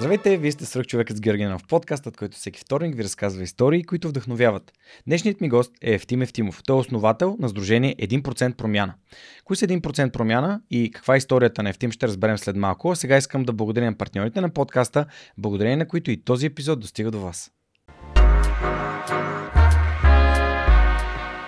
Здравейте, вие сте свръх човекът с Георгиянов подкастът, който всеки вторник ви разказва истории, които вдъхновяват. Днешният ми гост е Ефтим Ефтимов. Той е основател на сдружение 1% промяна. Кои са 1% промяна и каква е историята на Ефтим ще разберем след малко. А сега искам да благодаря на партньорите на подкаста, благодарение на които и този епизод достига до вас.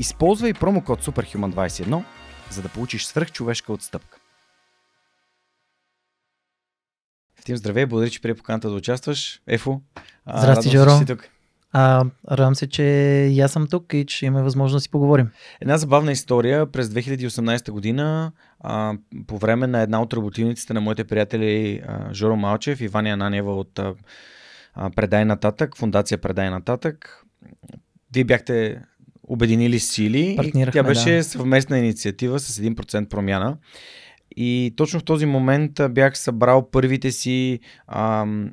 Използвай промокод SUPERHUMAN21, за да получиш свръхчовешка отстъпка. Ефтим, здравей, благодаря, че прие поканата да участваш. Ефо, Здрасти, Жоро. Си тук. А, радвам се, че и аз съм тук и че имаме възможност да си поговорим. Една забавна история. През 2018 година, а, по време на една от работилниците на моите приятели а, Жоро Малчев и Ваня Ананева от а, Предай нататък, фундация Предай нататък, вие бяхте обединили сили. И тя беше да. съвместна инициатива с 1% промяна. И точно в този момент бях събрал първите си ам,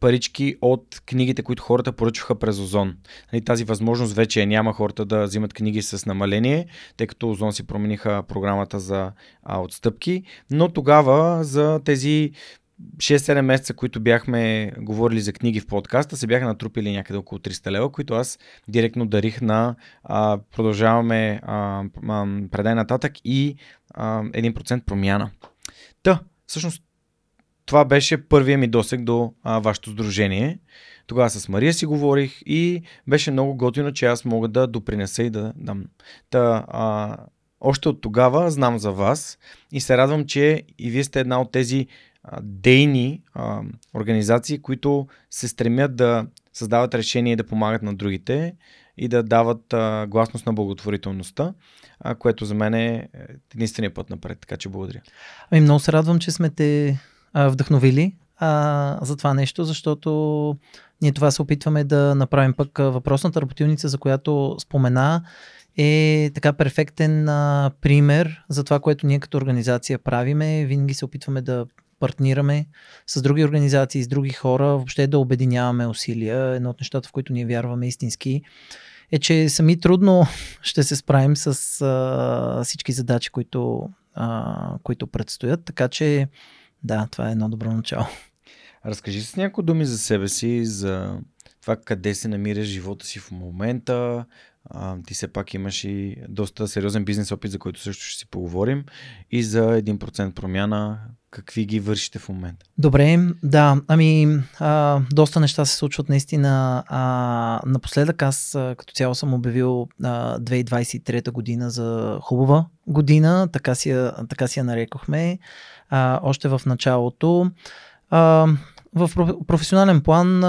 парички от книгите, които хората поръчваха през Озон. Нали, тази възможност вече е. Няма хората да взимат книги с намаление, тъй като Озон си промениха програмата за а, отстъпки. Но тогава за тези 6-7 месеца, които бяхме говорили за книги в подкаста, се бяха натрупили някъде около 300 лева, които аз директно дарих на а, продължаваме а, а, предай нататък и а, 1% промяна. Та, всъщност това беше първия ми досег до а, вашето сдружение. Тогава с Мария си говорих и беше много готино, че аз мога да допринеса и да дам. Та, а, още от тогава знам за вас и се радвам, че и вие сте една от тези дейни а, организации, които се стремят да създават решения и да помагат на другите и да дават а, гласност на благотворителността, а, което за мен е единствения път напред. Така че благодаря. Ами много се радвам, че сме те а, вдъхновили а, за това нещо, защото ние това се опитваме да направим пък въпросната работилница, за която спомена, е така перфектен а, пример за това, което ние като организация правиме. Винаги се опитваме да партнираме с други организации, с други хора, въобще да обединяваме усилия. Едно от нещата, в които ние вярваме истински, е, че сами трудно ще се справим с а, всички задачи, които, а, които предстоят. Така че, да, това е едно добро начало. Разкажи с някои думи за себе си, за това къде се намираш живота си в момента. А, ти все пак имаш и доста сериозен бизнес опит, за който също ще си поговорим. И за 1% промяна, какви ги вършите в момента? Добре, да, ами а, доста неща се случват наистина. А, напоследък аз а, като цяло съм обявил а, 2023 година за хубава година, така си я, така си я нарекохме. А, още в началото. А, в професионален план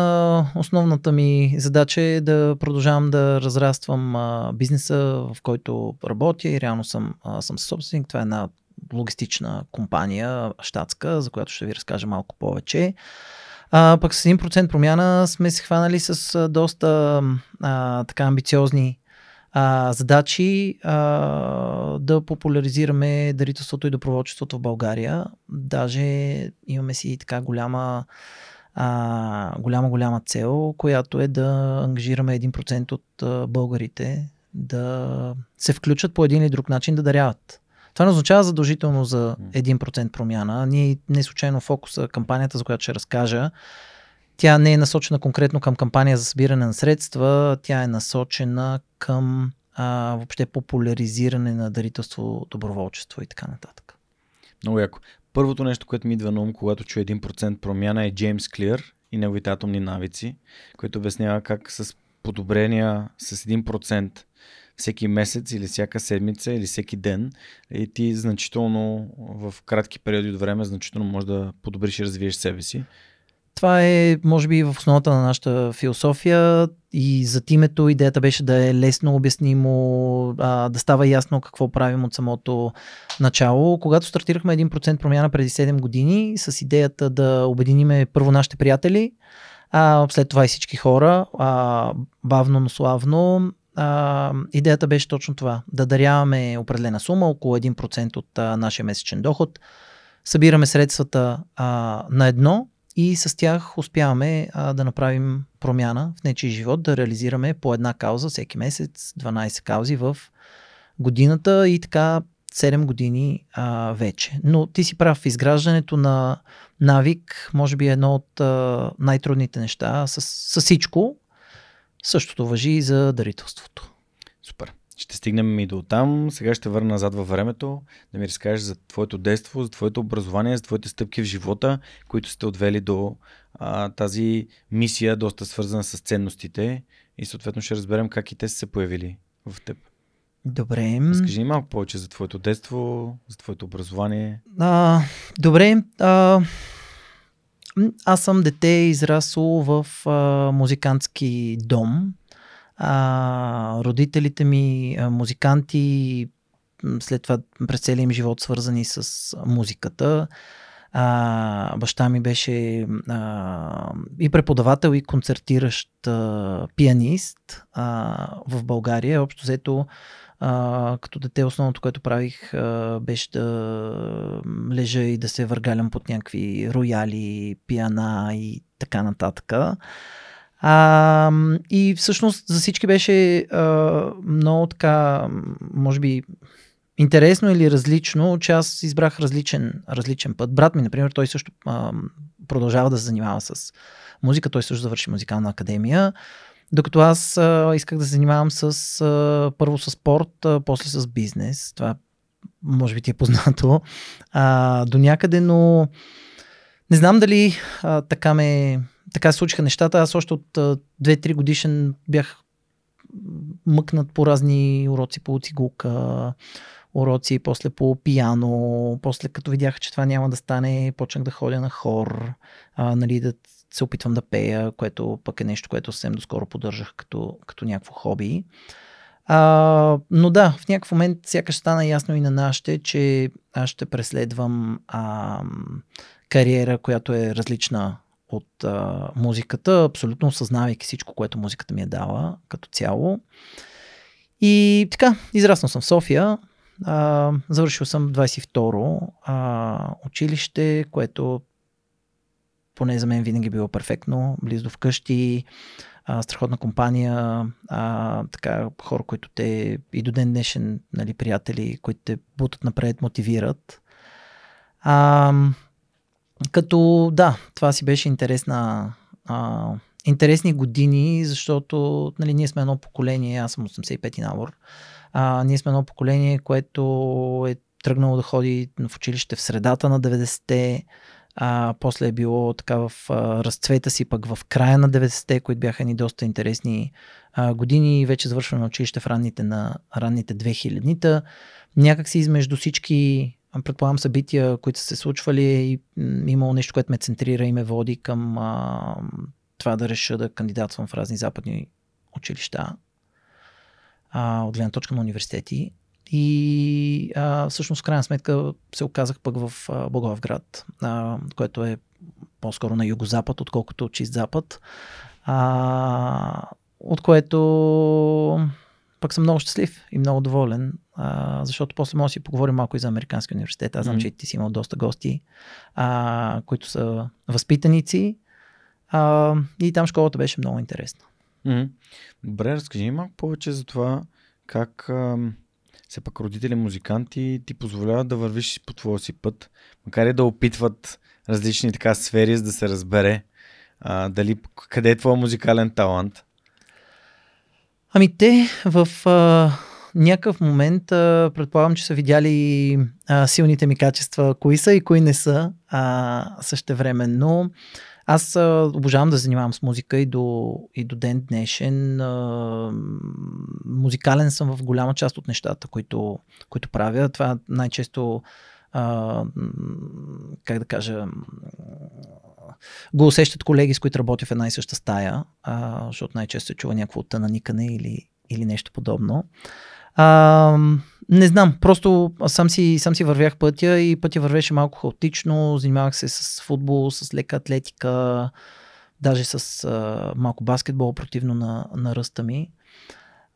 основната ми задача е да продължавам да разраствам бизнеса, в който работя и реално съм, съм собственик. Това е една логистична компания, щатска, за която ще ви разкажа малко повече. А, пък с 1% промяна сме се хванали с доста а, така амбициозни а, задачи а, да популяризираме дарителството и доброволчеството в България. Даже имаме си така голяма а, голяма, голяма цел, която е да ангажираме 1% от а, българите да се включат по един или друг начин да даряват. Това не означава задължително за 1% промяна. Ние не случайно фокуса, кампанията, за която ще разкажа, тя не е насочена конкретно към кампания за събиране на средства, тя е насочена към а, въобще популяризиране на дарителство, доброволчество и така нататък. Много яко. Първото нещо, което ми идва на ум, когато чуя 1% промяна е Джеймс Клир и неговите атомни навици, който обяснява как с подобрения с 1% всеки месец или всяка седмица или всеки ден и ти значително в кратки периоди от време значително може да подобриш и развиеш себе си. това е, може би, в основата на нашата философия и за името идеята беше да е лесно обяснимо, да става ясно какво правим от самото начало. Когато стартирахме 1% промяна преди 7 години с идеята да обединиме първо нашите приятели, а след това и всички хора, а, бавно, но славно, а, идеята беше точно това. Да даряваме определена сума, около 1% от а, нашия месечен доход. Събираме средствата а, на едно и с тях успяваме а, да направим промяна в нечи живот, да реализираме по една кауза всеки месец, 12 каузи в годината и така 7 години а, вече. Но ти си прав, изграждането на навик може би е едно от а, най-трудните неща с, с всичко. Същото въжи и за дарителството. Супер. Ще стигнем и до там. Сега ще върна назад във времето, да ми разкажеш за твоето детство, за твоето образование, за твоите стъпки в живота, които сте отвели до а, тази мисия, доста свързана с ценностите и съответно ще разберем как и те са се появили в теб. Добре. Разкажи ни малко повече за твоето детство, за твоето образование. А, добре. А, аз съм дете израсло в а, музикантски дом. А, родителите ми а, музиканти, след това през целия им живот свързани с музиката. А, баща ми беше а, и преподавател, и концертиращ а, пианист а, в България. Общо взето, а, като дете основното, което правих, а, беше да лежа и да се въргалям под някакви рояли, пиана и така нататък. А, и всъщност за всички беше а, много така, може би, интересно или различно, че аз избрах различен, различен път. Брат ми, например, той също а, продължава да се занимава с музика, той също завърши музикална академия, докато аз а, исках да се занимавам с а, първо с спорт, а, после с бизнес. Това може би ти е познато а, до някъде, но не знам дали а, така ме така се случиха нещата. Аз още от 2-3 годишен бях мъкнат по разни уроци по цигулка, уроци, после по пияно, после като видях, че това няма да стане, почнах да ходя на хор, а, нали, да се опитвам да пея, което пък е нещо, което съвсем доскоро поддържах като, като някакво хоби. А, но да, в някакъв момент сякаш стана ясно и на нашите, че аз ще преследвам а, кариера, която е различна от а, музиката, абсолютно осъзнавайки всичко, което музиката ми е дала като цяло. И така, израснал съм в София, а, завършил съм 22-ро а, училище, което поне за мен винаги било перфектно, близо вкъщи, а, страхотна компания, а, така, хора, които те и до ден днешен, нали, приятели, които те бутат напред, мотивират. А, като да, това си беше интересна, а, интересни години, защото нали, ние сме едно поколение, аз съм 85-ти набор, а, ние сме едно поколение, което е тръгнало да ходи в училище в средата на 90-те, а, после е било така в а, разцвета си пък в края на 90-те, които бяха ни доста интересни а, години и вече завършваме училище в ранните, на, ранните 2000-нита. Някакси измежду всички предполагам, събития, които са се случвали и имало нещо, което ме центрира и ме води към а, това да реша да кандидатствам в разни западни училища а, от гледна точка на университети. И а, всъщност, в крайна сметка, се оказах пък в а, Благоевград, а, което е по-скоро на югозапад, отколкото чист запад. А, от което пък съм много щастлив и много доволен, а, защото после може да си поговорим малко и за Американски университет. Аз знам, mm-hmm. че ти си имал доста гости, а, които са възпитаници а, и там школата беше много интересна. Mm-hmm. Добре, разкажи малко повече за това как а, все пак родители музиканти ти позволяват да вървиш по твоя си път, макар и да опитват различни така сфери, за да се разбере а, дали къде е твоя музикален талант. Ами те в а, някакъв момент а, предполагам, че са видяли а, силните ми качества, кои са и кои не са а, същевременно. Аз а, обожавам да занимавам с музика и до, и до ден днешен. А, музикален съм в голяма част от нещата, които, които правя. Това най-често а, как да кажа го усещат колеги, с които работя в една и съща стая, а, защото най-често се чува някакво тънаникане или, или нещо подобно. А, не знам, просто сам си, сам си вървях пътя и пътя вървеше малко хаотично, занимавах се с футбол, с лека атлетика, даже с а, малко баскетбол, противно на, на ръста ми.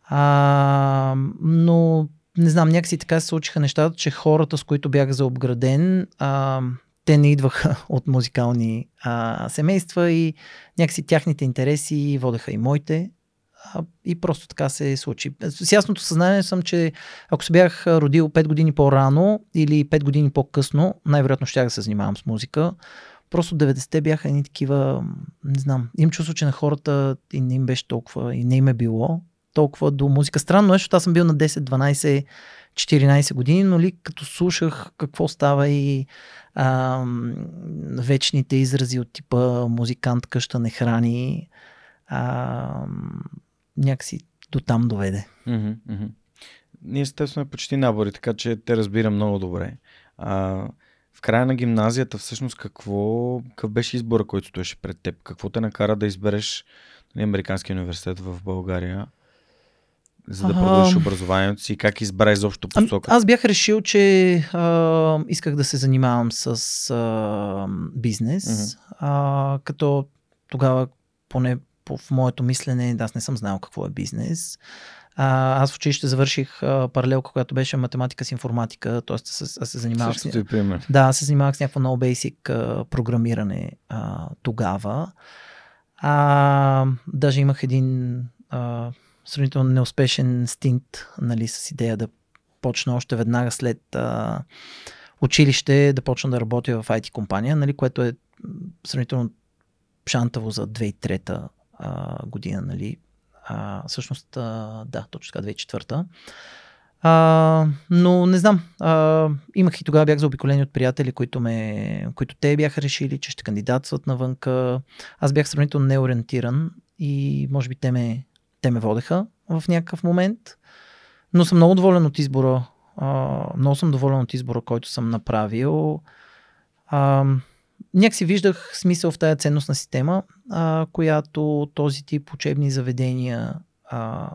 А, но не знам, някакси така се случиха нещата, че хората, с които бях заобграден, а, те не идваха от музикални а, семейства и някакси тяхните интереси водеха и моите. И просто така се случи. С ясното съзнание съм, че ако се бях родил 5 години по-рано или 5 години по-късно, най-вероятно ще да се занимавам с музика. Просто 90-те бяха едни такива, не знам, им чувство, че на хората и не им беше толкова, и не им е било толкова до музика. Странно е, защото аз съм бил на 10, 12, 14 години, но ли като слушах какво става и а, вечните изрази от типа музикант къща не храни, а, някакси до там доведе. Mm-hmm, mm-hmm. Ние естествено почти набори, така че те разбира много добре. А, в края на гимназията всъщност какво, какъв беше избора, който стоеше пред теб? Какво те накара да избереш нали, Американския университет в България? за да продължиш а, образованието си? Как избра изобщо посока? Аз бях решил, че а, исках да се занимавам с а, бизнес, mm-hmm. а, като тогава поне по, в моето мислене, аз не съм знал какво е бизнес. А, аз в училище завърших а, паралелка, която беше математика с информатика, т.е. аз, се занимавах с... пример. Да, аз се занимавах с някакво много basic а, програмиране а, тогава. А, даже имах един а, сравнително неуспешен стинт, нали, с идея да почна още веднага след а, училище да почна да работя в IT компания, нали, което е сравнително шантаво за 2003 а, година, нали. А, всъщност, а, да, точно така, 2004 а, но не знам. А, имах и тогава бях заобиколени от приятели, които, ме, които те бяха решили, че ще кандидатстват навънка. Аз бях сравнително неориентиран и може би те ме те ме водеха в някакъв момент. Но съм много доволен от избора. А, много съм доволен от избора, който съм направил. А, някакси виждах смисъл в тази ценностна система, а, която този тип учебни заведения а,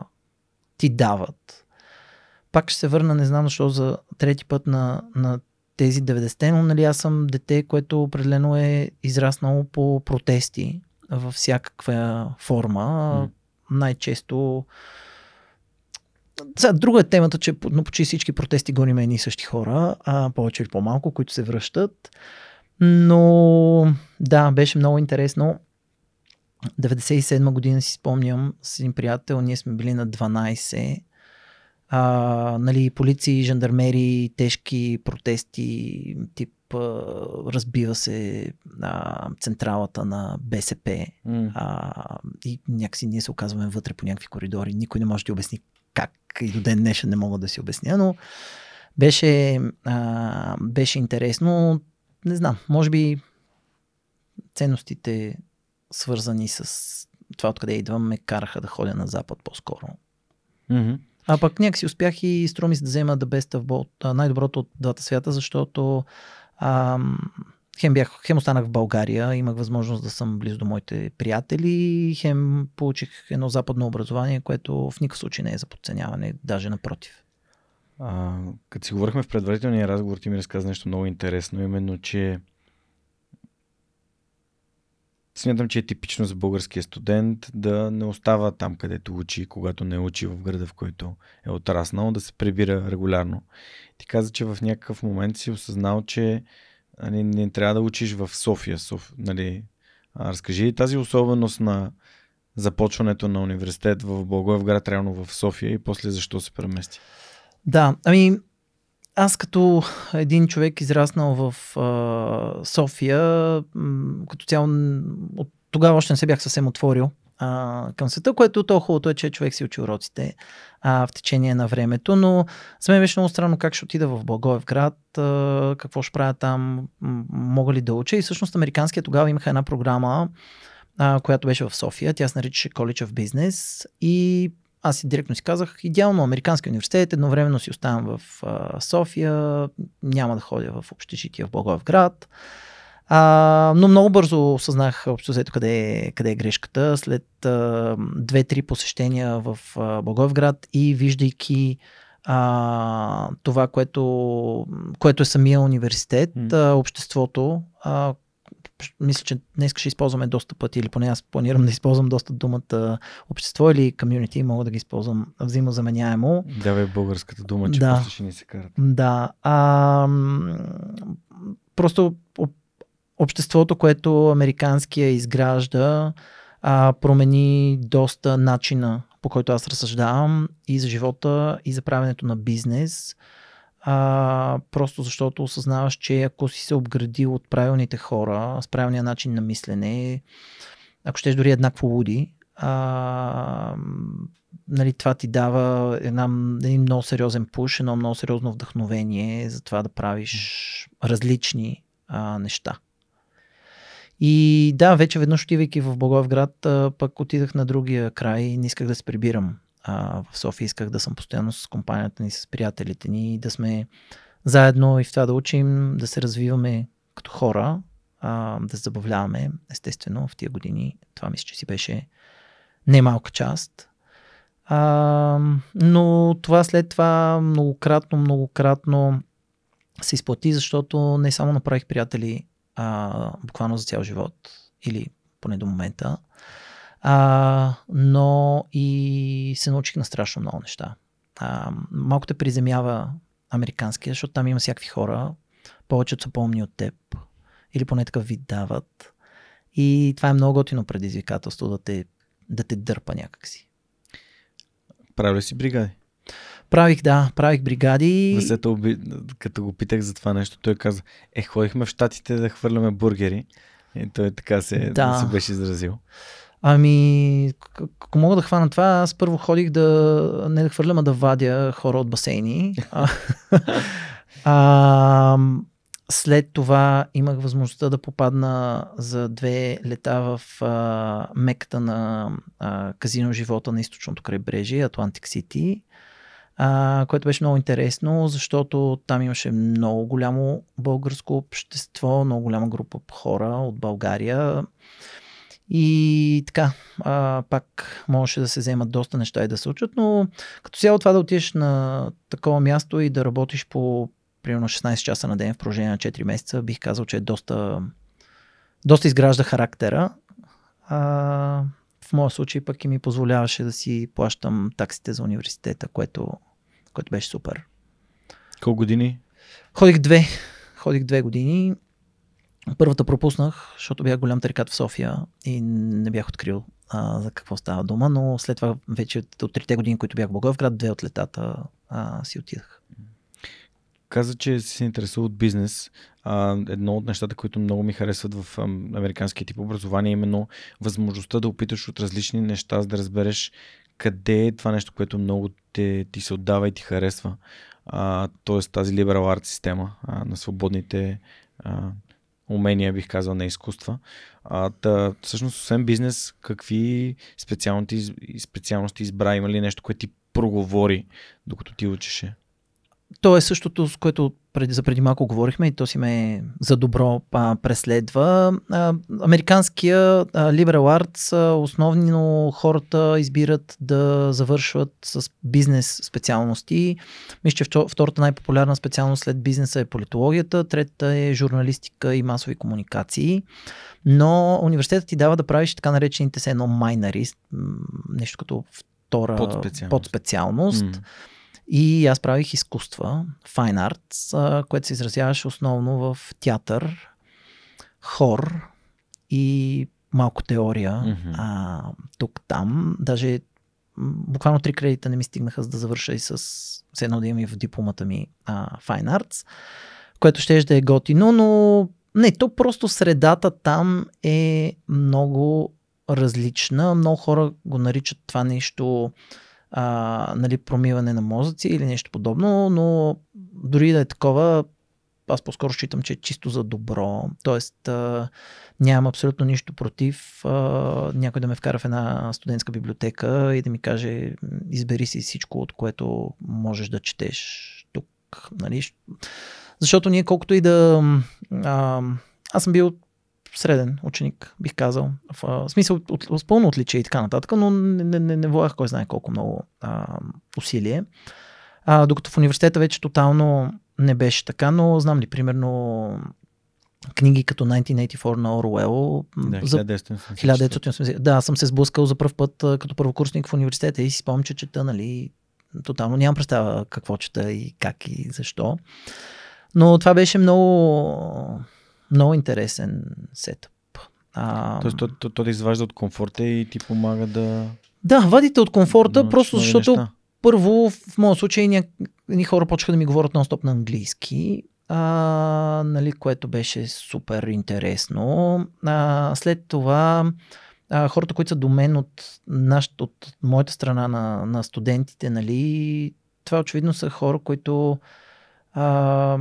ти дават. Пак ще се върна, не знам защо, за трети път на, на тези 90-те, но нали, аз съм дете, което определено е израснало по протести във всякаква форма. Mm най-често сега, друга е темата, че на почти всички протести гоним едни и същи хора, а повече или по-малко, които се връщат. Но да, беше много интересно. 97 година си спомням с един приятел, ние сме били на 12. А, нали, полиции, жандармери, тежки протести, тип разбива се а, централата на БСП mm. а, и някакси ние се оказваме вътре по някакви коридори. Никой не може да обясни как и до ден днешен не мога да си обясня, но беше, а, беше интересно. Не знам, може би ценностите свързани с това откъде идвам ме караха да ходя на запад по-скоро. Mm-hmm. А пък някакси успях и струми се да взема да best of both, най-доброто от двата свята, защото а, хем, бях, хем останах в България, имах възможност да съм близо до моите приятели, хем получих едно западно образование, което в никакъв случай не е за подценяване, даже напротив. Като си говорихме в предварителния разговор, ти ми разказа нещо много интересно, именно, че смятам, че е типично за българския студент да не остава там, където учи, когато не учи в града, в който е отраснал, да се прибира регулярно. Ти каза, че в някакъв момент си осъзнал, че нали, не трябва да учиш в София. Соф, нали. а, разкажи тази особеност на започването на университет в Благоевград, реално в София и после защо се премести? Да, ами аз като един човек израснал в а, София, м- като цяло от тогава още не се бях съвсем отворил а, към света, което то хубавото е, че човек си учи уроците а, в течение на времето, но за мен беше много странно как ще отида в Благоевград, а, какво ще правя там, мога ли да уча? И всъщност американския тогава имаха една програма, а, която беше в София, тя се наричаше College of Business и аз си директно си казах, идеално Американски университет, едновременно си оставам в а, София, няма да ходя в общежитие в Благоевград. А, но много бързо осъзнах общо взето къде, е, къде е грешката. След а, две-три посещения в а, Благоевград и виждайки а, това, което, което е самия университет, mm. а, обществото, а, мисля, че днес ще използваме доста пъти, или поне аз планирам да използвам доста думата общество или комьюнити, мога да ги използвам взаимозаменяемо. Давай българската дума, че да. ще ни се карат. Да. А, просто обществото, което американския изгражда, а, промени доста начина по който аз разсъждавам и за живота, и за правенето на бизнес. А, просто защото осъзнаваш, че ако си се обградил от правилните хора, с правилния начин на мислене, ако щеш дори еднакво луди, а, нали, това ти дава една, един много сериозен пуш, едно много сериозно вдъхновение за това да правиш различни а, неща. И да, вече веднъж отивайки в Благоевград, пък отидах на другия край и не исках да се прибирам. А, в София исках да съм постоянно с компанията ни, с приятелите ни, да сме заедно и в това да учим, да се развиваме като хора, а, да се забавляваме. Естествено, в тия години това мисля, че си беше немалка част. А, но това след това многократно, многократно се изплати, защото не само направих приятели а, буквално за цял живот, или поне до момента, а, но и се научих на страшно много неща. А, малко те приземява американския, защото там има всякакви хора, повечето са по-умни от теб, или поне такъв вид дават. И това е много готино предизвикателство да те, да те дърпа някакси. Правил ли си бригади? Правих, да, правих бригади. Васето, като го питах за това нещо, той каза, е, ходихме в Штатите да хвърляме бургери. И той така се, да. се беше изразил. Ами, ако мога да хвана това, аз първо ходих да не да хвърлям, а да вадя хора от басейни. а, а, след това имах възможността да попадна за две лета в а, меката на а, казино живота на източното крайбрежие, Атлантик Сити а, което беше много интересно, защото там имаше много голямо българско общество, много голяма група хора от България. И така, а, пак можеше да се вземат доста неща и да се учат, но като цяло това да отидеш на такова място и да работиш по примерно 16 часа на ден в продължение на 4 месеца, бих казал, че е доста, доста изгражда характера. А, в моя случай пък и ми позволяваше да си плащам таксите за университета, което, което беше супер. Колко години? Ходих две. Ходих две години. Първата пропуснах, защото бях голям тарикат в София и не бях открил а, за какво става дума, но след това вече от трите години, които бях в Благоевград, две от летата а, си отидах. Каза, че си се интересува от бизнес. А, едно от нещата, които много ми харесват в американския тип образование е именно възможността да опиташ от различни неща, за да разбереш къде е това нещо, което много те, ти се отдава и ти харесва. Тоест тази liberal art система а, на свободните а, умения, бих казал, на изкуства. А, та, всъщност, освен бизнес, какви специалности, специалности избра? Има ли нещо, което ти проговори, докато ти учеше? То е същото, с което преди, за преди малко говорихме и то си ме за добро а, преследва. А, американския а, liberal arts а, основно хората избират да завършват с бизнес специалности. Мисля, че втората най-популярна специалност след бизнеса е политологията, третата е журналистика и масови комуникации. Но университетът ти дава да правиш така наречените се едно майнарист, нещо като втора подспециалност. подспециалност. Mm и аз правих изкуства, fine arts, което се изразяваше основно в театър, хор и малко теория. Mm-hmm. А, тук-там. Даже буквално три кредита не ми стигнаха за да завърша и с, с едно да имам и в дипломата ми а, Fine Arts, което ще да е готино, но не, то просто средата там е много различна. Много хора го наричат това нещо а, нали, промиване на мозъци или нещо подобно, но дори да е такова, аз по-скоро считам, че е чисто за добро. Тоест, а, нямам абсолютно нищо против а, някой да ме вкара в една студентска библиотека и да ми каже, избери си всичко, от което можеш да четеш тук. Нали? Защото ние колкото и да а, аз съм бил среден ученик, бих казал. В а, смисъл, от, от, пълно отличие и така нататък, но не, не, не, не влагах кой знае колко много а, усилие. А, докато в университета вече тотално не беше така, но знам ли, примерно книги като 1984 на Оруел. Да, за 1980. 1980. Да, съм се сблъскал за първ път като първокурсник в университета и си спомням, че чета, нали, тотално нямам представа какво чета и как и защо. Но това беше много, много интересен сетъп. А, Тоест, то, то, то да изважда от комфорта и ти помага да. да, вадите от комфорта, научиш просто защото неща. първо, в моят случай, едни хора почнаха да ми говорят нон-стоп на английски, а, нали, което беше супер интересно. А, след това а, хората, които са до мен от, наш, от моята страна на, на студентите, нали, това очевидно са хора, които а,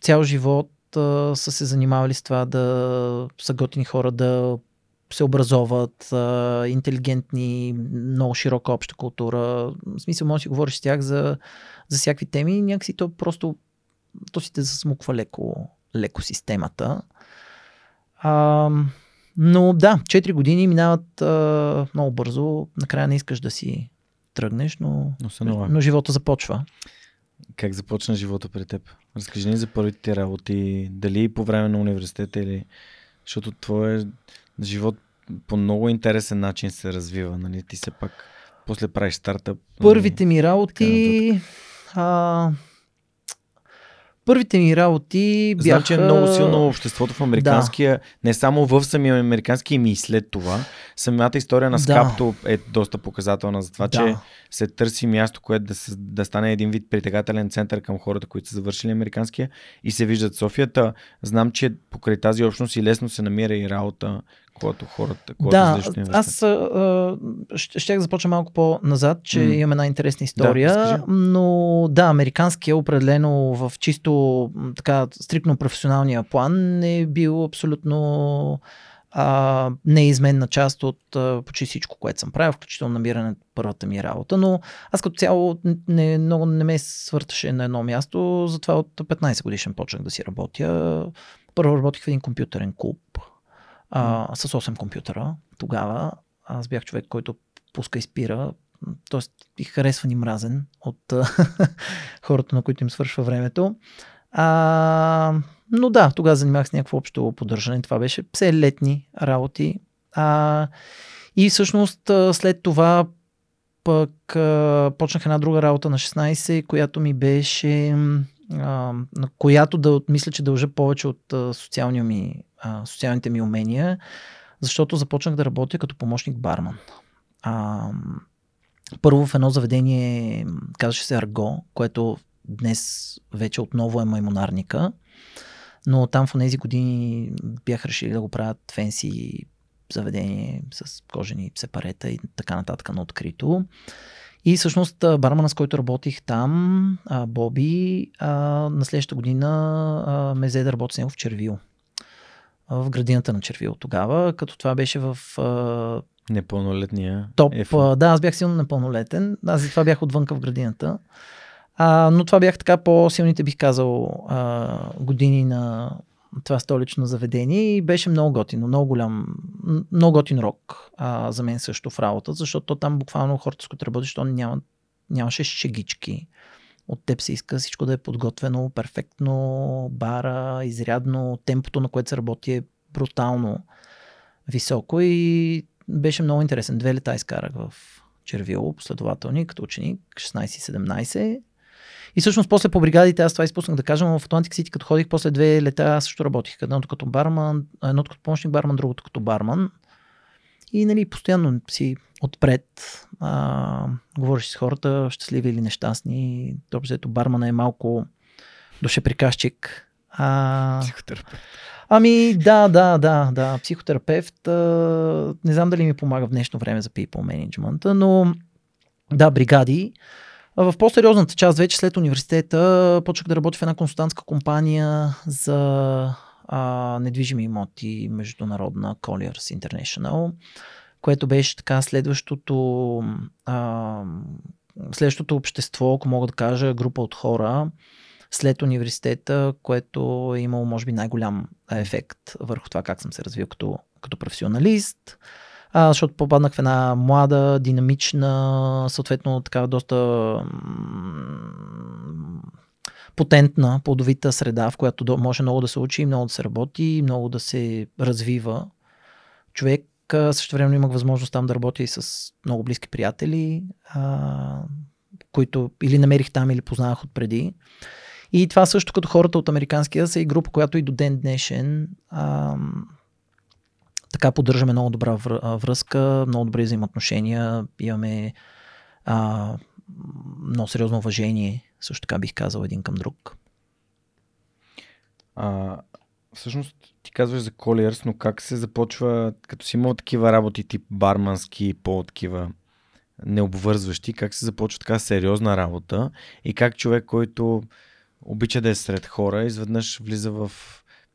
цял живот а, са се занимавали с това да са готини хора, да се образоват, а, интелигентни, много широка обща култура. В смисъл, може да си говориш с тях за, за всякакви теми, някакси то просто то си те засмуква леко, леко системата. А, но да, 4 години минават а, много бързо. Накрая не искаш да си тръгнеш, но, Но но живота започва. Как започна живота при теб? Разкажи ни за първите ти работи, дали по време на университета или... Защото твоя живот по много интересен начин се развива, нали? Ти се пак после правиш стартъп. нали? Първите ми работи... А, първите ми работи бяха... Знам, че е много силно обществото в американския, не само в самия американски, ами и след това. Самата история на Да. Скапто е доста показателна за това, Да. че се търси място, което да, се, да стане един вид притегателен център към хората, които са завършили американския и се виждат Софията. Знам, че покрай тази общност и лесно се намира и работа, когато хората, когато Да, университета. аз а, ще, ще започна малко по-назад, че М. имам една интересна история, разкажи. но да, американския определено в чисто така стрикно професионалния план е бил абсолютно а, неизменна част от а, почти всичко, което съм правил, включително намиране на първата ми работа, но аз като цяло не, много не ме свърташе на едно място, затова от 15 годишен почнах да си работя. Първо работих в един компютърен клуб, а, с 8 компютъра. Тогава аз бях човек, който пуска и спира, т.е. и харесван и мразен от хората, на които им свършва времето. А, но да, тогава занимавах с някакво общо поддържане. Това беше все летни работи. А, и всъщност след това пък а, почнах една друга работа на 16, която ми беше а, на която да мисля, че дължа повече от а, социалния ми, а, социалните ми умения, защото започнах да работя като помощник барман. А, първо в едно заведение, казваше се Арго, което днес вече отново е маймонарника, но там в тези години бях решили да го правят фенси заведение с кожени сепарета и така нататък на открито. И всъщност бармана, с който работих там, Боби, на следващата година ме взе да работя с него в Червил. В градината на Червил тогава, като това беше в а, Непълнолетния. топ. е в- а, да, аз бях силно непълнолетен. Аз затова бях отвънка в градината. А, но това бях така по-силните, бих казал, а, години на това столично заведение и беше много готино, много голям, много готин рок а, за мен също в работа, защото там буквално хората, с които работиш, то няма, нямаше шегички. От теб се иска всичко да е подготвено, перфектно, бара, изрядно, темпото, на което се работи е брутално високо и беше много интересен. Две лета изкарах в Червило, последователни, като ученик, 16-17. И всъщност после по бригадите, аз това изпуснах да кажа, но в Atlantic City, като ходих, после две лета аз също работих. Едното като барман, едното като помощник барман, другото като барман. И нали, постоянно си отпред, а, говориш с хората, щастливи или нещастни. Добре, бармана е малко душеприказчик. А, Психотерапевт. Ами, да, да, да, да. Психотерапевт. А, не знам дали ми помага в днешно време за people management, но да, бригади. В по-сериозната част, вече след университета, почнах да работя в една консултантска компания за а, недвижими имоти, международна Colliers International, което беше така следващото, а, следващото общество, ако мога да кажа, група от хора, след университета, което е имало, може би, най-голям ефект върху това как съм се развил като, като професионалист. А, защото попаднах в една млада, динамична, съответно така доста потентна, плодовита среда, в която може много да се учи, много да се работи, много да се развива човек. Също време имах възможност там да работя и с много близки приятели, а, които или намерих там, или познавах отпреди. И това също като хората от Американския са и група, която и до ден днешен а, така поддържаме много добра връзка, много добри взаимоотношения, имаме а, много сериозно уважение, също така бих казал един към друг. А, всъщност ти казваш за Colliers, но как се започва, като си имал такива работи тип бармански, по-такива необвързващи, как се започва така сериозна работа и как човек, който обича да е сред хора, изведнъж влиза в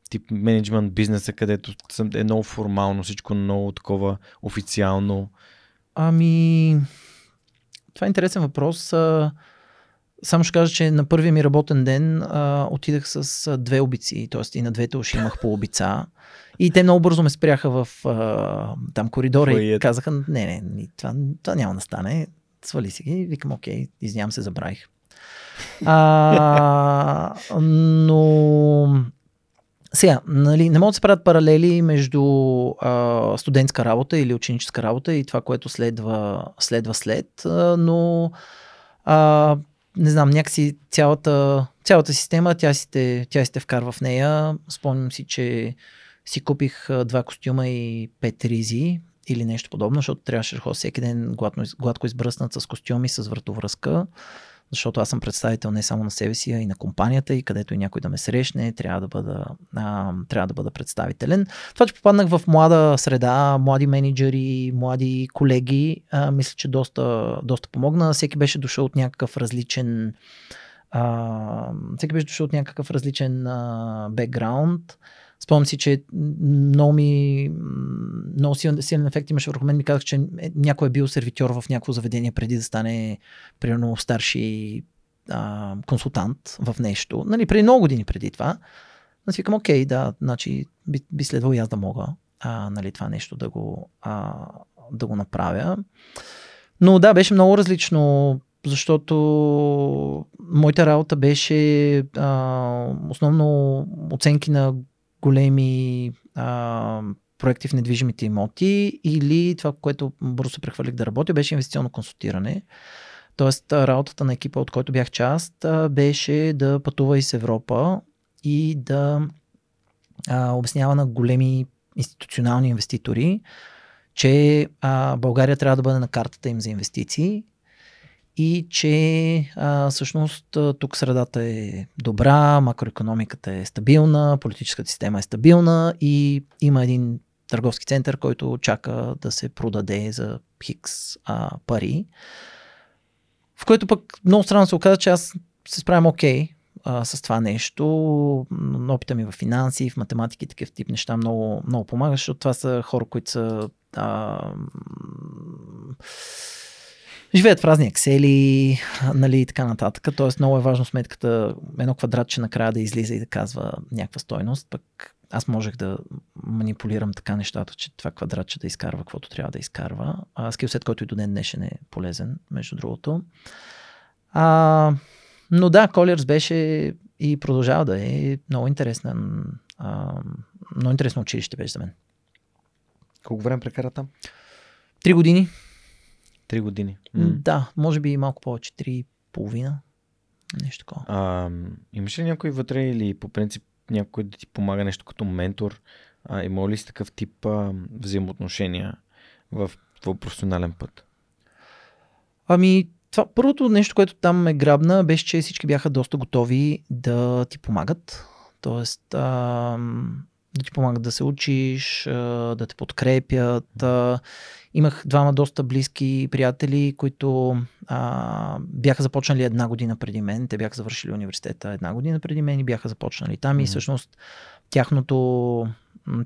тип менеджмент бизнеса, където е много формално, всичко много такова официално. Ами, това е интересен въпрос. Само ще кажа, че на първия ми работен ден а, отидах с две обици, т.е. и на двете уши имах по обица. И те много бързо ме спряха в а, там коридора Твоият. и казаха, не, не, не това, това няма да стане. Свали си ги. Викам, окей, извинявам се, забравих. А, но сега, нали, не могат да се правят паралели между а, студентска работа или ученическа работа и това, което следва, следва след, а, но а, не знам, някакси цялата, цялата система, тя си, те, тя си те вкарва в нея. Спомням си, че си купих два костюма и пет ризи или нещо подобно, защото трябваше да ходя всеки ден гладко, гладко избръснат с костюми, с вратовръзка защото аз съм представител не само на себе си, а и на компанията и където и някой да ме срещне, трябва да бъда, а, трябва да бъда представителен. Това, че попаднах в млада среда, млади менеджери, млади колеги, а, мисля, че доста, доста помогна. Всеки беше дошъл от някакъв различен а, всеки беше дошъл от някакъв различен бекграунд. Спомням си, че много ми много силен, силен ефект имаше върху мен. Ми казах, че е, някой е бил сервитьор в някакво заведение преди да стане примерно старши а, консултант в нещо. Нали, преди много години преди това. Аз викам, окей, да, значи би, би следвало и аз да мога а, нали, това нещо да го, а, да го направя. Но да, беше много различно, защото моята работа беше а, основно оценки на големи а, проекти в недвижимите имоти или това, което бързо се прехвърлих да работя, беше инвестиционно консултиране. Тоест, работата на екипа, от който бях част, беше да пътува из Европа и да а, обяснява на големи институционални инвеститори, че а, България трябва да бъде на картата им за инвестиции и че а, всъщност тук средата е добра, макроекономиката е стабилна, политическата система е стабилна и има един търговски център, който чака да се продаде за хикс а, пари. В което пък много странно се оказа, че аз се справям окей okay, с това нещо. Опита ми в финанси, в математики, такъв тип неща много, много помага, защото това са хора, които са а, живеят в разни ексели, нали, и така нататък. Тоест много е важно сметката, едно квадратче накрая да излиза и да казва някаква стойност, пък аз можех да манипулирам така нещата, че това квадратче да изкарва каквото трябва да изкарва. А, скилсет, който и до ден днешен е полезен, между другото. А, но да, Colliers беше и продължава да е много интересен, а, много интересно училище беше за мен. Колко време прекара там? Три години. Три години. Да, може би малко повече, три и половина. Нещо такова. А, имаш ли някой вътре или по принцип някой да ти помага нещо като ментор? А, има ли си такъв тип а, взаимоотношения в твой професионален път? Ами, това първото нещо, което там ме грабна, беше, че всички бяха доста готови да ти помагат. Тоест, а, да ти помагат да се учиш, да те подкрепят. Имах двама доста близки приятели, които а, бяха започнали една година преди мен. Те бяха завършили университета една година преди мен и бяха започнали там. Mm-hmm. И всъщност тяхното,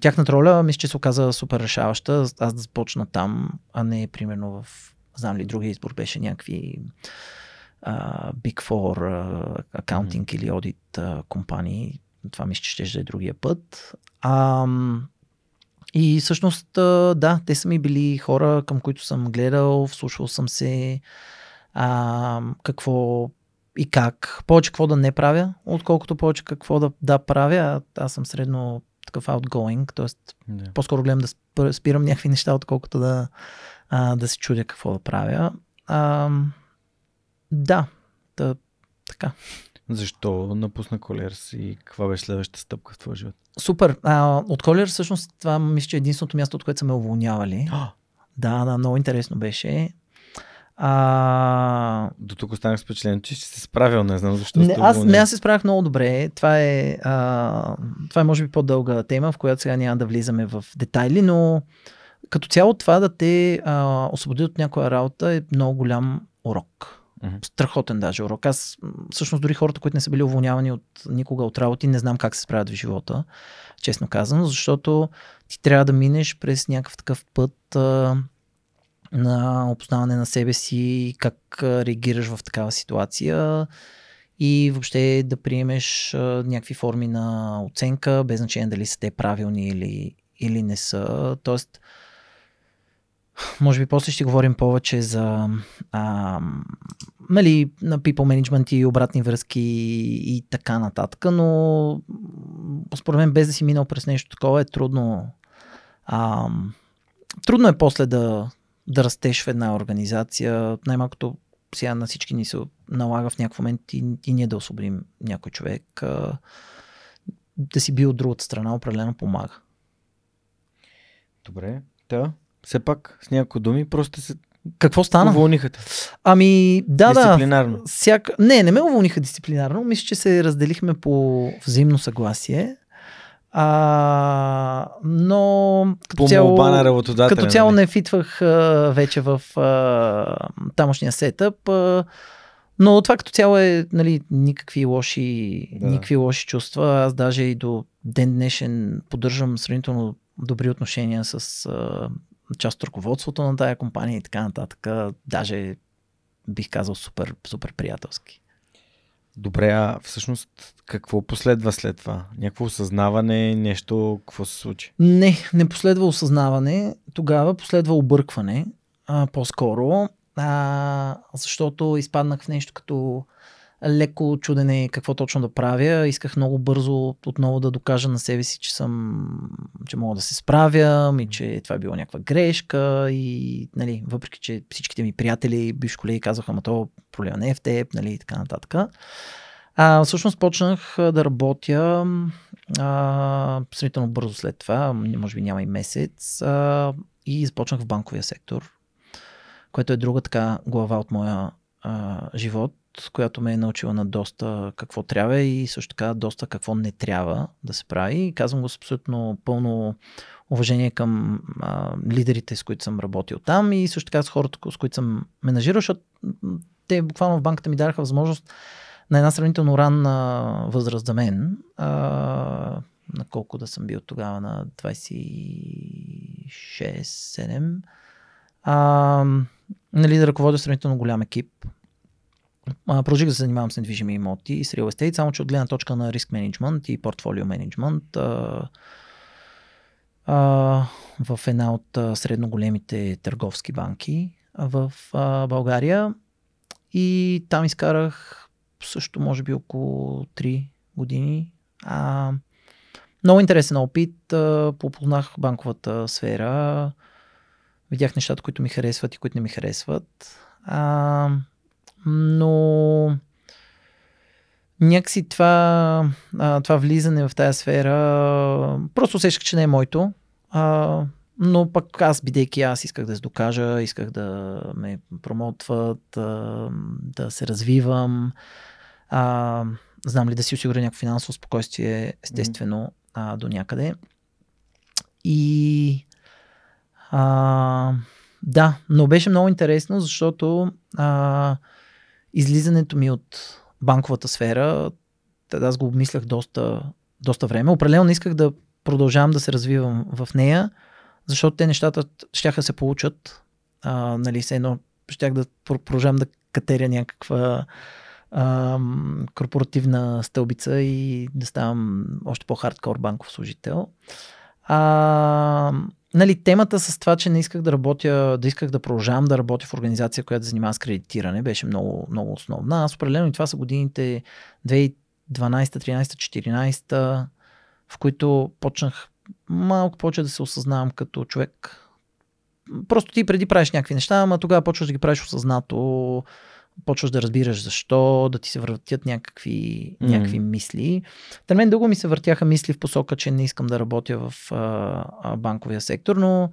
тяхната роля мисля, че се оказа супер решаваща. Аз да започна там, а не примерно в знам ли, другия избор беше някакви а, Big Four а, акаунтинг mm-hmm. или аудит а, компании. Това мисля, че ще е другия път. А, и всъщност, да, те са ми били хора, към които съм гледал, вслушвал съм се а, какво и как. Повече какво да не правя, отколкото повече какво да, да правя. Аз съм средно такъв outgoing, т.е. Yeah. по-скоро гледам да спирам някакви неща, отколкото да, а, да се чудя какво да правя. А, да, да, така. Защо напусна Колерс и каква беше следващата стъпка в твоя живот? Супер. А, от Колер всъщност това мисля, че е единственото място, от което са ме уволнявали. да, да, много интересно беше. А... До тук останах с впечатлението, че се справил, не знам защо. Не, аз, не, аз се справях много добре. Това е, а, това е може би по-дълга тема, в която сега няма да влизаме в детайли, но като цяло това да те а, освободи от някоя работа е много голям урок. Mm-hmm. Страхотен даже урок. Аз всъщност дори хората, които не са били уволнявани от никога от работи, не знам как се справят в живота, честно казано, защото ти трябва да минеш през някакъв такъв път а, на опознаване на себе си, как реагираш в такава ситуация и въобще да приемеш а, някакви форми на оценка, без значение дали са те правилни или, или не са. Тоест, може би после ще говорим повече за а, нали, на people management и обратни връзки и така нататък, но според мен без да си минал през нещо такова е трудно а, трудно е после да, да растеш в една организация. Най-малкото сега на всички ни се налага в някакъв момент и, и ние да освободим някой човек. А, да си бил от другата страна определено помага. Добре. Да, все пак с някои думи просто се какво стана? Уволниха те. Ами, да, дисциплинарно. да. Всяка... Не, не ме уволниха дисциплинарно. Мисля, че се разделихме по взаимно съгласие. А, но като по цяло, на работодателя, като цяло нали? не фитвах а, вече в а, тамошния сетъп. А, но това като цяло е нали, никакви, лоши, да. никакви лоши чувства. Аз даже и до ден днешен поддържам сравнително добри отношения с а, част от ръководството на тая компания и така нататък. Даже бих казал супер, супер приятелски. Добре, а всъщност какво последва след това? Някакво осъзнаване, нещо, какво се случи? Не, не последва осъзнаване. Тогава последва объркване, а, по-скоро, а, защото изпаднах в нещо като леко чудене какво точно да правя. Исках много бързо отново да докажа на себе си, че съм, че мога да се справям и че това е било някаква грешка и нали, въпреки, че всичките ми приятели, бивши колеги казаха, ама то проблема не е в теб, нали, и така нататък. А, всъщност почнах да работя а, сравнително бързо след това, може би няма и месец, а, и започнах в банковия сектор, което е друга така глава от моя а, живот която ме е научила на доста какво трябва и също така доста какво не трябва да се прави. И казвам го с абсолютно пълно уважение към а, лидерите, с които съм работил там и също така с хората, с които съм менажирал, защото те буквално в банката ми дараха възможност на една сравнително ранна възраст за мен, а, на колко да съм бил тогава, на 26-7, а, нали, да ръководя сравнително голям екип, Продължих да се занимавам с недвижими имоти и с real estate, само че от гледна точка на риск менеджмент и портфолио менеджмент в една от а, средно големите търговски банки в а, България. И там изкарах също може би около 3 години. А, много интересен опит, а, попознах банковата сфера, видях нещата, които ми харесват и които не ми харесват. А, но някакси това, това влизане в тази сфера просто усещах, че не е моето. А, но пък аз, бидейки аз, исках да се докажа, исках да ме промотват, да, да се развивам. А, знам ли да си осигуря някакво финансово спокойствие, естествено, а, до някъде. И а, да, но беше много интересно, защото а, излизането ми от банковата сфера, аз го обмислях доста, доста време. Определено исках да продължавам да се развивам в нея, защото те нещата ще се получат. А, нали, все едно щях да продължавам да катеря някаква а, корпоративна стълбица и да ставам още по-хардкор банков служител. А, нали, темата с това, че не исках да работя, да исках да продължавам да работя в организация, която занимава с кредитиране, беше много, много основна. Аз определено и това са годините 2012, 13, 14, в които почнах малко повече да се осъзнавам като човек. Просто ти преди правиш някакви неща, ама тогава почваш да ги правиш осъзнато, почваш да разбираш защо, да ти се въртят някакви, mm. някакви мисли. Та мен дълго ми се въртяха мисли в посока, че не искам да работя в а, банковия сектор, но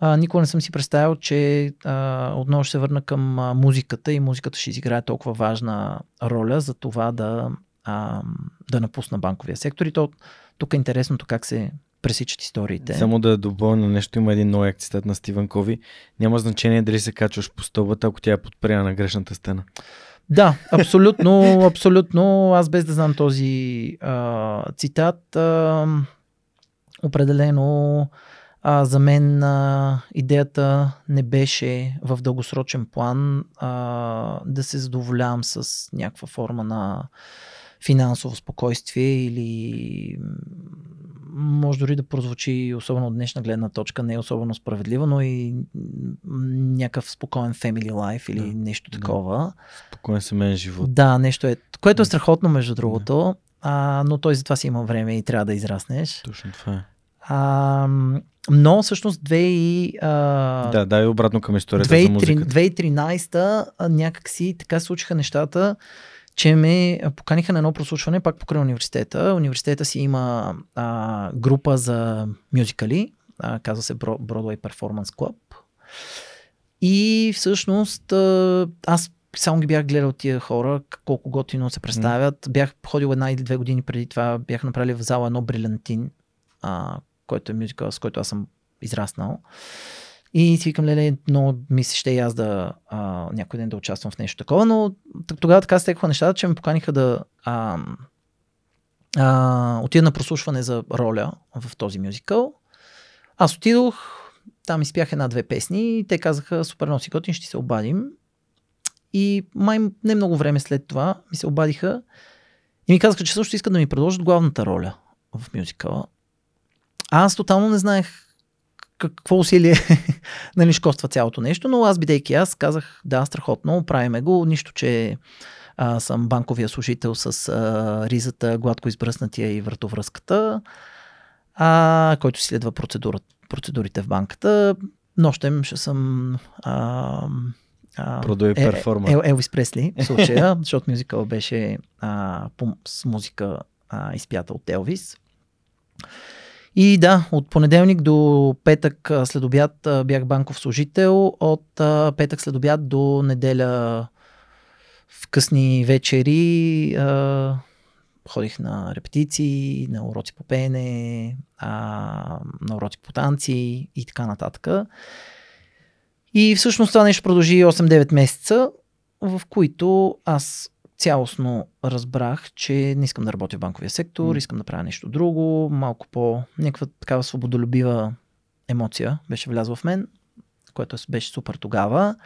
а, никога не съм си представил, че а, отново ще се върна към а, музиката и музиката ще изиграе толкова важна роля за това да, а, да напусна банковия сектор. И то, тук е интересното как се пресичат историите. Само да допълня нещо, има един нов цитат на Стивен Кови. Няма значение дали се качваш по стълбата, ако тя е подпрена на грешната стена. Да, абсолютно, абсолютно. Аз без да знам този а, цитат, а, определено а, за мен а, идеята не беше в дългосрочен план а, да се задоволявам с някаква форма на финансово спокойствие или може дори да прозвучи, особено от днешна гледна точка, не е особено справедливо, но и някакъв спокоен family life или да, нещо такова. Да. Спокоен семейен живот. Да, нещо е, което е страхотно между другото, да. а, но той за това си има време и трябва да израснеш. Точно това е. А, но всъщност 2 и... А, да, дай обратно към историята 2, за музиката. 2013 някакси така случиха нещата, че ме поканиха на едно прослушване пак покрай университета. Университета си има а, група за мюзикали, а, казва се Broadway Performance Club. И всъщност аз само ги бях гледал тия хора, колко готино се представят. Mm. Бях ходил една или две години преди това, бях направили в зала едно брилянтин, а, който е мюзикъл, с който аз съм израснал. И си викам, леле, много ми се ще и аз да а, някой ден да участвам в нещо такова, но тогава така стекоха нещата, че ме поканиха да а, а, отида на прослушване за роля в този мюзикъл. Аз отидох, там изпях една-две песни и те казаха, супер много си готин, ще се обадим. И май не много време след това ми се обадиха и ми казаха, че също искат да ми предложат главната роля в мюзикъла. А аз тотално не знаех какво усилие нали, ще коства цялото нещо, но аз бидейки аз казах да, страхотно, правиме го, нищо, че а, съм банковия служител с а, ризата, гладко избръснатия и вратовръзката, а, който следва процедура, процедурите в банката. Нощем ще съм а, е, перформа. Ел, Елвис Пресли в случая, защото мюзикъл беше а, по, с музика а, изпята от Елвис. И да, от понеделник до петък след обяд бях банков служител, от петък след обяд до неделя в късни вечери ходих на репетиции, на уроци по пеене, на уроци по танци и така нататък. И всъщност това нещо продължи 8-9 месеца, в които аз цялостно разбрах, че не искам да работя в банковия сектор, mm. искам да правя нещо друго, малко по някаква такава свободолюбива емоция беше влязла в мен, което беше супер тогава.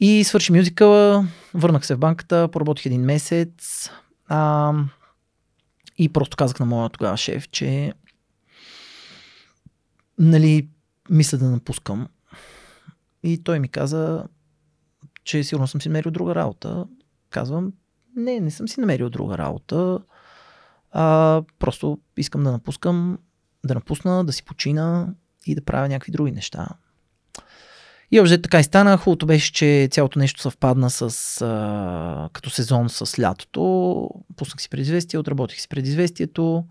И свърши мюзикъла, върнах се в банката, поработих един месец а, и просто казах на моя тогава шеф, че нали, мисля да напускам. И той ми каза, че сигурно съм си намерил друга работа казвам, не, не съм си намерил друга работа. А, просто искам да напускам, да напусна, да си почина и да правя някакви други неща. И общо така и стана. Хубавото беше, че цялото нещо съвпадна с, а, като сезон с лятото. Пуснах си предизвестие, отработих си предизвестието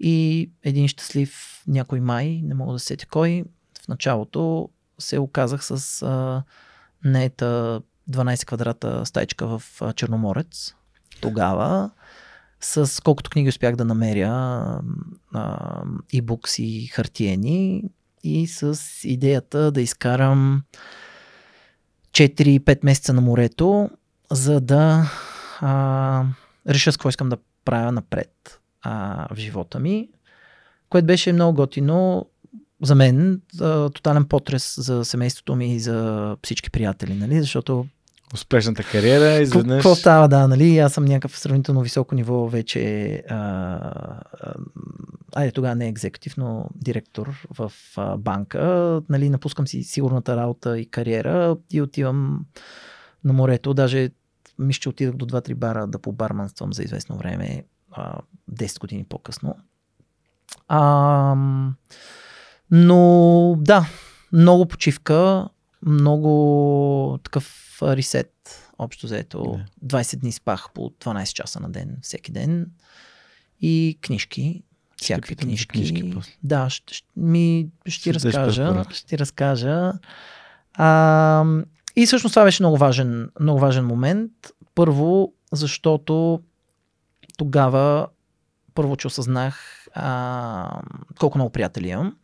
и един щастлив някой май, не мога да сетя кой, в началото се оказах с а, нета 12 квадрата стайчка в Черноморец тогава. С колкото книги успях да намеря, и букс и хартиени и с идеята да изкарам 4-5 месеца на морето, за да а, реша с какво искам да правя напред а, в живота ми, което беше много готино за мен. А, тотален потрес за семейството ми и за всички приятели, нали? защото успешната кариера, изведнъж... Какво става, да, нали? Аз съм някакъв сравнително високо ниво вече. А, а, айде, тогава не екзекутив, но директор в а, банка. Нали, напускам си сигурната работа и кариера и отивам на морето. Даже мисля, че отидах до 2-3 бара да побарманствам за известно време, а, 10 години по-късно. А, но да, много почивка, много такъв ресет, общо взето. 20 дни спах по 12 часа на ден, всеки ден. И книжки, всякакви книжки. книжки после. Да, ще, ще, ми, ще ти разкажа. Ще ти разкажа. А, и всъщност това беше много важен, много важен момент. Първо, защото тогава първо, че осъзнах а, колко много приятели имам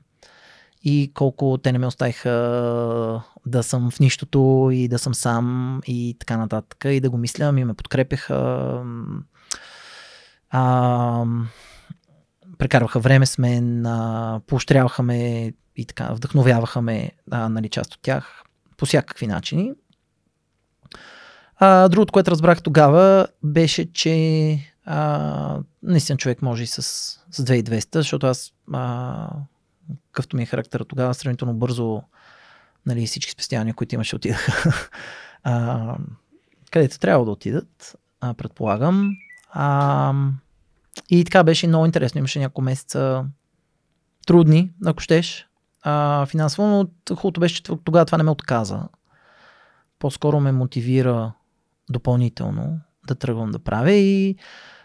и колко те не ме оставиха да съм в нищото и да съм сам и така нататък и да го мисля, и ме подкрепяха. А, прекарваха време с мен, а, поощряваха ме и така, вдъхновяваха ме, а, нали, част от тях по всякакви начини. А, другото, което разбрах тогава, беше, че а, наистина човек може и с, с 2200, защото аз, а, какъвто ми е характера тогава, сравнително бързо нали, всички спестявания, които имаше, отидаха а, където трябва да отидат, а, предполагам. А, и така беше много интересно. Имаше няколко месеца трудни, ако щеш, а, финансово, но хубавото беше, че тогава това не ме отказа. По-скоро ме мотивира допълнително да тръгвам да правя и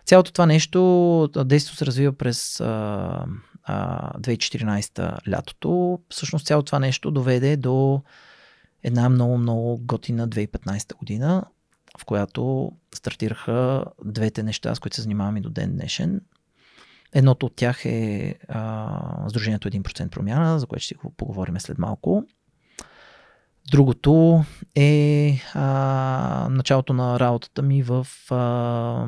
цялото това нещо, действието се развива през а, а, 2014 лятото. Всъщност цялото това нещо доведе до една много-много готина 2015 година, в която стартираха двете неща, с които се занимавам и до ден днешен. Едното от тях е а, Сдружението 1% промяна, за което ще го поговорим след малко. Другото е а, началото на работата ми в а,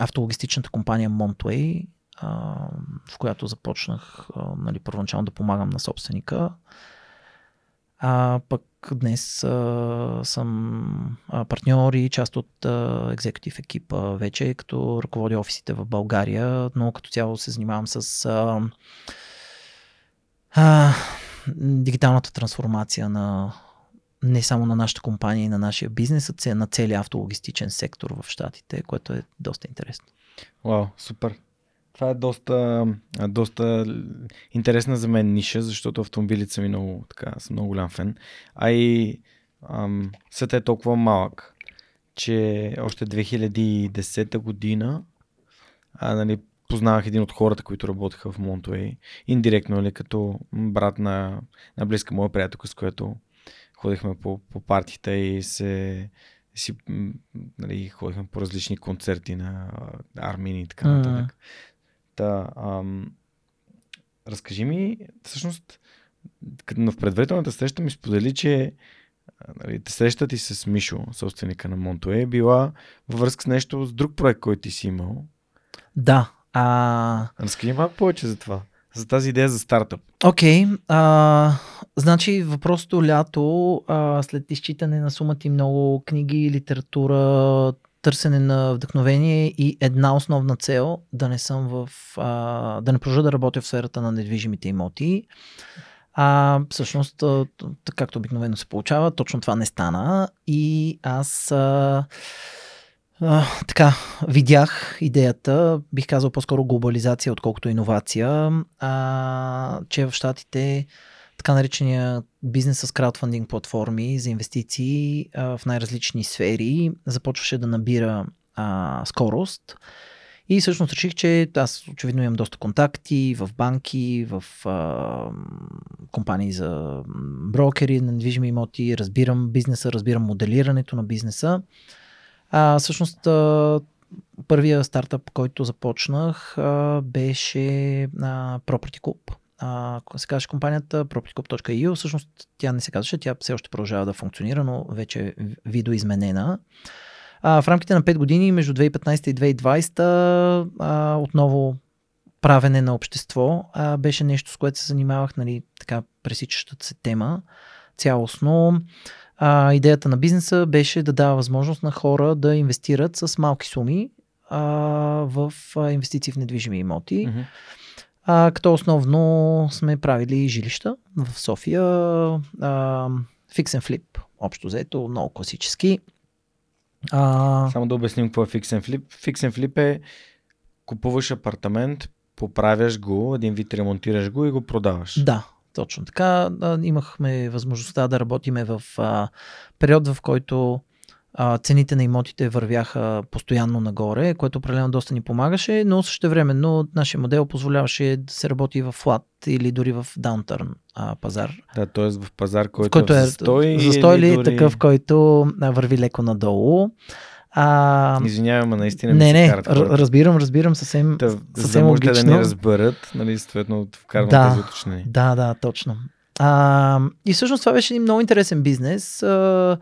автологистичната компания Montway, в която започнах нали, първоначално да помагам на собственика. А пък днес а, съм партньор и част от екзекутив екипа вече, като ръководя офисите в България, но като цяло се занимавам с а, а, дигиталната трансформация на не само на нашата компания и на нашия бизнес, а на целия автологистичен сектор в Штатите, което е доста интересно. Вау, супер. Това е доста, доста интересна за мен ниша, защото автомобилите са ми много, така, съм много голям фен. А и ам, света е толкова малък, че още 2010 година а, нали, познавах един от хората, които работеха в Монтуей. Индиректно, нали, като брат на, на близка моя приятелка, с която ходихме по, по партията и се си, нали, ходихме по различни концерти на Армини и така нататък. Та, ам, разкажи ми, всъщност, в предварителната среща ми сподели, че а, нали, срещата ти с Мишо, собственика на Монтуе, е била във връзка с нещо, с друг проект, който ти си имал. Да. А, Разкажи малко повече за това. За тази идея за стартъп. Окей, okay, значи въпросното лято, а, след изчитане на сумата и много книги, литература, търсене на вдъхновение и една основна цел да не съм в, а, да не продължа да работя в сферата на недвижимите имоти. А, всъщност, както обикновено се получава, точно това не стана и аз а, а, така, видях идеята, бих казал по-скоро глобализация, отколкото иновация, а, че в Штатите така наречения бизнес с краудфандинг платформи за инвестиции а, в най-различни сфери започваше да набира а, скорост. И всъщност реших, че аз очевидно имам доста контакти в банки, в а, компании за брокери на недвижими имоти, разбирам бизнеса, разбирам моделирането на бизнеса. А, всъщност, а, първия стартъп, който започнах, а, беше а, Property Club. А, се казваше компанията propertyclub.eu, всъщност тя не се казваше, тя все още продължава да функционира, но вече е видоизменена. А, в рамките на 5 години, между 2015 и 2020, а, отново правене на общество а, беше нещо, с което се занимавах, нали, така пресичащата се тема. цялостно а, идеята на бизнеса беше да дава възможност на хора да инвестират с малки суми а, в а, инвестиции в недвижими имоти. Мгм. А, като основно сме правили жилища в София. А, фикс and flip, общо взето, много класически. А, Само да обясним какво е Flip. Fix and Flip е купуваш апартамент, поправяш го, един вид ремонтираш го и го продаваш. Да, точно така. Имахме възможността да работиме в а, период, в който а, цените на имотите вървяха постоянно нагоре, което определено доста ни помагаше, но също времено нашия модел позволяваше да се работи в флат или дори в даунтърн а, пазар. Да, т.е. в пазар, който, в който е застой, застой или дори... такъв, който върви леко надолу. А, Извинявай, ма наистина не, не, карат р- разбирам, разбирам съвсем, Та, за да съвсем можете да ни разберат, нали, съответно вкарвам Да. тези уточнения. Да, да, точно. А, и всъщност това беше един много интересен бизнес, а,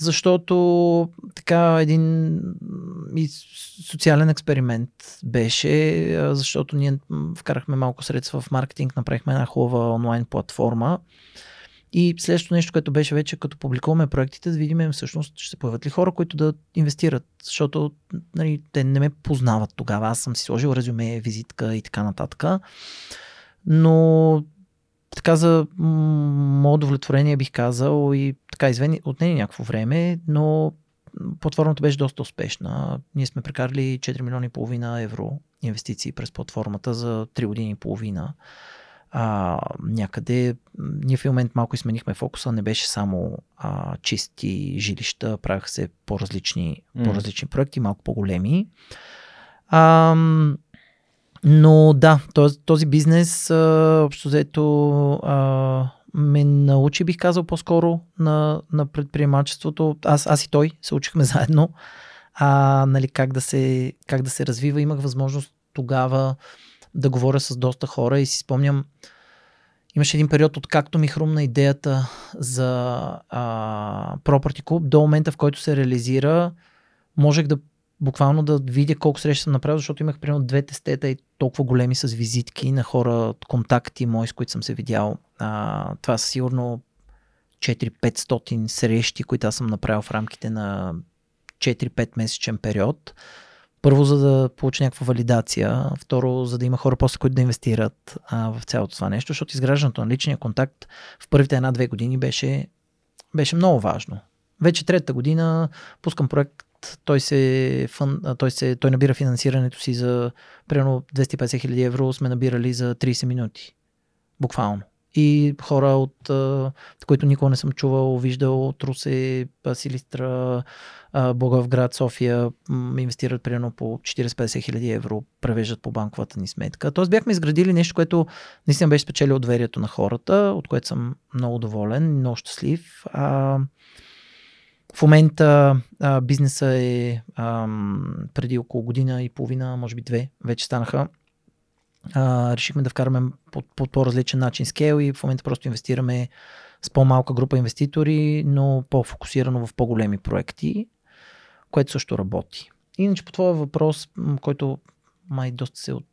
защото така един социален експеримент беше, защото ние вкарахме малко средства в маркетинг, направихме една хубава онлайн платформа. И следващото нещо, което беше вече, като публикуваме проектите, да видим всъщност ще се появят ли хора, които да инвестират, защото нали, те не ме познават тогава. Аз съм си сложил резюме, визитка и така нататък. Но така за мое удовлетворение бих казал и така извини, отнени някакво време, но платформата беше доста успешна. Ние сме прекарали 4 милиона и половина евро инвестиции през платформата за 3 години и половина. А, някъде ние в момент малко изменихме фокуса, не беше само а, чисти жилища, правяха се по-различни, по-различни проекти, малко по-големи. Ам, но да, този, този бизнес, а, общо взето, а, ме научи, бих казал, по-скоро на, на предприемачеството. Аз, аз и той се учихме заедно, а, нали, как, да се, как да се развива. Имах възможност тогава да говоря с доста хора и си спомням, имаше един период, откакто ми хрумна идеята за а, Property Club, до момента, в който се реализира, можех да буквално да видя колко срещи съм направил, защото имах примерно две тестета и толкова големи с визитки на хора, контакти мои, с които съм се видял. А, това са сигурно 4-500 срещи, които аз съм направил в рамките на 4-5 месечен период. Първо, за да получа някаква валидация. Второ, за да има хора после, които да инвестират а, в цялото това нещо, защото изграждането на личния контакт в първите една-две години беше, беше много важно. Вече третата година пускам проект той, се, фън, той, се, той набира финансирането си за примерно 250 хиляди евро, сме набирали за 30 минути. Буквално. И хора, от, които никога не съм чувал, виждал от Русе, Силистра, а, Благоевград, София, инвестират примерно по 40-50 хиляди евро, превеждат по банковата ни сметка. Тоест бяхме изградили нещо, което наистина беше спечелило доверието на хората, от което съм много доволен, много щастлив. А, в момента а, бизнеса е ам, преди около година и половина, може би две, вече станаха. А, решихме да вкараме по, по по-различен начин скейл и в момента просто инвестираме с по-малка група инвеститори, но по-фокусирано в по-големи проекти, което също работи. Иначе по твоя въпрос, който май доста се от...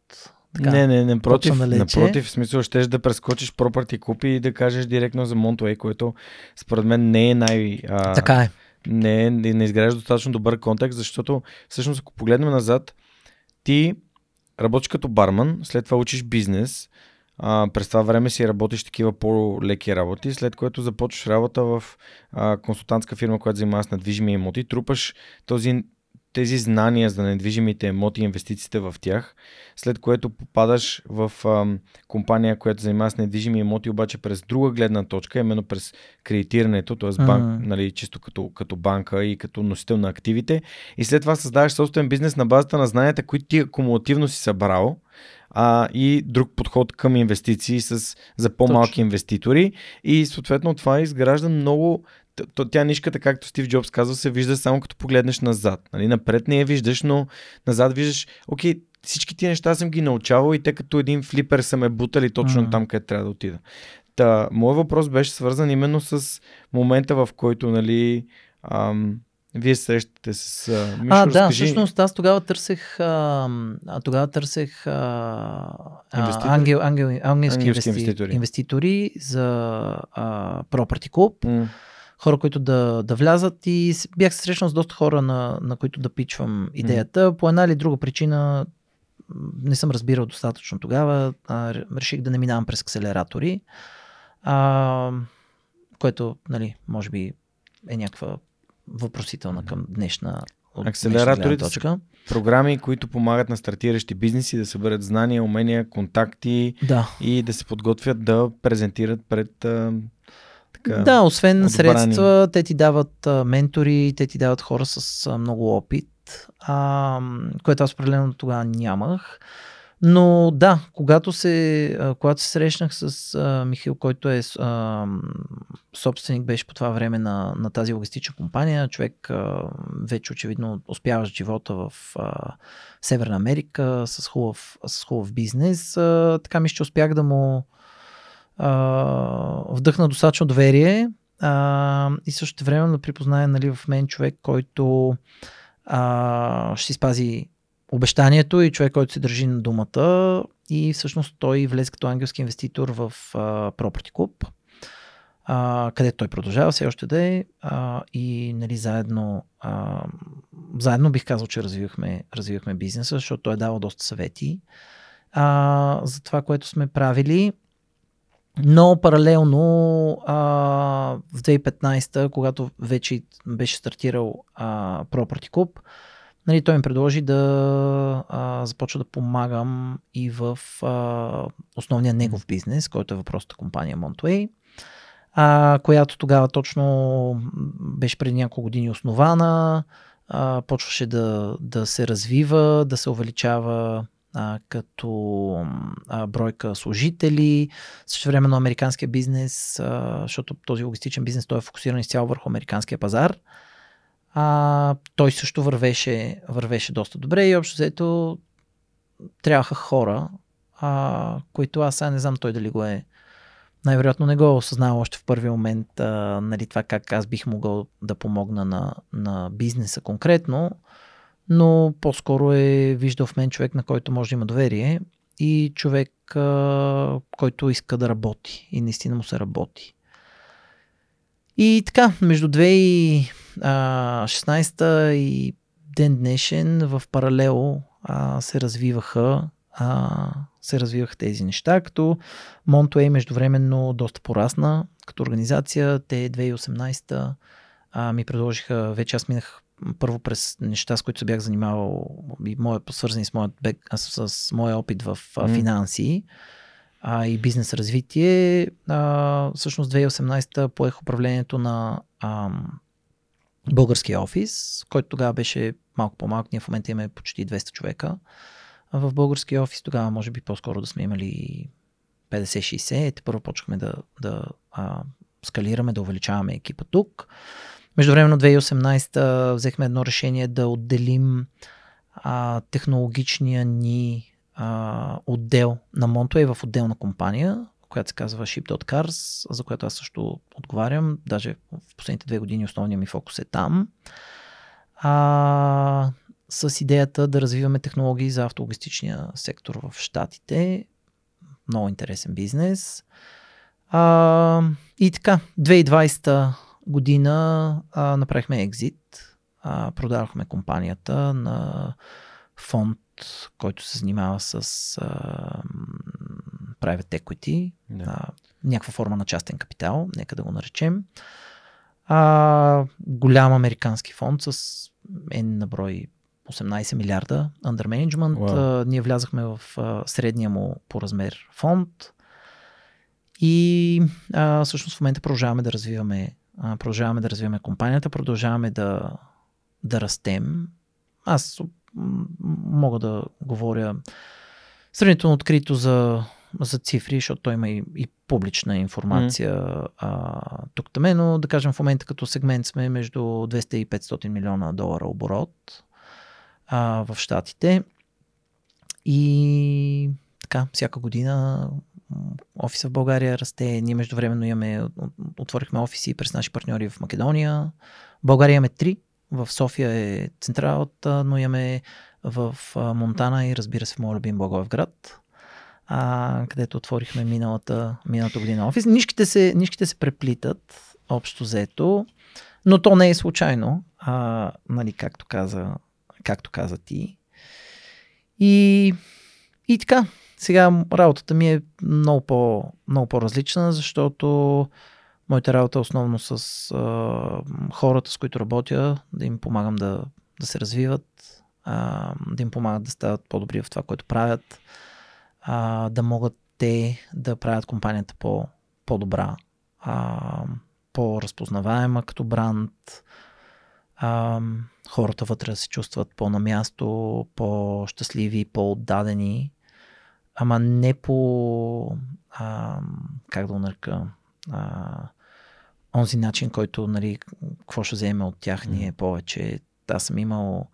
Така, не, не, не, против, напротив, в смисъл, щеш да прескочиш Property Купи и да кажеш директно за Montoy, което според мен не е най... А, Така е. Не, не, не изгражда достатъчно добър контекст, защото всъщност ако погледнем назад, ти работиш като барман, след това учиш бизнес, а, през това време си работиш такива по-леки работи, след което започваш работа в а, консултантска фирма, която занимава с недвижими имоти, трупаш този, тези знания за недвижимите имоти и инвестициите в тях, след което попадаш в а, компания, която занимава с недвижими имоти, обаче през друга гледна точка, именно през кредитирането, т.е. банк, Мгм. нали, чисто като, като банка и като носител на активите. И след това създаваш собствен бизнес на базата на знанията, които ти акумулативно си събрал а, и друг подход към инвестиции с, за по-малки Точно. инвеститори. И съответно това изгражда много. Т- т- Тя нишката, както Стив Джобс казва, се вижда само като погледнеш назад. Нали? Напред не я виждаш, но назад виждаш, окей, всички тия неща съм ги научавал и те като един флипер са ме бутали точно Мгм. там, където трябва да отида. Та, моят въпрос беше свързан именно с момента, в който нали, ам, Вие срещате с а, Мишо, а, да, разкажи... всъщност аз тогава търсех, а, тогава търсех а, Инвеститори? а, ангел, ангел, ангелски, Ангелски инвести, инвеститори. инвеститори за а, Property Club. М, хора, които да, да влязат и бях се срещнал с доста хора, на, на които да пичвам идеята. По една или друга причина не съм разбирал достатъчно тогава. А, реших да не минавам през акселератори, а, което, нали, може би е някаква въпросителна към днешна от Акселераторите гледна са точка. Програми, които помагат на стартиращи бизнеси да съберат знания, умения, контакти Да. и да се подготвят да презентират пред а, така, Да, освен одобрани. средства, те ти дават а, ментори, те ти дават хора с а, много опит, а, което аз определено тогава нямах. Но да, когато се, когато се срещнах с а, Михаил, който е а, собственик, беше по това време на, на тази логистична компания, човек а, вече очевидно успяващ живота в а, Северна Америка с хубав, с хубав бизнес, а, така мисля, че успях да му вдъхна достатъчно доверие а, и също време да припознае нали, в мен човек, който а, ще спази обещанието и човек, който се държи на думата и всъщност той влезе като ангелски инвеститор в а, Property Club, а, където той продължава все още да е а, и нали, заедно, а, заедно бих казал, че развивахме, развивахме бизнеса, защото той е давал доста съвети а, за това, което сме правили. Но паралелно а, в 2015, когато вече беше стартирал а, Property Club, нали, той ми предложи да а, започва да помагам и в а, основния негов бизнес, който е въпросната компания Montway, а, която тогава точно беше преди няколко години основана, а, почваше да, да се развива, да се увеличава като бройка служители, също време на американския бизнес, защото този логистичен бизнес той е фокусиран изцяло върху американския пазар. А, той също вървеше, вървеше доста добре и общо взето трябваха хора, а, които аз сега не знам той дали го е най-вероятно не го е осъзнал още в първи момент а, нали, това как аз бих могъл да помогна на, на бизнеса конкретно, но по-скоро е виждал в мен човек, на който може да има доверие и човек, а, който иска да работи и наистина му се работи. И така, между 2016 и ден днешен в паралел а, се развиваха а, се развиваха тези неща, като Montoy междувременно доста порасна като организация. Те 2018 а, ми предложиха, вече аз минах първо през неща, с които се бях занимавал и моя, свързани с, моят а, с, с моя опит в а, М. финанси а, и бизнес развитие. А, всъщност 2018 поех управлението на ам, българския офис, който тогава беше малко по-малък. Ние в момента имаме почти 200 човека. А в българския офис тогава може би по-скоро да сме имали 50-60. Те първо почнахме да, да а, скалираме, да увеличаваме екипа тук. Междувременно 2018 взехме едно решение да отделим а, технологичния ни а, отдел на Montoy в отделна компания, която се казва Ship.cars, за която аз също отговарям. Даже в последните две години основният ми фокус е там. А, с идеята да развиваме технологии за автологистичния сектор в Штатите. Много интересен бизнес. А, и така, 2020 година а, направихме екзит. А, продавахме компанията на фонд, който се занимава с а, private equity, Да. а, някаква форма на частен капитал, нека да го наречем. А, голям американски фонд с N на брой 18 милиарда under management. Wow. А, ние влязахме в а, средния му по размер фонд и а, всъщност в момента продължаваме да развиваме а, продължаваме да развиваме компанията, продължаваме да, да растем. Аз мога да говоря сравнително открито за, за цифри, защото той има и, и публична информация mm. а, тук таме, но да кажем в момента като сегмент сме между 200 и 500 милиона долара оборот а, в Штатите и така, всяка година офиса в България расте. Ние междувременно имаме, отворихме офиси през наши партньори в Македония. В България имаме три В София е централата, но имаме в Монтана и разбира се в моят любим Благоевград, а, където отворихме миналата, миналата година офис. Нишките се, нишките се преплитат, общо взето, но то не е случайно, а, нали, както, каза, както каза ти. И, и така, сега работата ми е много, по, много по-различна, защото моята работа е основно с а, хората, с които работя, да им помагам да, да се развиват, а, да им помагат да стават по-добри в това, което правят, а, да могат те да правят компанията по, по-добра, а, по-разпознаваема като бранд, а, хората вътре се чувстват по-на място, по-щастливи, по-отдадени, ама не по, а, как да го нарека, а, онзи начин, който, нали, какво ще вземе от тях ние повече. Аз съм имал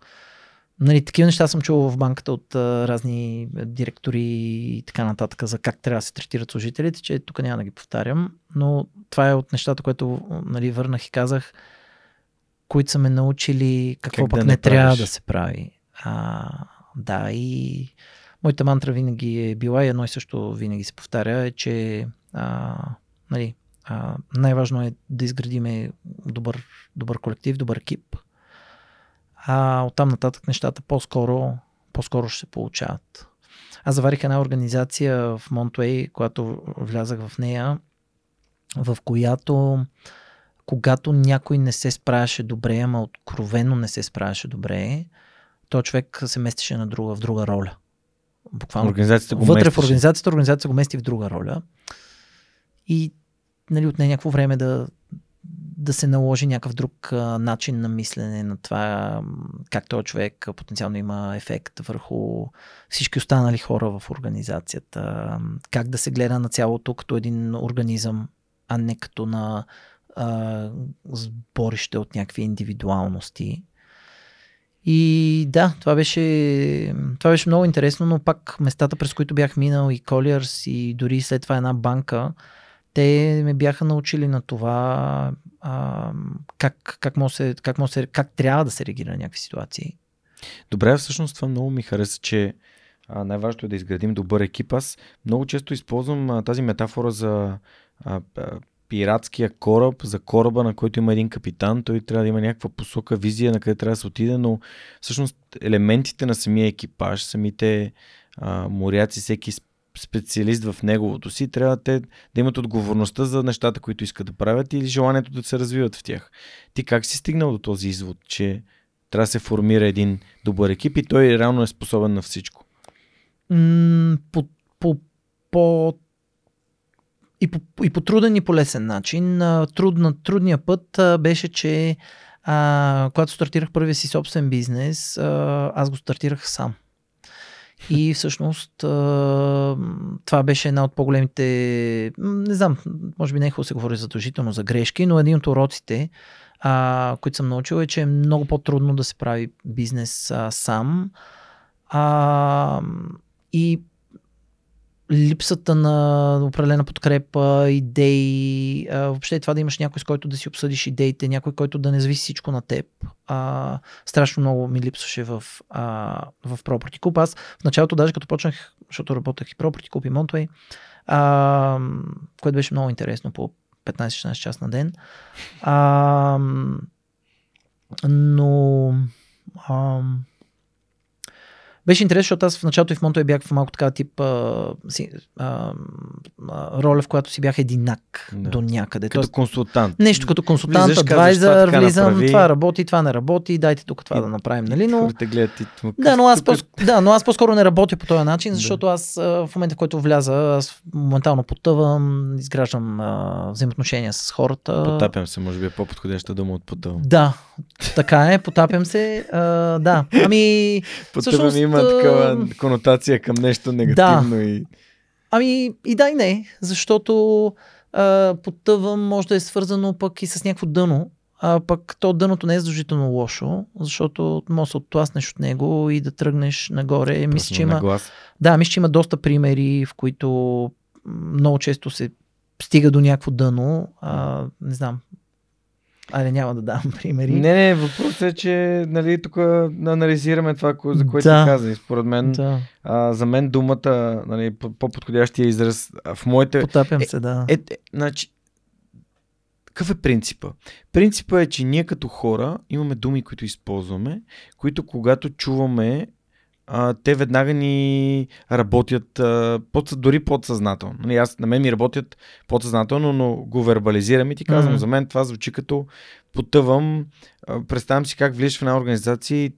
Нали, такива неща съм чувал в банката от а, разни директори и така нататък за как трябва да се третират служителите, че тук няма да ги повтарям, но това е от нещата, което нали, върнах и казах, които са ме научили какво как пък да не, не трябва да се прави. А, да, и моята мантра винаги е била и едно и също винаги се повтаря, е, че а, нали, а, най-важно е да изградиме добър, добър колектив, добър екип, а оттам нататък нещата по-скоро, по-скоро ще се получават. Аз заварих една организация в Монтуей, когато влязах в нея, в която когато някой не се справяше добре, ама откровено не се справяше добре, то човек се местеше на друга, в друга роля. Буквално. Организацията го Вътре местеше. в организацията, организацията го мести в друга роля. И нали, отне някакво време да, да се наложи някакъв друг а, начин на мислене на това как този човек потенциално има ефект върху всички останали хора в организацията, как да се гледа на цялото като един организъм, а не като на а, сборище от някакви индивидуалности. И да, това беше, това беше много интересно, но пак местата, през които бях минал и Colliers и дори след това една банка, те ме бяха научили на това а, как, как, може се, как, може се, как трябва да се реагира на някакви ситуации. Добре, всъщност това много ми хареса, че най-важното е да изградим добър екип. Аз много често използвам а, тази метафора за а, а, пиратския кораб, за кораба, на който има един капитан. Той трябва да има някаква посока, визия на къде трябва да се отиде, но всъщност елементите на самия екипаж, самите а, моряци, всеки специалист в неговото си, трябва те да имат отговорността за нещата, които искат да правят или желанието да се развиват в тях. Ти как си стигнал до този извод, че трябва да се формира един добър екип и той реално е способен на всичко? По, по, по и по, и по труден и по лесен начин. Трудна, трудният път беше, че а, когато стартирах първия си собствен бизнес, а, аз го стартирах сам. И всъщност това беше една от по-големите, не знам, може би не е хубаво се говори задължително за грешки, но един от уроците, а, които съм научил е, че е много по-трудно да се прави бизнес а, сам. А, и липсата на определена подкрепа, идеи, а, въобще това да имаш някой с който да си обсъдиш идеите, някой, който да не зависи всичко на теб. А, страшно много ми липсваше в, а, в Property Club. Аз в началото, даже като почнах, защото работех и Property Club и Monthway, а, което беше много интересно по 15-16 час на ден. А, но а, беше интересно, защото аз в началото и в Монто бях в малко така тип а, си, а, а, роля, в която си бях единак да. до някъде. Като Тоест, консултант. Нещо като консултант, Влизаш, адвайзър, влизам, направи... това работи, това не работи, дайте тук това и, да направим, нали? Но... гледат и тук, да, но аз, по- да, но аз по-скоро не работя по този начин, защото да. аз в момента, в който вляза, аз моментално потъвам, изграждам а, взаимоотношения с хората. Потапям се, може би е по-подходяща дума от потъвам. Да, така е, потапям се. А, да, ами... Всъщност, има такава конотация към нещо негативно. Да. И... Ами и да и не, защото а, потъвам може да е свързано пък и с някакво дъно, а пък то дъното не е задължително лошо, защото може да се оттласнеш от него и да тръгнеш нагоре. Мисля, че има, да, мисля, че има доста примери, в които много често се стига до някакво дъно. А, не знам, Айде, няма да дам примери. Не, не, въпросът е, че нали, тук анализираме това, за което Да. ти каза. И според мен, Да, а, за мен думата, нали, по- по-подходящия израз в моите... потапям се, да. Е, е, значи, какъв е принципа? Принципа е, че ние като хора имаме думи, които използваме, които когато чуваме, а, те веднага ни работят а, под, дори подсъзнателно. Нали, аз, на мен ми работят подсъзнателно, но го вербализирам и ти казвам, Мгм. за мен това звучи като потъвам, а, представям си как влизаш в една организация и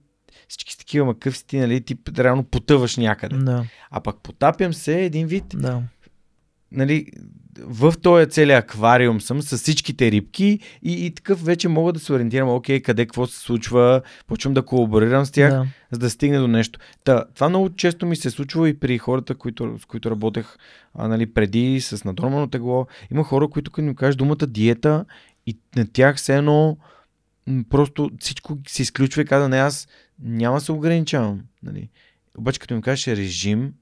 всички са такива макъв си ти, нали, ти реално потъваш някъде. Да, А пък потапям се един вид да. Нали, в този целият аквариум съм с всичките рибки и, и такъв вече мога да се ориентирам, окей, къде какво се случва, почвам да колаборирам с тях, да. за да стигне до нещо. Та, това много често ми се случва и при хората, които, с които работех а, нали, преди, с наднормално тегло. Има хора, които като ми кажеш думата диета и на тях все едно просто всичко се изключва и казва, не, аз няма се ограничавам. Нали. Обаче като ми кажеш режим,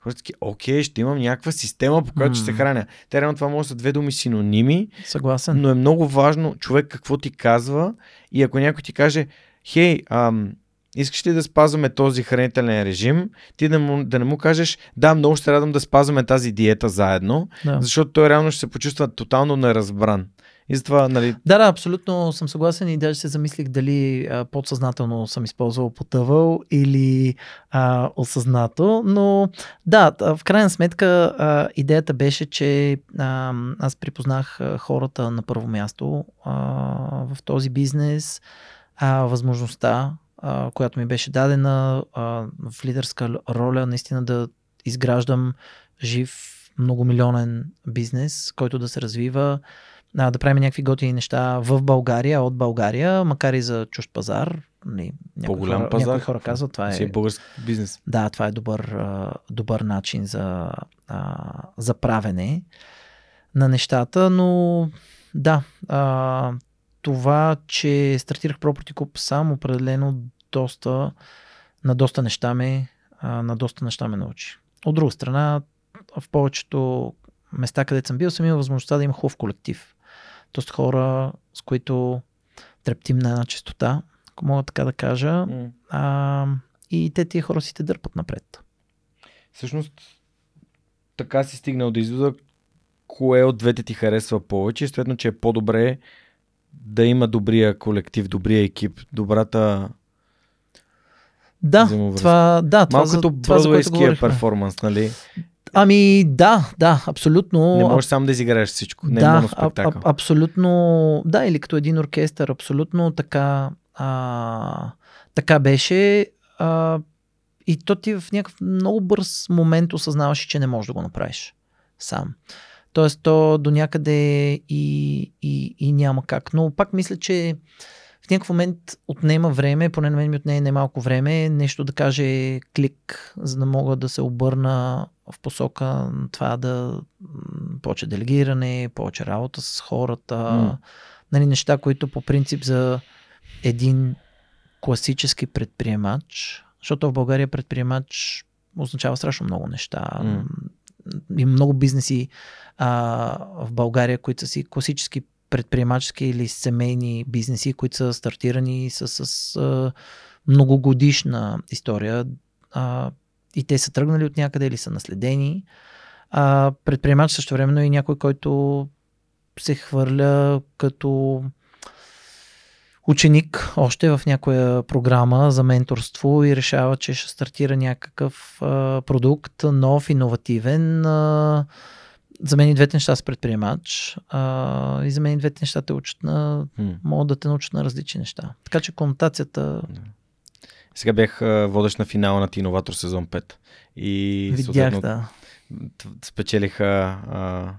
хората таки, окей, ще имам някаква система, по която ще се храня. Те реално това може да са две думи синоними, Съгласен. но е много важно човек какво ти казва и ако някой ти каже, хей, ам, искаш ли да спазваме този хранителен режим, ти да, му, да не му кажеш, да, много ще радвам да спазваме тази диета заедно, Да. защото той реално ще се почувства тотално неразбран. И затова, нали, Да, да, абсолютно съм съгласен и даже се замислих дали а, подсъзнателно съм използвал потъвал или а, осъзнато, но да, в крайна сметка а, идеята беше, че а, аз припознах хората на първо място а, в този бизнес, а, възможността, а, която ми беше дадена а, в лидерска роля, наистина да изграждам жив многомилионен бизнес, който да се развива, а, да правим някакви готини неща в България, от България, макар и за чужд пазар. Нали, някои по-голям хора, пазар. Някои хора казват, това си е е, български бизнес. да, това е добър, добър начин за, за правене на нещата, но да, а, това, че стартирах Property Club сам, определено доста, на доста неща ме, а, на доста неща ме научи. От друга страна, в повечето места, където съм бил, съм имал възможността да има хубав колектив. Тоест хора, с които трептим на една частота, ако мога така да кажа. М. А, и те тия хора си те дърпат напред. Всъщност, така си стигнал до извода, кое от двете ти харесва повече следно, че е по-добре да има добрия колектив, добрия екип, добрата... Да, това, да, това, Малко за, като това, за което перформанс, нали? Ами да, да, абсолютно. Не можеш сам да изиграеш всичко. Не е да, моноспектакъл. аб, абсолютно, да, или като един оркестър, абсолютно така, а, така беше. А, и то ти в някакъв много бърз момент осъзнаваш, че не можеш да го направиш сам. Тоест, то до някъде и, и, и няма как. Но пак мисля, че в някакъв момент отнема време, поне на мен ми отнеме немалко време, нещо да каже клик, за да мога да се обърна в посока на това да повече делегиране, повече работа с хората, М. нали, неща, които по принцип за един класически предприемач, защото в България предприемач означава страшно много неща. М. Има много бизнеси а, в България, които са си класически предприемачески или семейни бизнеси, които са стартирани с, с а, многогодишна история а, и те са тръгнали от някъде или са наследени. А, предприемач също времено е и някой, който се хвърля като ученик още в някоя програма за менторство и решава, че ще стартира някакъв а, продукт, нов, иновативен. А, за мен и двете неща са предприемач а, и за мен и двете неща те учат на, М. могат да те научат на различни неща. Така че конотацията Сега бях водещ на финала на Тиноватор сезон 5. И видях, да. спечелиха а,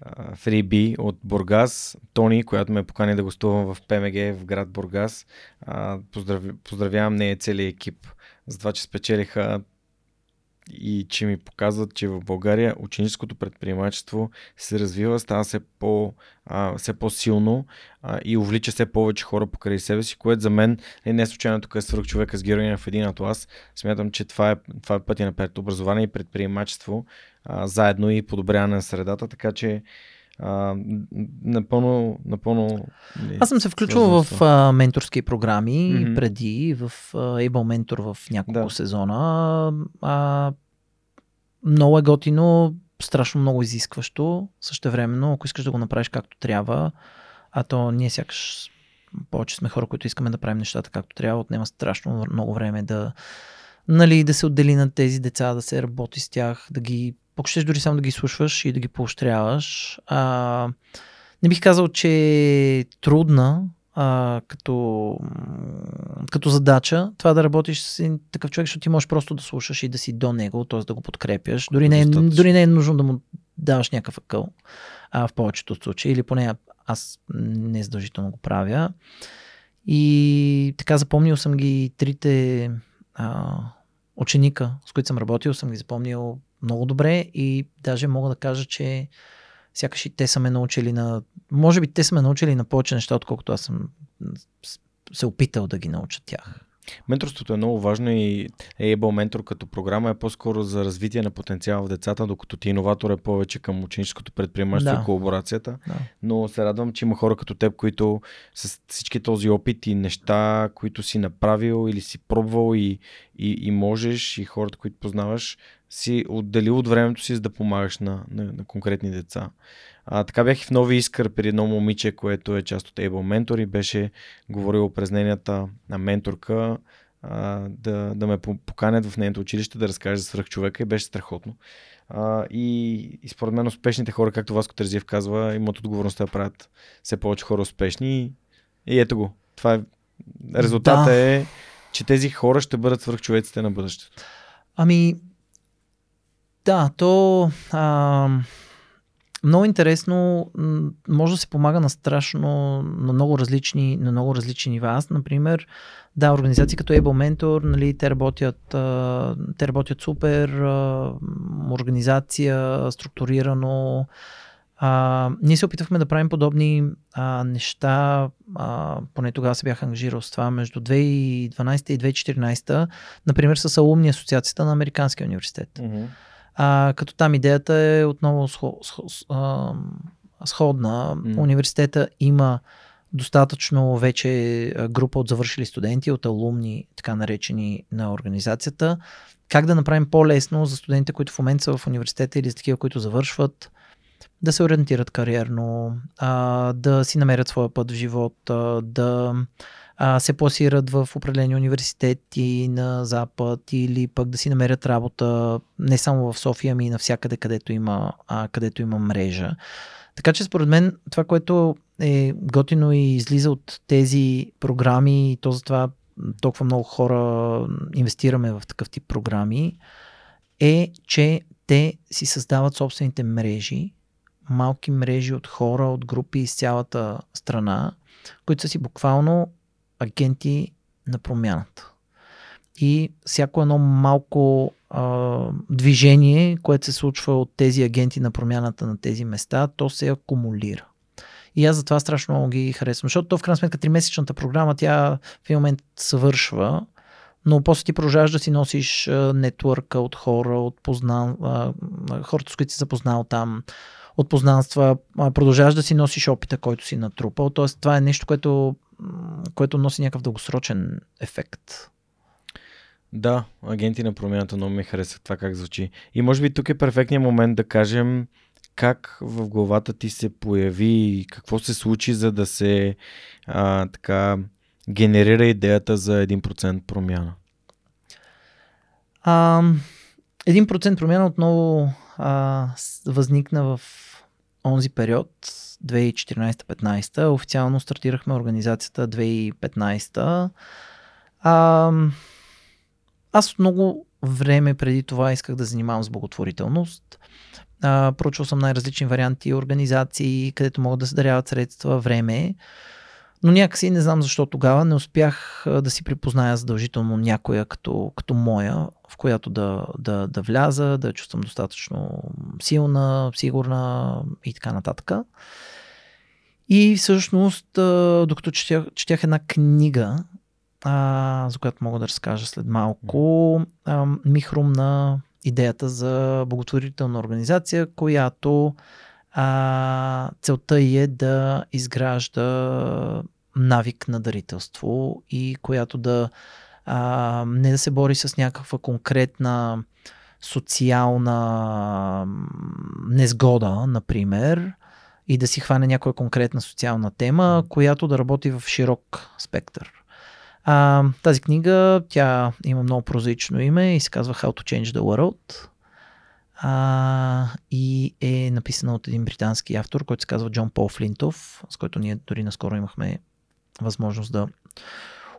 а, фриби от Бургас. Тони, която ме покани да гостувам в ПМГ в град Бургас. А, поздрав... Поздравявам нея целият екип за това, че спечелиха и че ми показват, че в България ученическото предприемачество се развива, става все, по, а, все по-силно а, и увлича все повече хора покрай себе си, което за мен е не случайно тук е свърх човека с героиня в един атлас. Смятам, че това е, това е пътя напред. Образование и предприемачество а, заедно и подобряване на средата, така че а, напълно, напълно... Аз съм се включил в а, менторски програми mm-hmm. преди, в а, Able Mentor в няколко да. сезона. А, много е готино, страшно много изискващо, също времено, ако искаш да го направиш както трябва, а то ние сякаш повече сме хора, които искаме да правим нещата както трябва, отнема страшно много време да, нали, да се отдели на тези деца, да се работи с тях, да ги, ако щеш дори само да ги слушваш и да ги поощряваш. А, не бих казал, че е трудна а, като, като задача това да работиш с такъв човек, защото ти можеш просто да слушаш и да си до него, т.е. да го подкрепяш. Дори не, е, дори не е нужно да му даваш някакъв акъл а, в повечето случаи, или поне аз не задължително го правя. И така запомнил съм ги трите а, ученика, с които съм работил, съм ги запомнил много добре и даже мога да кажа, че сякаш и те са ме научили на... Може би те са ме научили на повече неща, отколкото аз съм се опитал да ги науча тях. Менторството е много важно и Able Mentor като програма е по-скоро за развитие на потенциал в децата, докато ти иноватор е повече към ученическото предприемачество да. и колаборацията. Да. Но се радвам, че има хора като теб, които с всички този опит и неща, които си направил или си пробвал и, и, и можеш и хората, които познаваш, си отделил от времето си, за да помагаш на, на, на конкретни деца. А, така бях и в Нови Искър при едно момиче, което е част от Able Mentor и беше говорил през нейната на менторка а, да, да ме поканят в нейното училище да разкаже за свръхчовека и беше страхотно. А, и, и според мен успешните хора, както Васко Терзиев казва, имат отговорността да правят все повече хора успешни и, и ето го. Това е, резултата да. е, че тези хора ще бъдат свръхчовеците на бъдещето. Ами, да, то а, много интересно, може да се помага на страшно, на много различни, на много различни нива. Аз, например, да, организации като Able Mentor, нали, те, работят, а, те работят супер, а, организация, структурирано. А, ние се опитвахме да правим подобни а, неща, а, поне тогава се бях ангажирал с това, между 2012 и 2014, например с Алумни Асоциацията на Американския университет. Mm-hmm а, като там идеята е отново схо, схо, а, сходна. Mm. Университета има достатъчно вече група от завършили студенти, от алумни, така наречени на организацията. Как да направим по-лесно за студентите, които в момента са в университета или за такива, които завършват, да се ориентират кариерно, а, да си намерят своя път в живота, да а, се пласират в определени университети на Запад или пък да си намерят работа не само в София, ами и навсякъде, където има, а, където има мрежа. Така че според мен това, което е готино и излиза от тези програми и то затова толкова много хора инвестираме в такъв тип програми, е, че те си създават собствените мрежи, малки мрежи от хора, от групи из цялата страна, които са си буквално агенти на промяната. И всяко едно малко а, движение, което се случва от тези агенти на промяната на тези места, то се акумулира. И аз затова страшно много ги харесвам, защото то в крайна сметка тримесечната програма, тя в един момент свършва, но после ти продължаваш да си носиш нетворка от хора, от познан, хората, с които си запознал там, от познанства, продължаваш да си носиш опита, който си натрупал. Тоест, това е нещо, което което носи някакъв дългосрочен ефект. Да, агенти на промяната много ми харесва това как звучи. И може би тук е перфектният момент да кажем как в главата ти се появи и какво се случи, за да се а, така генерира идеята за 1% промяна. А, 1% промяна отново а, възникна в онзи период, 2014-15. Официално стартирахме организацията 2015. А, аз много време преди това исках да занимавам с благотворителност. А, проучвал съм най-различни варианти организации, където могат да се даряват средства, време. Но някакси не знам защо тогава не успях да си припозная задължително някоя като, като моя, в която да, да, да вляза, да чувствам достатъчно силна, сигурна и така нататък. И всъщност, докато четях, четях една книга, а, за която мога да разкажа след малко, а, ми хрумна идеята за благотворителна организация, която А, целта е да изгражда навик на дарителство и която да а, не да се бори с някаква конкретна социална незгода, например, и да си хване някоя конкретна социална тема, която да работи в широк спектър. А, тази книга, тя има много прозаично име и се казва How to Change the World. А, и е написана от един британски автор, който се казва Джон Пол Флинтов, с който ние дори наскоро имахме възможност да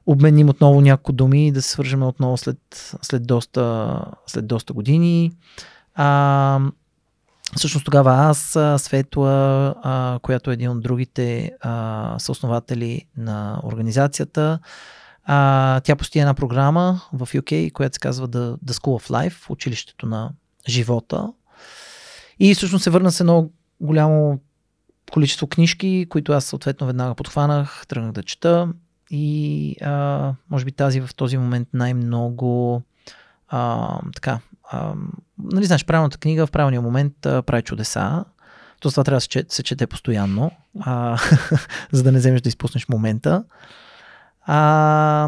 обменим отново няколко думи и да се свържем отново след, след, доста, след доста години. А, всъщност тогава аз, Светла, а, която е един от другите а, съоснователи на организацията, а, тя пости една програма в UK, която се казва The, The School of Life, училището на живота. И всъщност се върна с едно голямо количество книжки, които аз съответно веднага подхванах, тръгнах да чета и а, може би тази в този момент най-много а, така, а, нали знаеш, правилната книга в правилния момент а, прави чудеса. То това трябва да се, се чете постоянно, а, за да не вземеш да изпуснеш момента. А,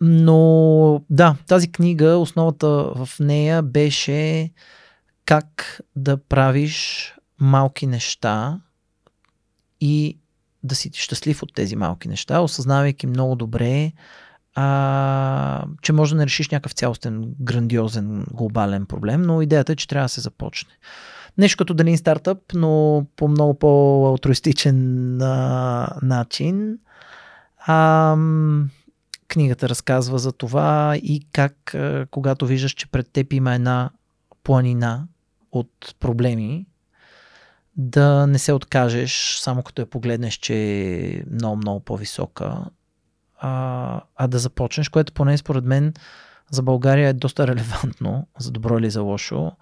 но да, тази книга, основата в нея беше как да правиш малки неща и да си щастлив от тези малки неща, осъзнавайки много добре, а, че може да не решиш някакъв цялостен, грандиозен, глобален проблем, но идеята е, че трябва да се започне. Нещо като да стартъп, но по много по-алтруистичен а, начин. А, книгата разказва за това и как, а, когато виждаш, че пред теб има една планина от проблеми, да не се откажеш, само като я погледнеш, че е много, много по-висока, а, а да започнеш, което поне според мен за България е доста релевантно, за добро или за лошо,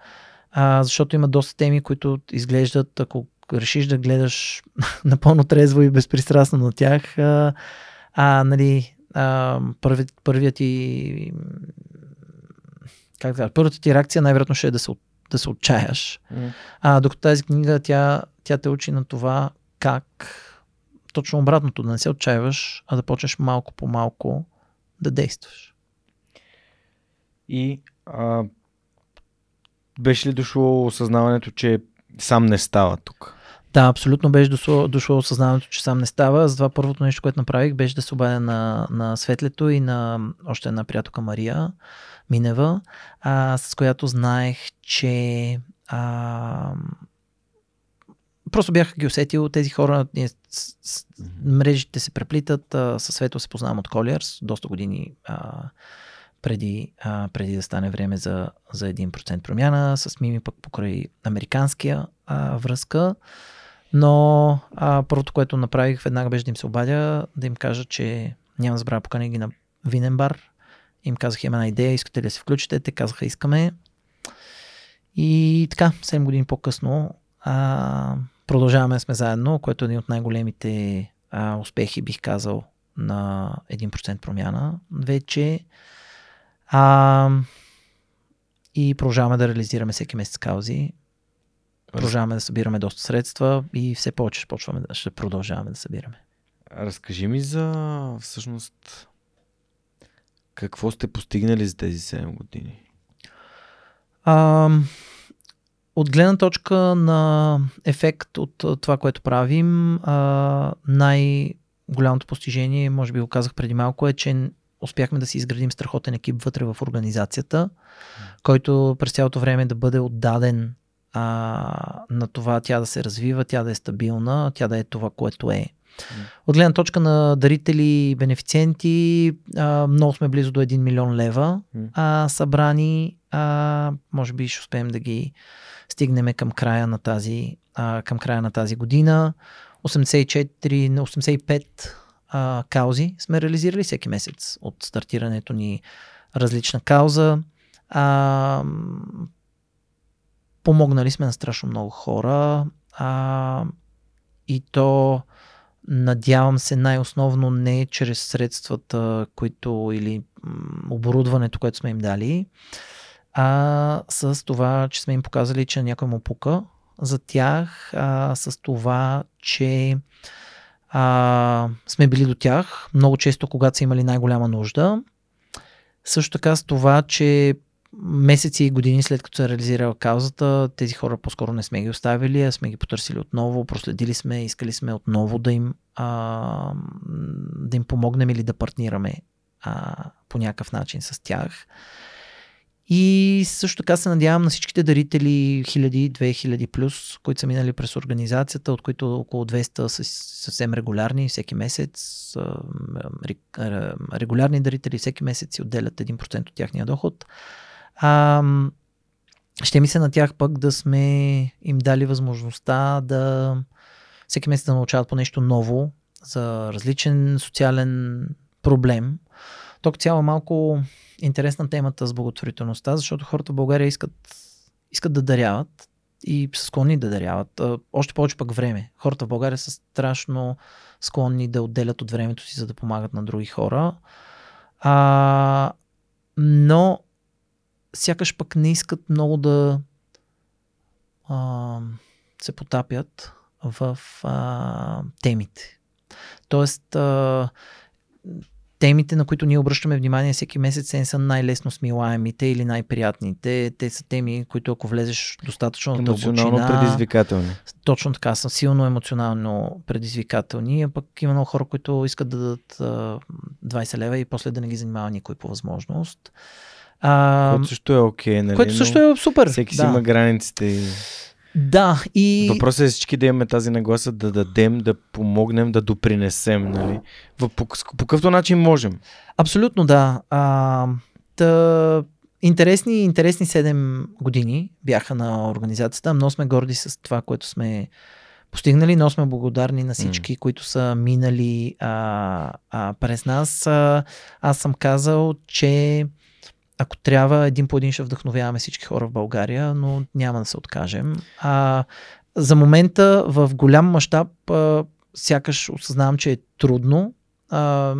а, защото има доста теми, които изглеждат, ако решиш да гледаш напълно трезво и безпристрастно на тях, а, а нали, а, първи, първият ти как да първата ти реакция най-вероятно ще е да се да се отчаяш. Mm. А, докато тази книга, тя, тя те учи на това как точно обратното, да не се отчаиваш, а да почнеш малко по малко да действаш. И а, беше ли дошло осъзнаването, че сам не става тук? Да, абсолютно беше дошло, дошло осъзнаването, че сам не става. Затова първото нещо, което направих, беше да се обадя на, на Светлето и на още една приятелка Мария Минева, а, с която знаех, че а, просто бях ги усетил тези хора. Ние, с, с, мрежите се преплитат. А, със Свето се познавам от Colliers, доста години а, преди, а, преди да стане време за, за 1% промяна. С Мими пък покрай американския а, връзка. Но а, първото, което направих, веднага беше да им се обадя, да им кажа, че няма да забравя покани ги на винен бар. Им казах, има една идея, искате ли да се включите? Те казаха, искаме. И така, 7 години по-късно а, продължаваме сме заедно, което е един от най-големите а, успехи, бих казал, на 1% промяна вече. А, и продължаваме да реализираме всеки месец каузи. Продължаваме да събираме доста средства и все повече ще, почваме, ще продължаваме да събираме. Разкажи ми за всъщност какво сте постигнали за тези 7 години? А, от гледна точка на ефект от това, което правим, най-голямото постижение, може би го казах преди малко, е, че успяхме да си изградим страхотен екип вътре в организацията, който през цялото време да бъде отдаден а, на това тя да се развива, тя да е стабилна, тя да е това, което е. От гледна точка на дарители и бенефициенти, а, много сме близо до 1 милион лева а, събрани. А, може би ще успеем да ги стигнем към края на тази, а, към края на тази година. 84 на 85 а, каузи сме реализирали всеки месец от стартирането ни различна кауза. А, помогнали сме на страшно много хора а, и то надявам се най-основно не чрез средствата, които или оборудването, което сме им дали, а с това, че сме им показали, че някой му пука за тях а, с това, че а, сме били до тях много често, когато са имали най-голяма нужда. Също така с това, че месеци и години след като се е реализирала каузата, тези хора по-скоро не сме ги оставили, а сме ги потърсили отново, проследили сме, искали сме отново да им, а, да им помогнем или да партнираме а, по някакъв начин с тях. И също така се надявам на всичките дарители, хиляди, 2000 плюс, които са минали през организацията, от които около 200 са съвсем регулярни, всеки месец, регулярни дарители всеки месец си отделят 1% от тяхния доход. А, ще ми се на тях пък да сме им дали възможността да всеки месец да научават по нещо ново за различен социален проблем. Тук цяло малко интересна темата с благотворителността, защото хората в България искат, искат да даряват и са склонни да даряват. Още повече пък време. Хората в България са страшно склонни да отделят от времето си, за да помагат на други хора. А, но сякаш пък не искат много да а, се потапят в а, темите. Тоест, а, темите, на които ние обръщаме внимание всеки месец, не са най-лесно смилаемите или най-приятните. Те са теми, които ако влезеш достатъчно в Емоционално предизвикателни. Точно така, са силно емоционално предизвикателни, а пък има много хора, които искат да дадат 20 лева и после да не ги занимава никой по възможност. А, което също е окей, okay, нали? Което също е супер. Всеки да. си има границите. И... Да, и... Въпросът е всички да имаме тази нагласа да дадем, да помогнем, да допринесем, нали? По, по, по какъвто начин можем. Абсолютно да. А, та, интересни, интересни 7 години бяха на организацията. Много сме горди с това, което сме постигнали, но сме благодарни на всички, mm. които са минали а, а, през нас. А, аз съм казал, че ако трябва, един по един ще вдъхновяваме всички хора в България, но няма да се откажем. А, за момента в голям мащаб сякаш осъзнавам, че е трудно. А,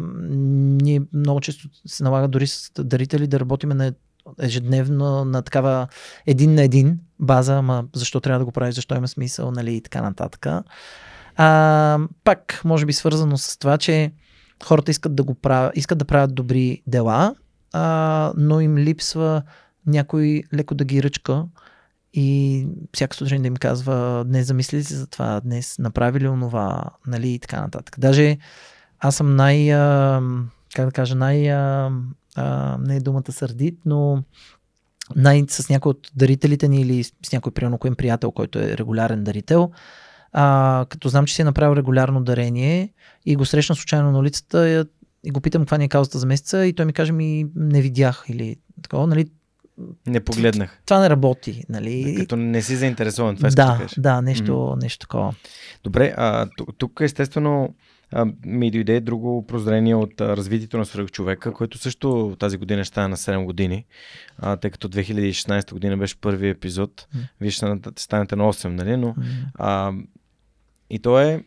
ние много често се налага дори с дарители да работиме на ежедневно на такава един на един база, ама защо трябва да го правиш, защо има смисъл, нали, и така нататък. А, пак, може би свързано с това, че хората искат да го правят, искат да правят добри дела а, но им липсва някой леко да ги ръчка и всяка сутрин да им казва днес замисли си за това, днес направи ли онова, нали и така нататък. Даже аз съм най, а, как да кажа, най, а, а, не е думата сърдит, но най- с някой от дарителите ни или с някой приемно приятел, който е регулярен дарител, а, като знам, че си е направил регулярно дарение и го срещна случайно на улицата, и го питам каква ни е каузата за месеца и той ми каже ми не видях или такова, нали, не погледнах. Това не работи, нали? Като не си заинтересован, това да, да, да, нещо, mm. нещо такова. Добре, а, тук естествено а, ми дойде друго прозрение от а, развитието на човека, което също тази година ще стане на 7 години, а, тъй като 2016 година беше първи епизод, mm. вие ще станете на 8, нали? Но, mm. а, и то е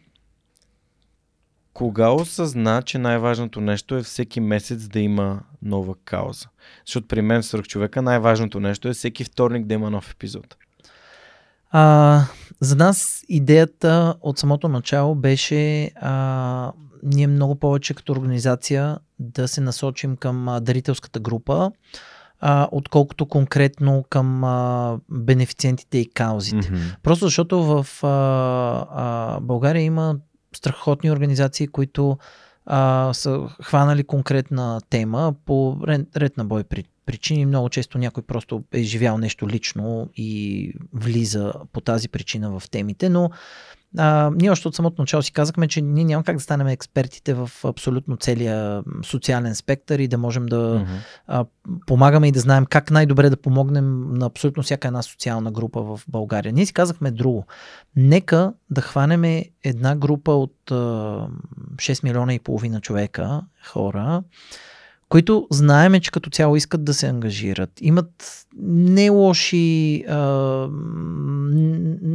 кога осъзна, че най-важното нещо е всеки месец да има нова кауза? Защото при мен свърх човека най-важното нещо е всеки вторник да има нов епизод. А, за нас идеята от самото начало беше а, ние много повече като организация да се насочим към а, дарителската група, а, отколкото конкретно към а, бенефициентите и каузите. Mm-hmm. Просто защото в а, а, България има страхотни организации, които а, са хванали конкретна тема по ред, на бой причини. Много често някой просто е живял нещо лично и влиза по тази причина в темите, но а, ние още от самото начало си казахме, че ние няма как да станем експертите в абсолютно целия социален спектър и да можем да mm-hmm. а, помагаме и да знаем как най-добре да помогнем на абсолютно всяка една социална група в България. Ние си казахме друго. Нека да хванеме една група от а, 6 милиона и половина човека, хора, които знаеме, че като цяло искат да се ангажират. Имат не лоши, а,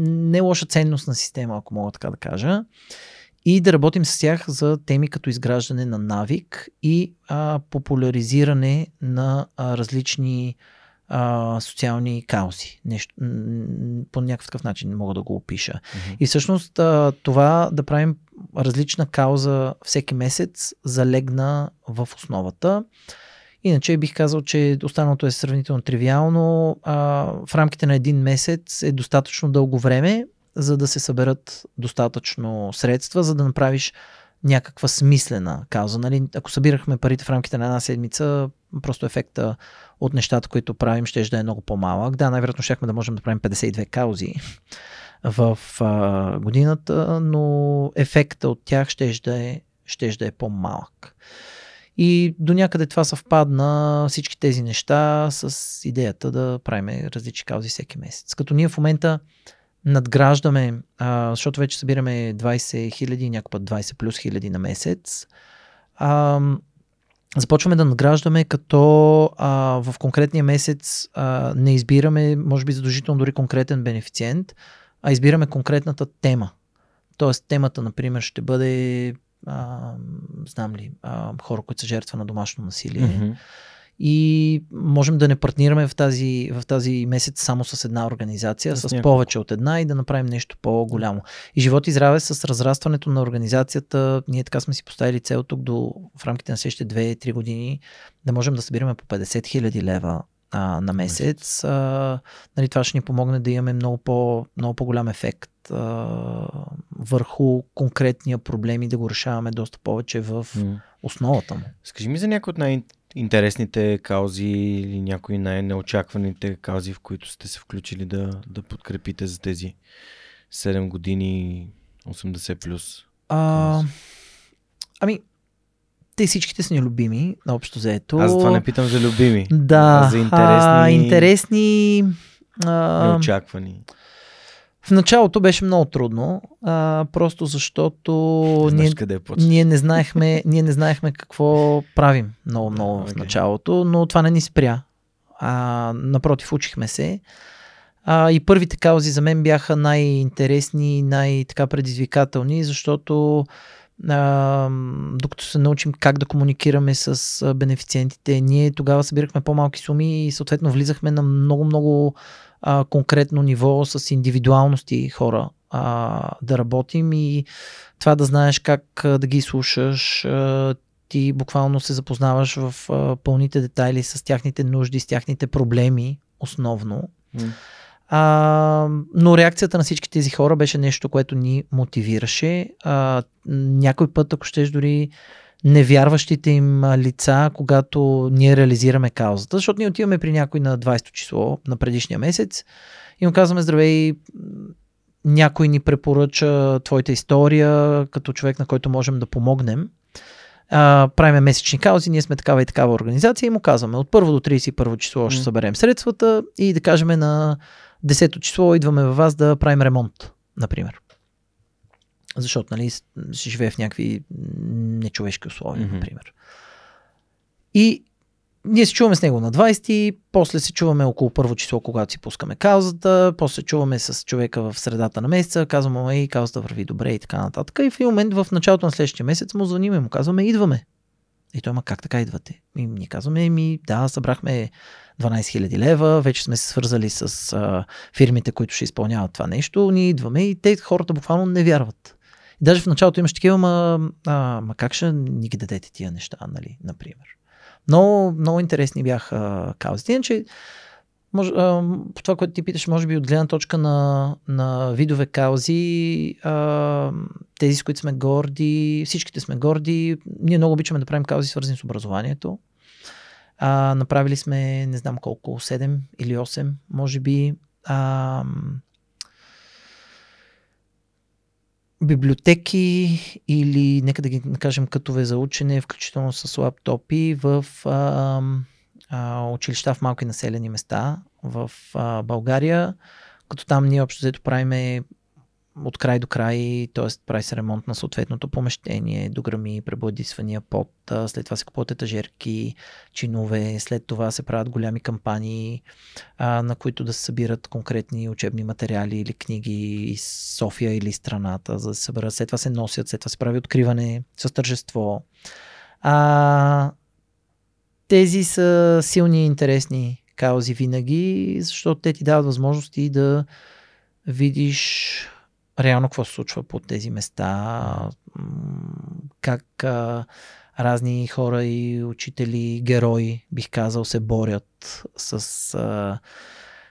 не лоша ценностна система, ако мога така да кажа. И да работим с тях за теми като изграждане на навик и а, популяризиране на а, различни а, социални каузи. Нещо, по някакъв начин мога да го опиша. Mm-hmm. И всъщност а, това да правим различна кауза всеки месец залегна в основата. Иначе бих казал, че останалото е сравнително тривиално. А, в рамките на един месец е достатъчно дълго време, за да се съберат достатъчно средства, за да направиш някаква смислена кауза. Нали? Ако събирахме парите в рамките на една седмица, просто ефекта от нещата, които правим, ще да е много по-малък. Да, най-вероятно щяхме да можем да правим 52 каузи в а, годината, но ефекта от тях ще да е, ще да е по-малък. И до някъде това съвпадна всички тези неща с идеята да правим различни каузи всеки месец. Като ние в момента надграждаме, а, защото вече събираме 20 хиляди, някой път 20 плюс хиляди на месец, а, започваме да надграждаме, като а, в конкретния месец а, не избираме, може би задължително дори конкретен бенефициент, а избираме конкретната тема. Тоест темата, например, ще бъде а, знам ли, а, хора, които са жертва на домашно насилие. Mm-hmm. И можем да не партнираме в тази, в тази месец само с една организация, с, с повече от една и да направим нещо по-голямо. И живот и здраве с разрастването на организацията, ние така сме си поставили цел тук до в рамките на следващите 2-3 години да можем да събираме по 50 хиляди лева а, на месец. А, нали, това ще ни помогне да имаме много, по, много по-голям ефект а, върху конкретния проблем и да го решаваме доста повече в основата му. Скажи ми за някои от най-интересните каузи или някои най-неочакваните каузи, в които сте се включили да, да подкрепите за тези 7 години 80 плюс. А, ами, те всичките са ни любими, общо заето. Аз това не питам за любими. Да. А за интересни. А, интересни. А, неочаквани. В началото беше много трудно, а, просто защото не ние, къде е ние, не знаехме, ние не знаехме какво правим много, много okay. в началото, но това не ни спря. А, напротив, учихме се. А, и първите каузи за мен бяха най-интересни, най-така предизвикателни, защото а, докато се научим как да комуникираме с бенефициентите, ние тогава събирахме по-малки суми и съответно влизахме на много-много а, конкретно ниво с индивидуалности хора а, да работим и това да знаеш как а, да ги слушаш, а, ти буквално се запознаваш в а, пълните детайли с тяхните нужди, с тяхните проблеми основно. Mm. А, но реакцията на всички тези хора беше нещо, което ни мотивираше. А, някой път, ако щеш дори невярващите им лица, когато ние реализираме каузата, защото ние отиваме при някой на 20 число на предишния месец и му казваме здравей, някой ни препоръча твоята история като човек, на който можем да помогнем. А, правиме месечни каузи, ние сме такава и такава организация и му казваме от 1 до 31 число ще съберем средствата и да кажем на 10 число идваме във вас да правим ремонт, например. Защото, нали, ще живее в някакви нечовешки условия, mm-hmm. например. И ние се чуваме с него на 20, после се чуваме около първо число, когато си пускаме каузата, после се чуваме с човека в средата на месеца, казваме, ей, каузата върви добре и така нататък. И в един момент в началото на следващия месец му звъним и му казваме, идваме. И той, ма как така идвате? И ние казваме, ми да, събрахме 12 000 лева, вече сме се свързали с а, фирмите, които ще изпълняват това нещо, ние идваме и те хората буквално не вярват. И даже в началото имаш такива, ма, а, ма как ще ни ги дадете тия неща, нали, например. Много, много интересни бяха каузите. Иначе, може, а, това, което ти питаш, може би от гледна точка на, на видове каузи, а, тези, с които сме горди, всичките сме горди. Ние много обичаме да правим каузи, свързани с образованието. А, направили сме, не знам колко, 7 или 8, може би. А, библиотеки или нека да ги кажем кътове за учене, включително с лаптопи в а, а, училища в малки населени места в а, България, като там ние общо взето правиме от край до край, т.е. прави се ремонт на съответното помещение, дограми, пребладисвания под, след това се купуват етажерки, чинове, след това се правят голями кампании, а, на които да се събират конкретни учебни материали или книги из София или страната, за да се съберат. След това се носят, след това се прави откриване с тържество. А, тези са силни и интересни каузи винаги, защото те ти дават възможности да видиш реално какво се случва по тези места, как а, разни хора и учители, герои, бих казал, се борят с а,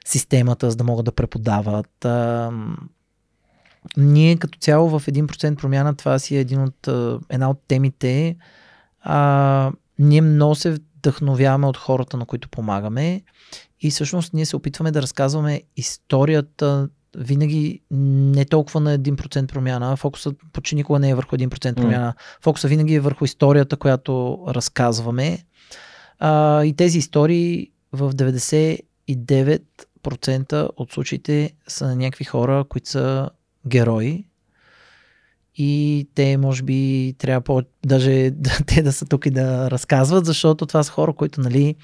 системата, за да могат да преподават. А, ние като цяло в 1% промяна, това си е един от, една от темите. А, ние много се вдъхновяваме от хората, на които помагаме и всъщност ние се опитваме да разказваме историята винаги не толкова на 1% промяна. Фокусът почти никога не е върху 1% промяна. Mm. Фокусът винаги е върху историята, която разказваме. А, и тези истории в 99% от случаите са на някакви хора, които са герои. И те, може би, трябва по- даже те да са тук и да разказват, защото това са хора, които, нали,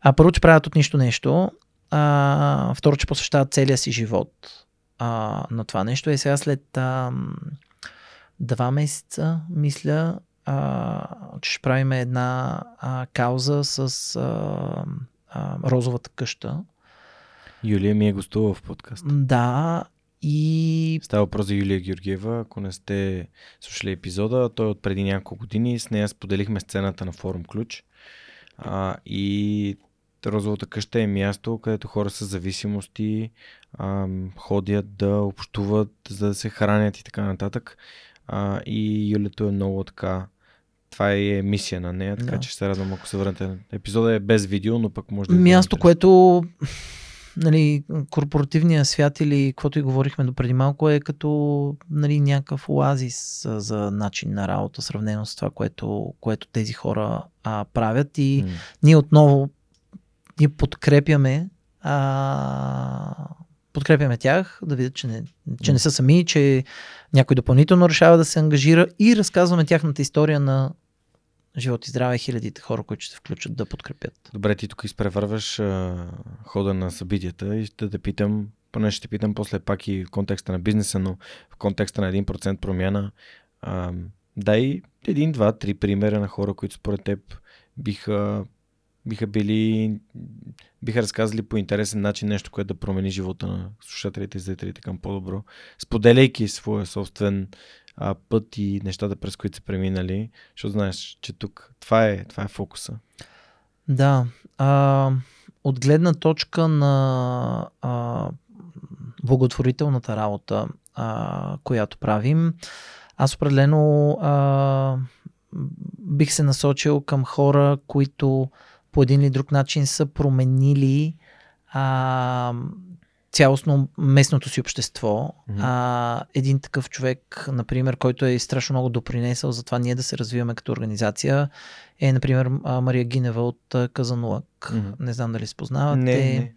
а първо, че правят от нищо нещо, а, второ, че посвещават целия си живот а, на това нещо. И сега след а, два месеца, мисля, а, че ще правим една а, кауза с а, а, розовата къща. Юлия ми е гостува в подкаст. Да, и... Става въпрос за Юлия Георгиева. Ако не сте слушали епизода, той е от преди няколко години. С нея споделихме сцената на форум Ключ. А, и Розовата къща е място, където хора с зависимости а, ходят да общуват, за да се хранят и така нататък. А, и Юлето е много така това е мисия на нея, така да. че се радвам, ако се върнете. Епизода е без видео, но пък може да. Място, което нали, корпоративния свят или каквото и говорихме до преди малко е като нали, някакъв оазис за начин на работа, сравнено с това, което, което тези хора а, правят. И mm. ние отново ние подкрепяме а, подкрепяме тях, да видят, че не, че не са сами, че някой допълнително решава да се ангажира и разказваме тяхната история на живот и здраве хилядите хора, които ще се включат да подкрепят. Добре, ти тук изпреварваш а, хода на събитията и ще те питам, поне ще те питам после пак и в контекста на бизнеса, но в контекста на 1% промяна, а, дай един, два, три примера на хора, които според теб биха биха били, биха разказали по интересен начин нещо, което да промени живота на слушателите и зрителите към по-добро, споделяйки своя собствен а, път и нещата, през които са преминали, защото знаеш, че тук това е, това е фокуса. Да. А, от гледна точка на а, благотворителната работа, а, която правим, аз определено а, бих се насочил към хора, които по един или друг начин са променили а, цялостно местното си общество. Mm-hmm. А, един такъв човек, например, който е страшно много допринесъл за това ние да се развиваме като организация, е, например, Мария Гинева от Казанлък. Mm-hmm. Не знам дали се познавате. Не, не.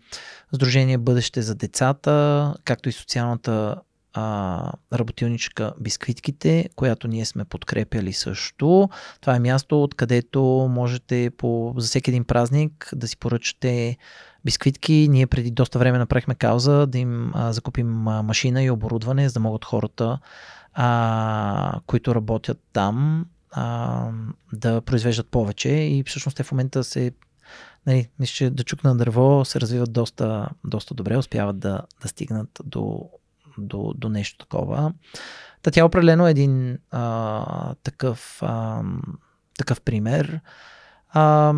Сдружение Бъдеще за децата, както и социалната а, работилничка Бисквитките, която ние сме подкрепяли също. Това е място, откъдето можете по, за всеки един празник да си поръчате бисквитки. Ние преди доста време направихме кауза да им а, закупим а, машина и оборудване, за да могат хората, а, които работят там, а, да произвеждат повече. И всъщност те в момента се нали, мисля, че да чукна дърво се развиват доста, доста добре, успяват да, да стигнат до до, до нещо такова. Та тя определено е един а, такъв, а, такъв пример. А,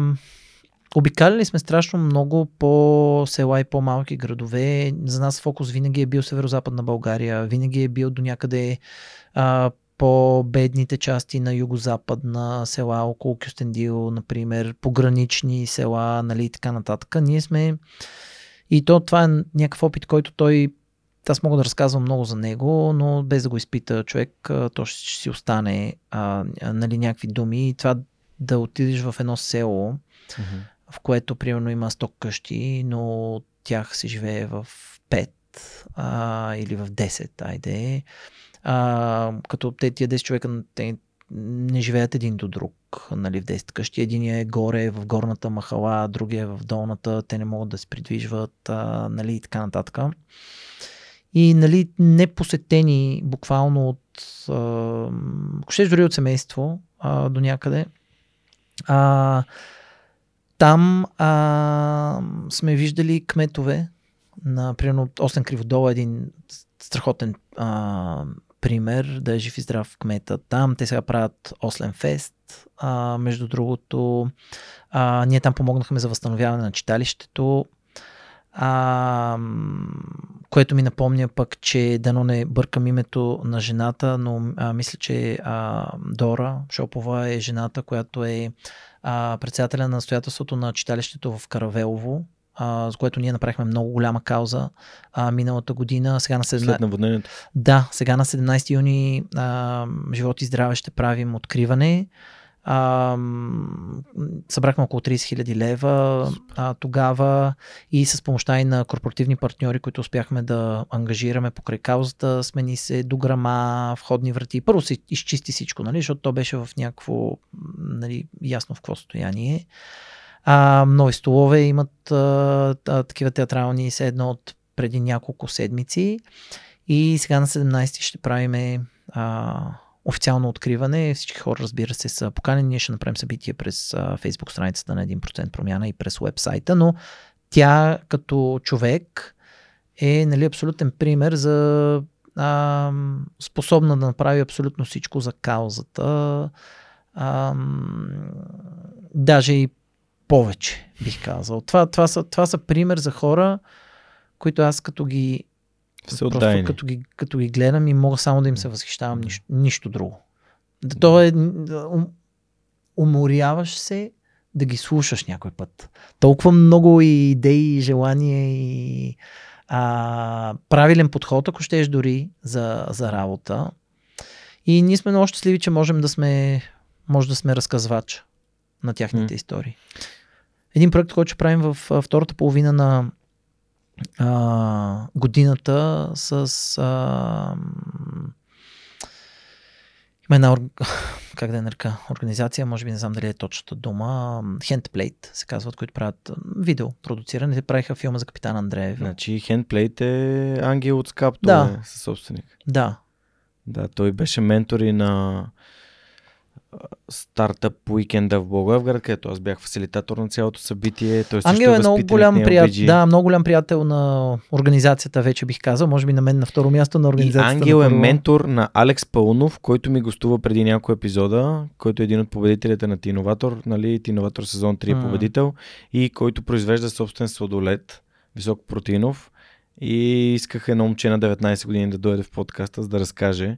Обикаляли сме страшно много по села и по-малки градове. За нас фокус винаги е бил северо-западна България, винаги е бил до някъде а, по-бедните части на юго-западна села, около Кюстендил, например, погранични села, нали, и така нататък. Ние сме и то това е някакъв опит, който той аз мога да разказвам много за него, но без да го изпита човек, то ще, си остане а, нали, някакви думи. И това да отидеш в едно село, mm-hmm. в което примерно има 100 къщи, но тях се живее в 5 а, или в 10, айде. А, като те, тия 10 човека те не живеят един до друг нали, в 10 къщи. Единия е горе в горната махала, другия е в долната, те не могат да се придвижват а, нали, и така нататък и нали, непосетени буквално от, ако ще дори от семейство а, до някъде. А, там а, сме виждали кметове на, примерно, Осен Криводол един страхотен а, пример, да е жив и здрав кмета там. Те сега правят Ослен Фест. А, между другото, а, ние там помогнахме за възстановяване на читалището. А, което ми напомня пък, че дано не бъркам името на жената, но а, мисля, че а, Дора Шопова е жената, която е а, председателя на настоятелството на читалището в Каравелово, а, с което ние направихме много голяма кауза а, миналата година. Сега на 17... След наводнението. Да, сега на 17 юни а, живот и здраве ще правим откриване. А, събрахме около 30 хиляди лева а, тогава и с помощта и на корпоративни партньори, които успяхме да ангажираме покрай каузата, смени се дограма, входни врати. Първо се изчисти всичко, нали, защото то беше в някакво нали, ясно в какво състояние. А, нови столове имат а, такива театрални, се едно от преди няколко седмици. И сега на 17 ще правиме а, официално откриване. Всички хора, разбира се, са поканени. Ние ще направим събитие през Facebook страницата на 1% промяна и през вебсайта, но тя като човек е нали, абсолютен пример за а, способна да направи абсолютно всичко за каузата. А, даже и повече, бих казал. Това, това, са, това са пример за хора, които аз като ги Просто като ги, като ги гледам и мога само да им се възхищавам, нищо, нищо друго. Да, то е, уморяваш се да ги слушаш някой път. Толкова много и идеи, и желания и а, правилен подход, ако щеш дори за, за работа. И ние сме много щастливи, че можем да сме, може да сме разказвач на тяхните mm. истории. Един проект, който ще правим в втората половина на а, годината с а, има една как да е нарека, организация, може би не знам дали е точната дума, Handplate се казват, които правят видео продуциране. Те правиха филма за капитан Андреев. Значи Handplate е ангел от скап, да. е със собственик. Да. Да, той беше ментор и на стартъп уикенда в Благоевград, където аз бях фасилитатор на цялото събитие. Той Ангел е много голям, приятел, да, много голям приятел на организацията, вече бих казал. Може би на мен на второ място на организацията. И Ангел е ментор на Алекс Пълнов, който ми гостува преди няколко епизода, който е един от победителите на Тиноватор, нали, Тиноватор сезон 3 е победител и който произвежда собствен сладолет, висок протеинов. И исках едно момче на 19 години да дойде в подкаста, за да разкаже.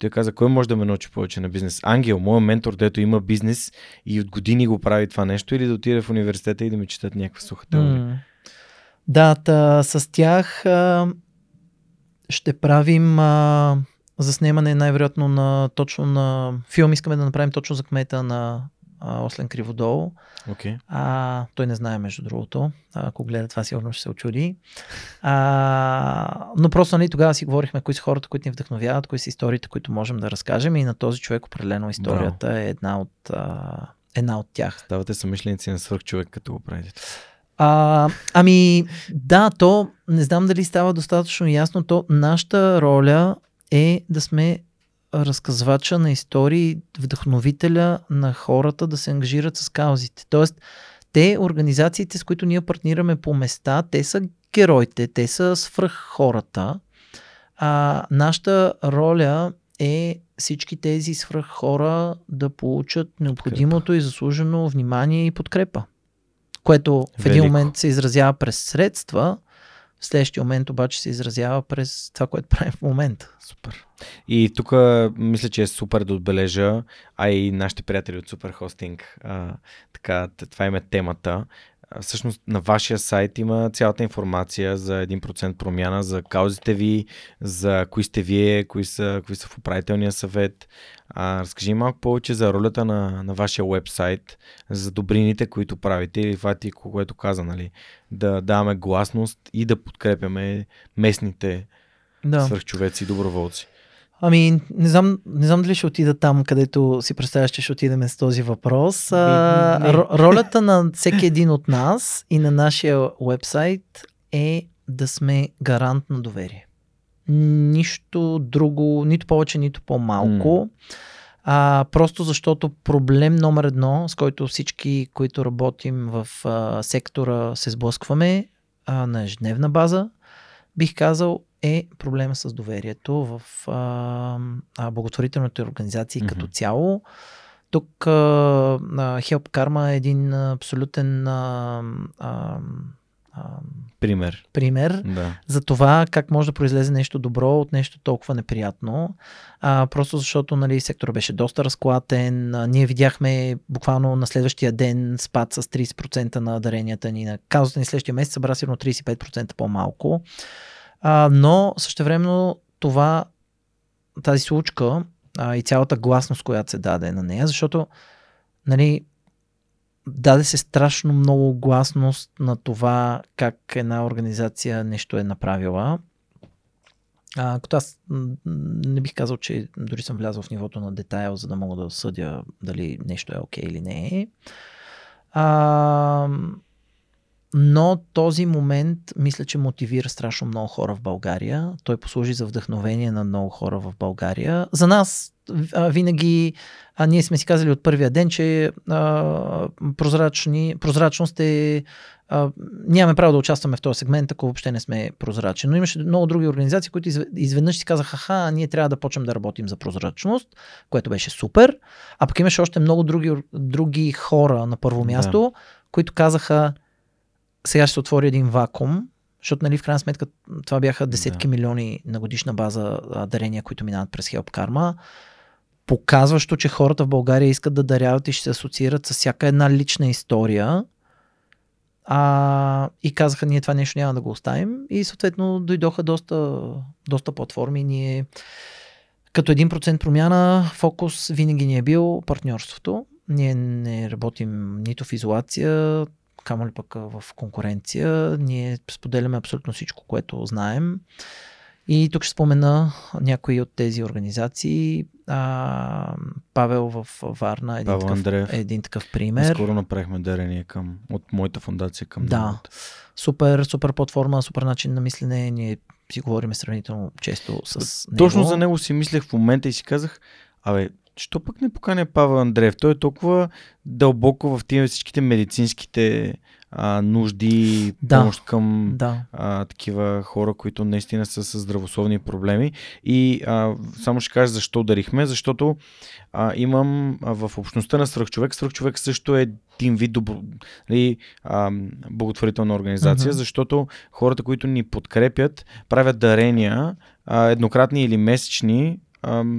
Той каза, кой може да ме научи повече на бизнес? Ангел, моят ментор, дето има бизнес и от години го прави това нещо или да отиде в университета и да ми четат някаква суха теория? Mm. Да, с тях а, ще правим а, заснемане най-вероятно на точно на филм. Искаме да направим точно за кмета на а, Ослен Криводол. Okay. А, той не знае, между другото. Ако гледа това, сигурно ще се очуди. А, но просто нали, тогава си говорихме кои са хората, които ни вдъхновяват, кои са историите, които можем да разкажем и на този човек определено историята Браво. е една от, а, една от тях. Ставате съмишленици на свърх човек, като го правите. А, ами, да, то не знам дали става достатъчно ясно, то нашата роля е да сме разказвача на истории, вдъхновителя на хората да се ангажират с каузите. Тоест, те, организациите, с които ние партнираме по места, те са героите, те са свръх хората. А нашата роля е всички тези свръх хора да получат необходимото и заслужено внимание и подкрепа. Което в един Велико. момент се изразява през средства, следващия момент обаче се изразява през това, което правим в момента. Супер. И тук мисля, че е супер да отбележа, а и нашите приятели от Супер Хостинг, така, това им е темата. Всъщност на вашия сайт има цялата информация за 1% промяна, за каузите ви, за кои сте вие, кои са, кои са в управителния съвет. А, разкажи малко повече за ролята на, на вашия вебсайт, за добрините, които правите или това ти, което каза, нали? Да даваме гласност и да подкрепяме местните да. свърхчовеци и доброволци. Ами, не знам, не знам дали ще отида там, където си представяш, че ще отидем с този въпрос. А, не, не. Ролята на всеки един от нас и на нашия вебсайт е да сме гарант на доверие. Нищо друго, нито повече, нито по-малко. Mm. а, просто защото проблем номер едно, с който всички, които работим в а, сектора, се сблъскваме а, на ежедневна база, бих казал, е проблема с доверието в а, а, благотворителните организации mm-hmm. като цяло. Тук а, Help Karma е един абсолютен а, а, пример, пример да. за това как може да произлезе нещо добро от нещо толкова неприятно. А, просто защото нали, сектора беше доста разклатен. А, ние видяхме буквално на следващия ден спад с 30% на даренията ни. На казвате ни следващия месец събра сигурно 35% по-малко. А, но същевременно това, тази случка а, и цялата гласност, която се даде на нея, защото нали, даде се страшно много гласност на това как една организация нещо е направила. А, като аз не бих казал, че дори съм влязъл в нивото на детайл, за да мога да съдя дали нещо е окей okay или не. А, но този момент мисля, че мотивира страшно много хора в България. Той послужи за вдъхновение на много хора в България. За нас а, винаги а, ние сме си казали от първия ден, че а, прозрачни, прозрачност е а, нямаме право да участваме в този сегмент, ако въобще не сме прозрачни. Но имаше много други организации, които изведнъж си казаха, ха, ние трябва да почнем да работим за прозрачност, което беше супер. А пък имаше още много други, други хора на първо място, да. които казаха, сега ще се отвори един вакуум, защото нали, в крайна сметка това бяха десетки да. милиони на годишна база дарения, които минават през Help Karma. Показващо, че хората в България искат да даряват и ще се асоциират с всяка една лична история. А, и казаха, ние това нещо няма да го оставим. И съответно дойдоха доста, доста платформи. Ние като 1% промяна, фокус винаги ни е бил партньорството. Ние не работим нито в изолация, камо ли пък в конкуренция. Ние споделяме абсолютно всичко, което знаем. И тук ще спомена някои от тези организации. А, Павел в Варна е един, Павел такъв, Андреев. един такъв пример. Скоро направихме дарение към, от моята фундация към Да. неговата. Супер, супер платформа, супер начин на мислене. Ние си говорим сравнително често с него. Точно за него си мислех в момента и си казах, абе, що пък не поканя Павел Андреев? Той е толкова дълбоко в тия всичките медицинските а, нужди, Да. помощ към Да. а, такива хора, които наистина са с здравословни проблеми. И а, само ще кажа защо дарихме, защото а, имам а, в общността на Свръхчовек. Свръхчовек също е един вид добро, нали, а, благотворителна организация, Мгм. защото хората, които ни подкрепят, правят дарения, а, еднократни или месечни,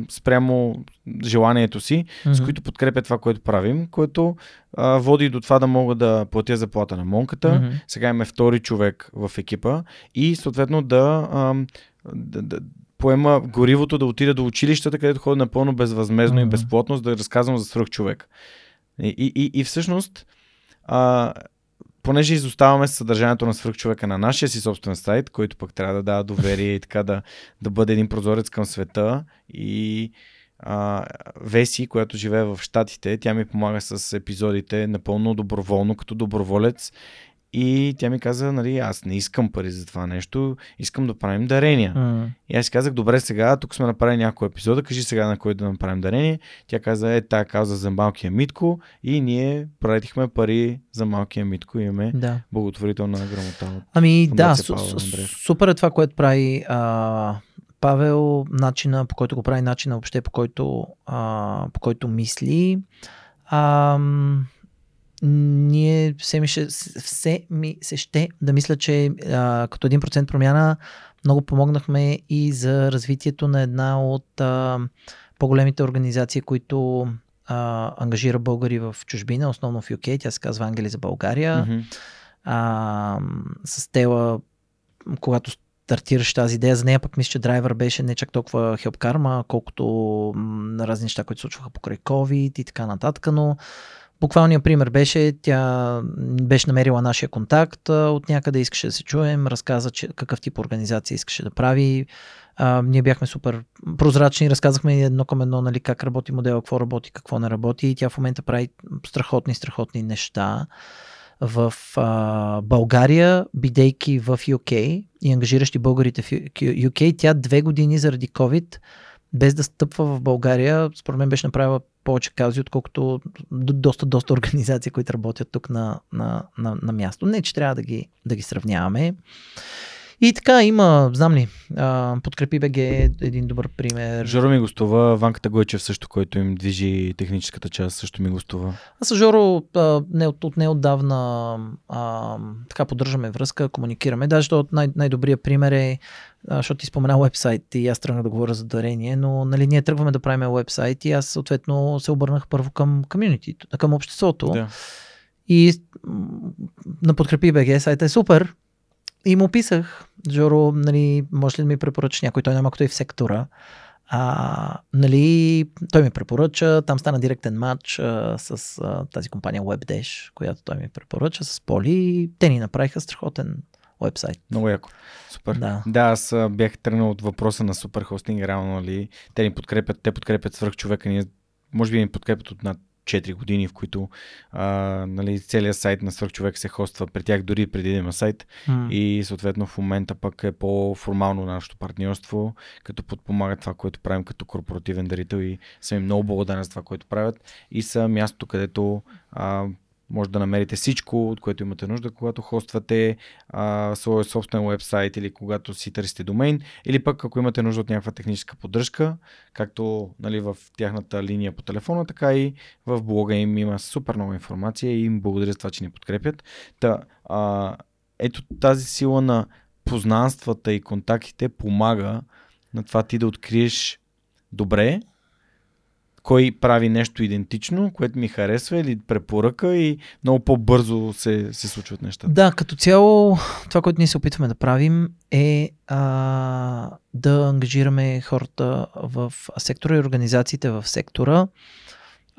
спрямо желанието си, с Мгм. които подкрепят това, което правим, което а, води до това да мога да платя заплата на монката, Мгм. сега имаме втори човек в екипа и съответно да, ам, да, да поема горивото да отида до училищата, където ходя напълно безвъзмезно и Мгм. безплатно, за да разказвам за свръх човек. И, и, и, и всъщност, а, понеже изоставаме съдържанието на свръхчовека на нашия си собствен сайт, който пък трябва да дава доверие и така да, да бъде един прозорец към света и а, Веси, която живее в Штатите, тя ми помага с епизодите напълно доброволно, като доброволец и тя ми каза, нали, аз не искам пари за това нещо, искам да правим дарения. М. И аз си казах, добре сега, тук сме направили няколко епизода, кажи сега на кой да направим дарение. Тя каза, е, тая кауза за малкия Митко и ние пратихме пари за малкия Митко и имаме Да. благотворителна грамота. от- Ами да, су, супер е това, което прави а, Павел, начина по който го прави, начина въобще по който, а, по който мисли. А, ние все ми, ще, все ми се ще да мисля, че а, като 1% промяна много помогнахме и за развитието на една от а, по-големите организации, които а, ангажира българи в чужбина, основно в UK. Тя се казва Ангели за България Мгм. а, с Тела, когато стартираш тази идея, за нея пък мисля, че драйвер беше не чак толкова Karma, колкото м, разни неща, които се случваха покрай COVID и така нататък, но буквалният пример беше, тя беше намерила нашия контакт от някъде, искаше да се чуем, разказа че, какъв тип организация искаше да прави. А, ние бяхме супер прозрачни, разказахме едно към едно нали, как работи модела, какво работи, какво не работи и тя в момента прави страхотни, страхотни неща в а, България, бидейки в UK и ангажиращи българите в UK, тя две години заради COVID без да стъпва в България, според мен беше направила повече кази, отколкото доста, доста организации, които работят тук на, на, на, на място. Не, че трябва да ги, да ги сравняваме. И така, има, знам ли, а, подкрепи БГ е един добър пример. Жоро ми гостува, Ванката Гойчев също, който им движи техническата част, също ми гостува. Аз с Жоро а, не, от, от неотдавна а, така поддържаме връзка, комуникираме. Даже от най- най-добрият пример е, а, защото ти спомена вебсайт и аз тръгнах да говоря за дарение, но нали, ние тръгваме да правим вебсайт и аз съответно се обърнах първо към комьюнитито, към обществото. Да. И на подкрепи БГ сайта е супер, и му писах, Джоро, нали, може ли да ми препоръчаш някой, той няма като и в сектора. А, нали, той ми препоръча, там стана директен матч а, с а, тази компания WebDash, която той ми препоръча, с Поли. Те ни направиха страхотен вебсайт. Много яко. Супер. Да. да, аз бях тръгнал от въпроса на супер хостинг, реално, нали, те ни подкрепят, те подкрепят свърх човека, ние може би ни подкрепят от над 4 години, в които а, нали, целият сайт на свърхчовек се хоства при тях дори преди да има сайт Mm. и съответно в момента пък е по-формално нашето партньорство, като подпомага това, което правим като корпоративен дарител и съм им много благодарен за това, което правят и са мястото, където а, може да намерите всичко, от което имате нужда, когато хоствате а, своя собствен вебсайт или когато си търсите домейн, или пък ако имате нужда от някаква техническа поддръжка, както нали, в тяхната линия по телефона, така и в блога им има супер много информация и им благодаря за това, че ни подкрепят. Та, а, ето тази сила на познанствата и контактите помага на това ти да откриеш добре кой прави нещо идентично, което ми харесва или препоръка и много по-бързо се, се случват нещата. Да, като цяло това, което ние се опитваме да правим е а, да ангажираме хората в сектора и организациите в сектора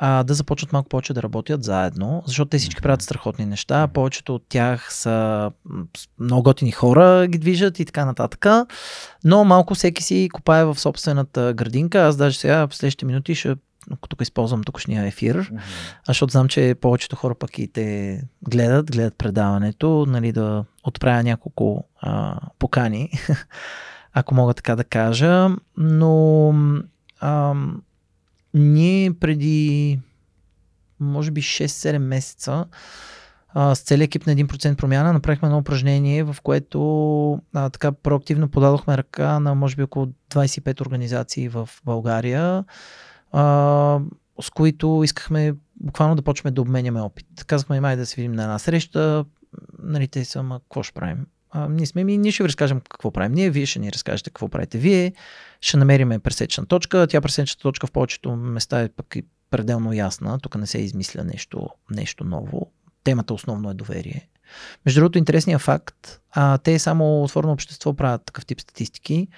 а, да започнат малко повече да работят заедно, защото те всички правят страхотни неща. Повечето от тях са много готини хора, ги движат и така нататък. Но малко всеки си копае в собствената градинка. Аз даже сега в следващите минути ще тук използвам тукшния ефир, а защото знам, че повечето хора пък и те гледат, гледат предаването, нали, да отправя няколко а, покани, ако мога така да кажа. Но а, ние преди, може би 6-7 месеца, а, с целият екип на 1% промяна направихме едно упражнение, в което а, така проактивно подадохме ръка на може би около 25 организации в България, а, с които искахме буквално да почваме да обменяме опит. Казахме, май да се видим на една среща, нали, те са, ма, какво ще правим? А, ние сме, ми, ние ще ви разкажем какво правим ние, вие ще ни разкажете какво правите вие, ще намериме пресечна точка, тя пресечна точка в повечето места е пък и пределно ясна, тук не се измисля нещо, нещо ново. Темата основно е доверие. Между другото, интересният факт, а, те само отворено общество правят такъв тип статистики,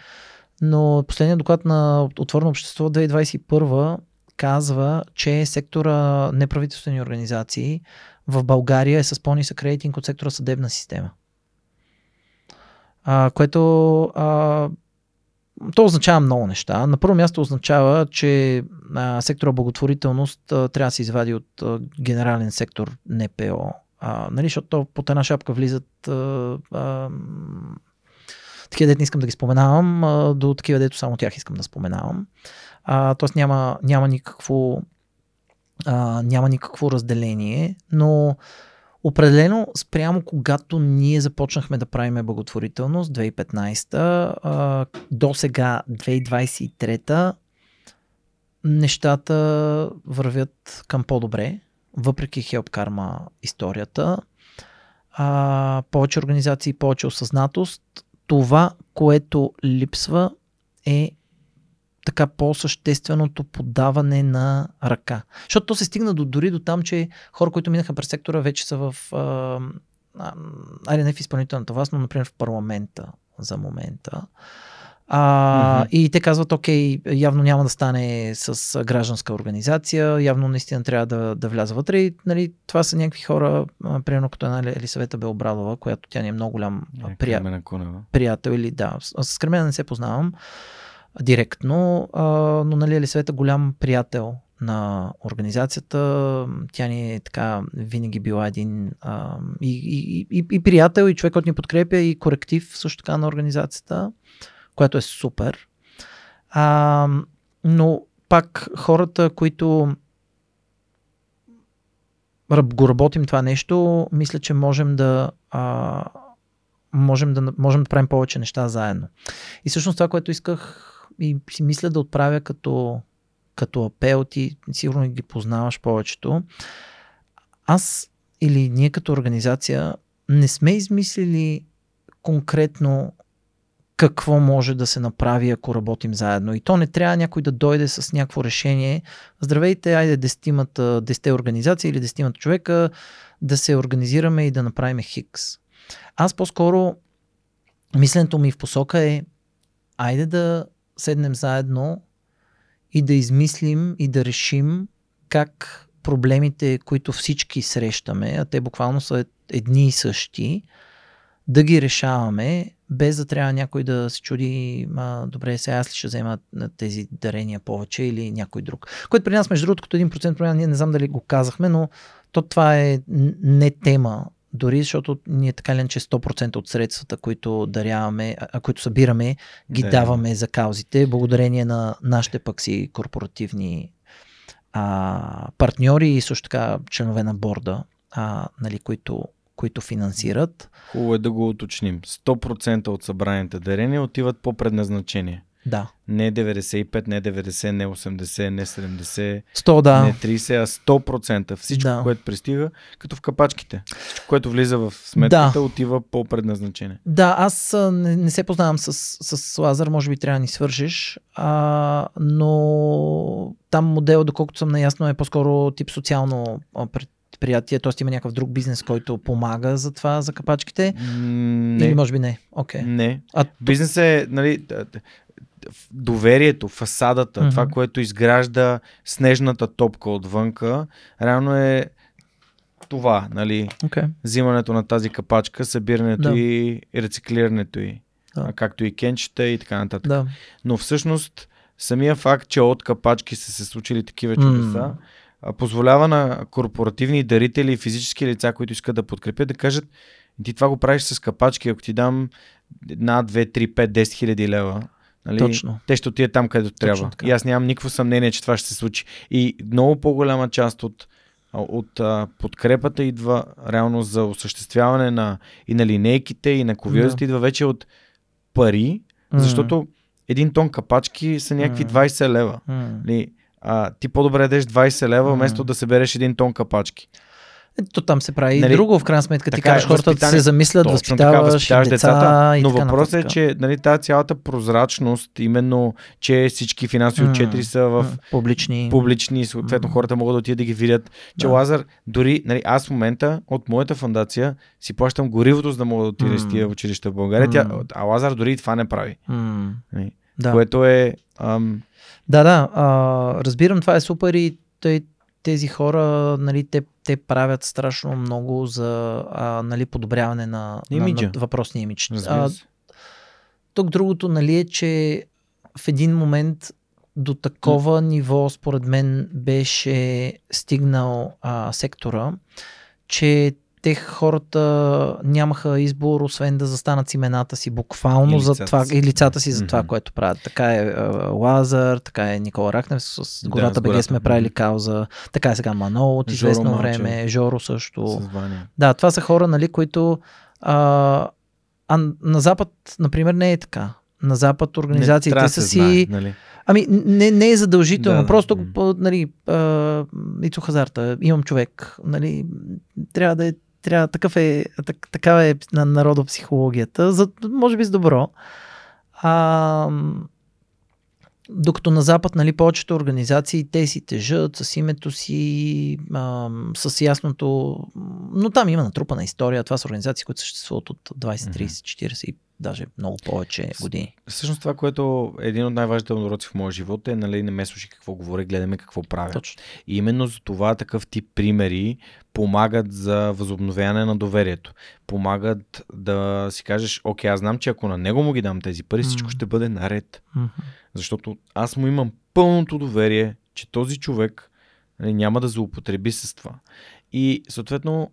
но последният доклад на Отворено общество 2021 казва, че сектора неправителствени организации в България е с по-нисък рейтинг от сектора съдебна система. А, което а, то означава много неща. На първо място означава, че а, сектора благотворителност а, трябва да се извади от а, генерален сектор НПО. А, нали, защото то под една шапка влизат а, а, такива, дете не искам да ги споменавам, до такива, дето само тях искам да споменавам. А, тоест няма, няма никакво а, няма никакво разделение, но определено спрямо когато ние започнахме да правиме благотворителност 2015 а, до сега 2023 нещата вървят към по-добре, въпреки Help Karma историята. А, повече организации, повече осъзнатост. Това, което липсва е така по-същественото подаване на ръка. Защото то се стигна до, дори до там, че хора, които минаха през сектора, вече са в, а, айде не в изпълнителната власт, но например в парламента за момента. А, Мгм. И те казват, окей, явно няма да стане с гражданска организация, явно наистина трябва да, да вляза вътре. И, нали, това са някакви хора, примерно като една Елисавета Белбрадова, която тя не е много голям а, прия, приятел или да, с, с Кремена не се познавам директно, а, но нали Елисавета е голям приятел на организацията. Тя ни е така винаги била един а, и, и, и, и приятел, и човек, който ни подкрепя, и коректив също така на организацията, което е супер. А, но пак хората, които го работим това нещо, мисля, че можем да, а, можем да, можем да правим повече неща заедно. И всъщност това, което исках и си мисля да отправя като, като апел, ти сигурно ги познаваш повечето. Аз или ние като организация не сме измислили конкретно какво може да се направи, ако работим заедно. И то не трябва някой да дойде с някакво решение. Здравейте, айде десетимата, десете организации или десетимата човека да се организираме и да направим хикс. Аз по-скоро мисленето ми в посока е айде да седнем заедно и да измислим и да решим как проблемите, които всички срещаме, а те буквално са едни и същи, да ги решаваме, без да трябва някой да се чуди, а, добре, сега аз ли ще взема тези дарения повече или някой друг. Което при нас, между другото, като 1% промяна, ние не знам дали го казахме, но то това е не тема дори защото ние така ли че 100% от средствата, които даряваме, а, които събираме, ги да. даваме за каузите, благодарение на нашите пък си корпоративни а, партньори и също така членове на борда, а, нали, които, които финансират. Хубаво е да го уточним. 100% от събраните дарения отиват по предназначение. Да. Не 95, не 90, не 80, не 70, 100, да. не 30, а 100%. Всичко, да. което пристига, като в капачките. Всичко, което влиза в сметката, да. отива по предназначение. Да, аз не, не се познавам с, с Лазар, може би трябва да ни свържиш, а, но там модел, доколкото съм наясно, е по-скоро тип социално предприятие, т.е. има някакъв друг бизнес, който помага за това, за капачките? Не. Или може би не? Okay. Не. А, Бизнес е, нали, доверието, фасадата, mm-hmm. това, което изгражда снежната топка отвънка, реално е това, нали? Okay. Взимането на тази капачка, събирането да. и рециклирането й. Да. Както и кенчета и така нататък. Да. Но всъщност самия факт, че от капачки са се случили такива чудеса, mm. Позволява на корпоративни дарители и физически лица, които искат да подкрепят, да кажат ти това го правиш с капачки, ако ти дам една, две, три, пет, 10 хиляди лева, Нали? Точно. Те ще отидат там, където трябва. И аз нямам никакво съмнение, че това ще се случи. И много по-голяма част от, от а, подкрепата идва реално за осъществяване на и на линейките, и на ковиозите, да. идва вече от пари, mm. защото един тон капачки са някакви mm. 20 лева. Mm. А, ти по-добре дадеш 20 лева, mm. вместо да събереш един тон капачки. Ето там се прави нали, и друго, в крайна сметка. Ти караш е, хората да се замислят, възпитаваш, възпитаваш деца, децата. Но въпросът е, че нали, тази цялата прозрачност, именно, че всички финансови отчетри са в публични, публични съответно хората могат да отидат да ги видят. Че да. Лазар, дори нали, аз в момента от моята фундация си плащам горивото, за да мога да отида mm. с тия училища в България, тя, а Лазар дори и това не прави. Нали, да. Което е... Ам... Да, да, а, разбирам, това е супер и тъй, тези хора, нали, те, те правят страшно много за а, нали, подобряване на, на, на въпросния имидж. А, тук другото нали, е, че в един момент до такова mm. ниво, според мен, беше стигнал а, сектора, че те хората нямаха избор, освен да застанат имената си буквално и за това, си. и лицата си за това, mm-hmm. което правят. Така е Лазар, така е Никола Рахнев, с Гората да, БГ сме правили кауза, така е сега Манол от известно Жоро време, Малче. Жоро също. Да, това са хора, нали, които а, а на Запад, например, не е така. На Запад организациите не, са си... Знае, нали? Ами, не, не е задължително. Да. Просто, нали, Ицо Хазарта, имам човек, нали, трябва да е трябва, такъв е, так, такава е на народопсихологията, за, може би с добро. А, докато на Запад, нали, повечето организации, те си тежат с името си, а, с ясното... Но там има натрупана история. Това са организации, които съществуват от 20, 30, 40 даже много повече години. Всъщност това, което е един от най-важните уроци в моя живот е, нали, не ме слушай какво говоря, гледаме какво правя. Точно. И именно за това такъв тип примери помагат за възобновяване на доверието. Помагат да си кажеш, окей, аз знам, че ако на него му ги дам тези пари, всичко mm-hmm. ще бъде наред. Mm-hmm. Защото аз му имам пълното доверие, че този човек нали, няма да злоупотреби с това. И съответно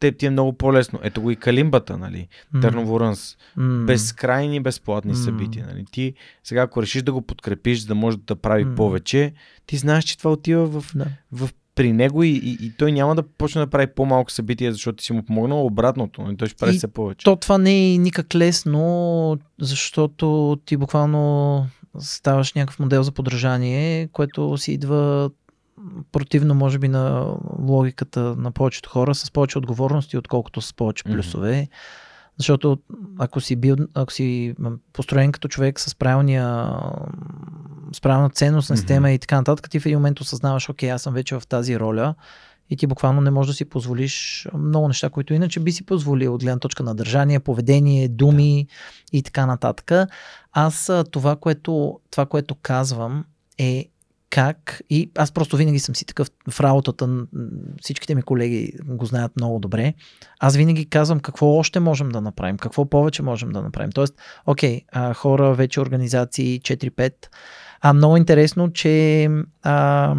те ти е много по-лесно. Ето го и Калимбата, нали? М. Търново Рънс. М. Безкрайни безплатни М. събития. Нали? Ти сега, ако решиш да го подкрепиш, за да може да прави М. повече, ти знаеш, че това отива в, Да. в при него и, и, и той няма да почне да прави по-малко събития, защото ти си му помогнал обратното. нали? Той ще прави И все повече. То това не е никак лесно, защото ти буквално ставаш някакъв модел за подражание, което си идва противно, може би, на логиката на повечето хора, с повече отговорности, отколкото с повече плюсове. Защото ако си бил, ако си построен като човек с правилния с правилна ценностна Мгм. система и така нататък, ти в един момент осъзнаваш, окей, аз съм вече в тази роля и ти буквално не можеш да си позволиш много неща, които иначе би си позволил от гледна точка на държание, поведение, думи и така нататък. Аз това, което, това, което казвам е как и аз просто винаги съм си такъв в работата, всичките ми колеги го знаят много добре. Аз винаги казвам какво още можем да направим, какво повече можем да направим. Тоест, окей, а, хора, вече организации 4-5. А много интересно, че а,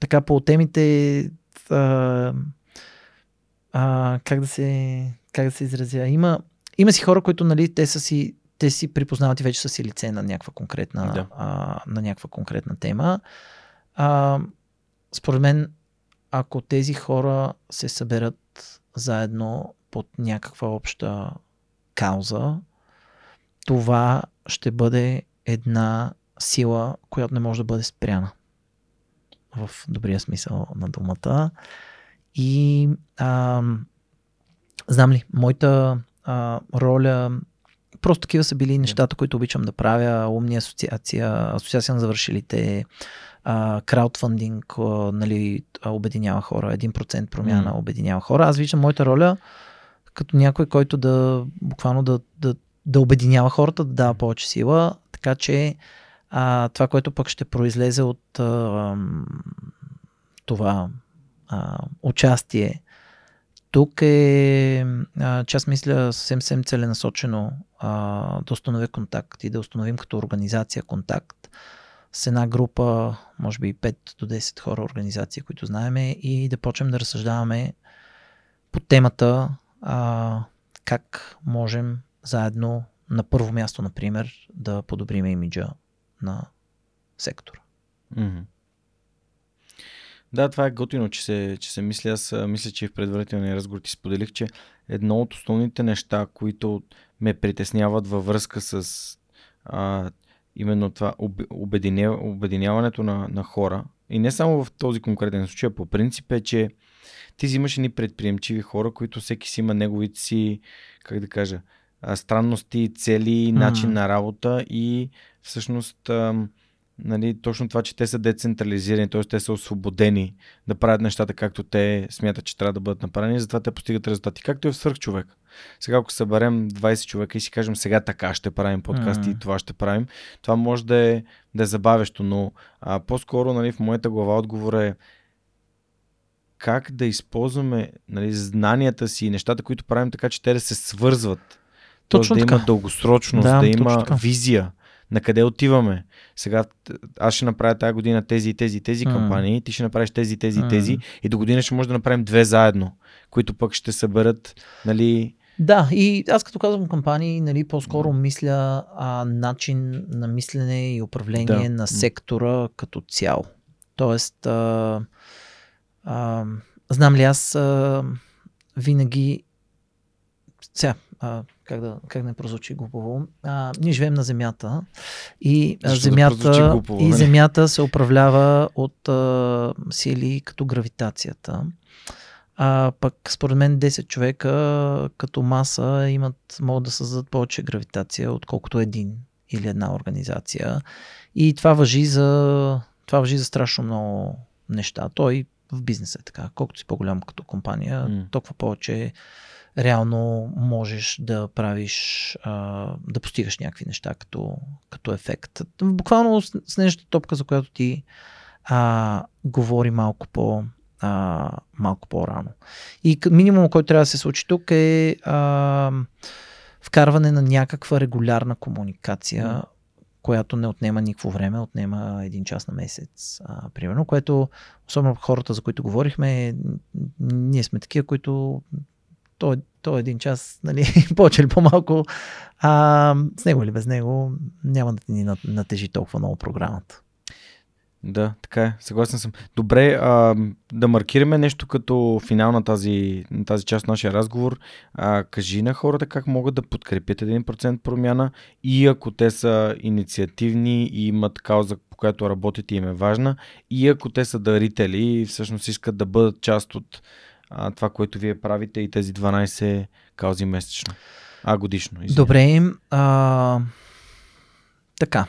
така по темите а, а, как да се как да се изразя. Има, има си хора, които нали, те са си те си припознават и вече са си лице на някаква конкретна, Да. а, на някаква конкретна тема. А, според мен, ако тези хора се съберат заедно под някаква обща кауза, това ще бъде една сила, която не може да бъде спряна. В добрия смисъл на думата. И а, знам ли, моята а, роля просто такива са били нещата, които обичам да правя. Умни асоциация, асоциация на завършилите, а, краудфандинг, а, нали, а, обединява хора, 1% промяна М. обединява хора. Аз виждам моята роля като някой, който да буквално да, да, да обединява хората, да дава повече сила, така че а, това, което пък ще произлезе от а, това а, участие тук е, че аз мисля съвсем, съвсем целенасочено а, да установя контакт и да установим като организация контакт с една група, може би 5 до 10 хора организации, които знаеме и да почнем да разсъждаваме по темата а, как можем заедно на първо място, например, да подобрим имиджа на сектора. Мгм. Да, това е готино, че се, че се мисля. Аз мисля, че в предварителния разговор ти споделих, че едно от основните неща, които ме притесняват във връзка с а, именно това об- обединя, обединяването на, на хора, и не само в този конкретен случай, а по принцип е, че ти взимаш едни предприемчиви хора, които всеки си има неговите си, как да кажа, странности, цели, начин на работа и всъщност ам, нали, точно това, че те са децентрализирани, т.е. те са освободени да правят нещата както те смятат, че трябва да бъдат направени, затова те постигат резултати. Както е в свърхчовек. Сега, ако съберем 20 човека и си кажем сега така ще правим подкасти М. и това ще правим, това може да е, да е забавещо, но а, по-скоро нали, в моята глава отговор е как да използваме нали, знанията си и нещата, които правим така, че те да се свързват. Тоест Точно да така. има дългосрочност, Да, да, има така. визия на къде отиваме. Сега аз ще направя тази година тези и тези и тези кампании, ти ще направиш тези и тези и тези и до година ще може да направим две заедно, които пък ще съберат нали, Да, и аз като казвам кампании, нали, по-скоро мисля а, начин на мислене и управление Да. на сектора като цяло. Тоест, а, а, знам ли аз а, винаги сега, а, как, да, как да не прозвучи глупаво, а, ние живеем на Земята и Защо да земята, глупаво, и нали? земята се управлява от а, сили като гравитацията. А, пък според мен 10 човека като маса имат, могат да създадат повече гравитация, отколкото един или една организация. И това въжи за, това въжи за страшно много неща. Той в бизнеса е така. Колкото си по-голям като компания, М. толкова повече реално можеш да правиш, а, да постигаш някакви неща като, като ефект. Буквално с, с нещо топка, за която ти а, говори малко по а, малко по-рано. И минимум, който трябва да се случи тук е а, вкарване на някаква регулярна комуникация, която не отнема никакво време, отнема един час на месец, а, примерно, което, особено хората, за които говорихме, ние сме такива, които то, то е един час, нали, повече или по-малко, а с него или без него няма да ни натежи толкова много програмата. Да, така е. Съгласен съм. Добре, а, да маркираме нещо като финал на тази, на тази част от нашия разговор. А, кажи на хората как могат да подкрепят 1% промяна и ако те са инициативни и имат кауза, по която работят и им е важна, и ако те са дарители и всъщност искат да бъдат част от а, това, което вие правите и тези 12 каузи месечно. А, годишно. Извиня. Добре. А, така.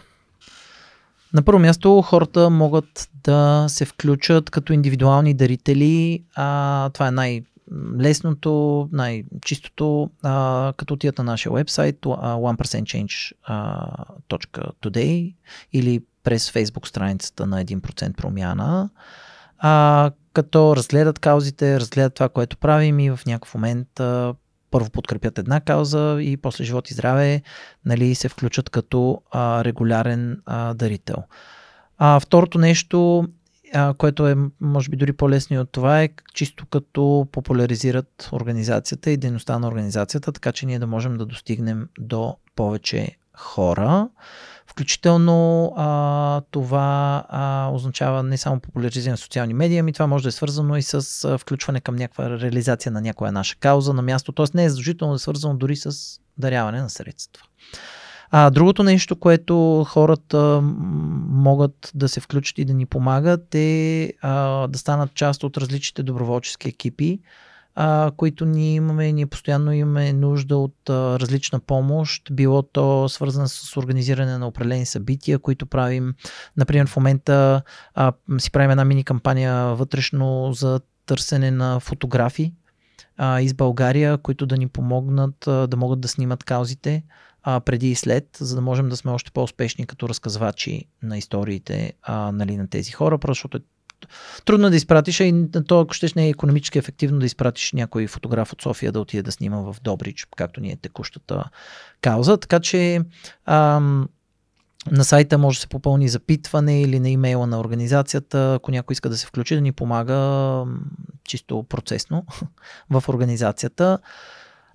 На първо място хората могат да се включат като индивидуални дарители. А, това е най- лесното, най-чистото, а, като отият на нашия вебсайт 1%change.today или през Facebook страницата на 1% промяна, а, като разгледат каузите, разгледат това, което правим и в някакъв момент а, първо подкрепят една кауза и после живот и здраве нали, се включат като а, регулярен а, дарител. А, второто нещо, а, което е може би дори по-лесно от това е чисто като популяризират организацията и дейността на организацията, така че ние да можем да достигнем до повече хора. Включително а, това а, означава не само популяризиране на социални медии, ами това може да е свързано и с а, включване към някаква реализация на някоя наша кауза на място. Тоест не е задължително да е свързано дори с даряване на средства. А другото нещо, което хората могат да се включат и да ни помагат е а, да станат част от различните доброволчески екипи а, които ние имаме. Ние постоянно имаме нужда от а, различна помощ, било то свързано с организиране на определени събития, които правим. Например, в момента а, си правим една мини кампания вътрешно за търсене на фотографи а, из България, които да ни помогнат а, да могат да снимат каузите а, преди и след, за да можем да сме още по-успешни като разказвачи на историите а, нали, на тези хора, защото е трудно е да изпратиш, а и то, ако щеш, не е економически ефективно да изпратиш някой фотограф от София да отиде да снима в Добрич, както ни е текущата кауза. Така че ам, на сайта може да се попълни запитване или на имейла на организацията, ако някой иска да се включи, да ни помага чисто процесно в организацията.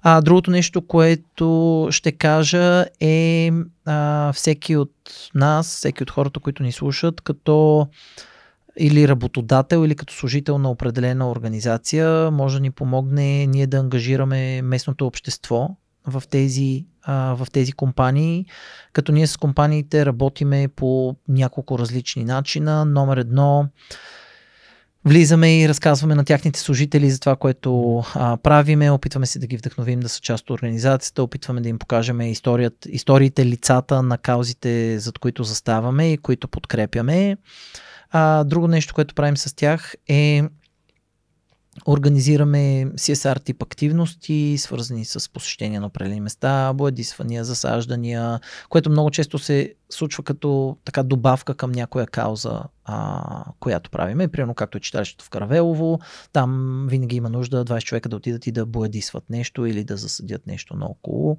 А другото нещо, което ще кажа е а, всеки от нас, всеки от хората, които ни слушат, като или работодател, или като служител на определена организация, може да ни помогне ние да ангажираме местното общество в тези, в тези компании, като ние с компаниите работиме по няколко различни начина. Номер едно, влизаме и разказваме на тяхните служители за това, което а, правиме, опитваме се да ги вдъхновим да са част от организацията, опитваме да им покажем историите, лицата на каузите, зад които заставаме и които подкрепяме. А, друго нещо, което правим с тях е организираме CSR тип активности, свързани с посещение на определени места, боядисвания, засаждания, което много често се случва като така добавка към някоя кауза, а, която правиме. Примерно както е читалището в Каравелово, там винаги има нужда 20 човека да отидат и да боядисват нещо или да засадят нещо наоколо.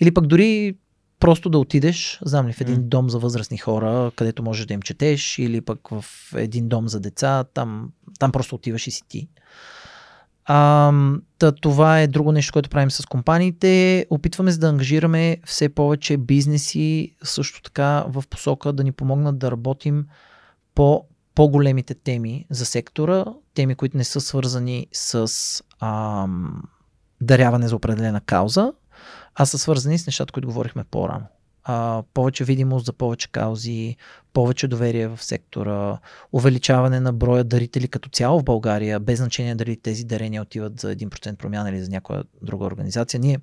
Или пък дори просто да отидеш, знам ли, в един дом за възрастни хора, където можеш да им четеш, или пък в един дом за деца, там, там просто отиваш и си ти. А, та, това е друго нещо, което правим с компаниите. Опитваме се да ангажираме все повече бизнеси, също така в посока да ни помогнат да работим по по-големите теми за сектора, теми, които не са свързани с ам, даряване за определена кауза, а са свързани с нещата, които говорихме по-рано. А, повече видимост за повече каузи, повече доверие в сектора, увеличаване на броя дарители като цяло в България, без значение дали тези дарения отиват за 1% промяна или за някоя друга организация. Ние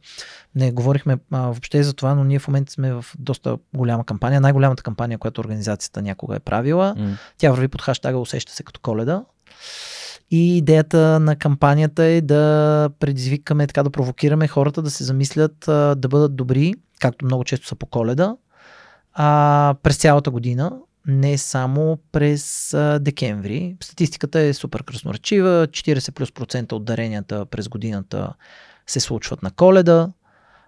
не говорихме а, въобще за това, но ние в момента сме в доста голяма кампания, най-голямата кампания, която организацията някога е правила. Mm. Тя върви под хаштага Усеща се като коледа. И идеята на кампанията е да предизвикаме, така да провокираме хората да се замислят да бъдат добри, както много често са по коледа, през цялата година, не само през декември. Статистиката е супер красноречива. 40 плюс процента от даренията през годината се случват на коледа.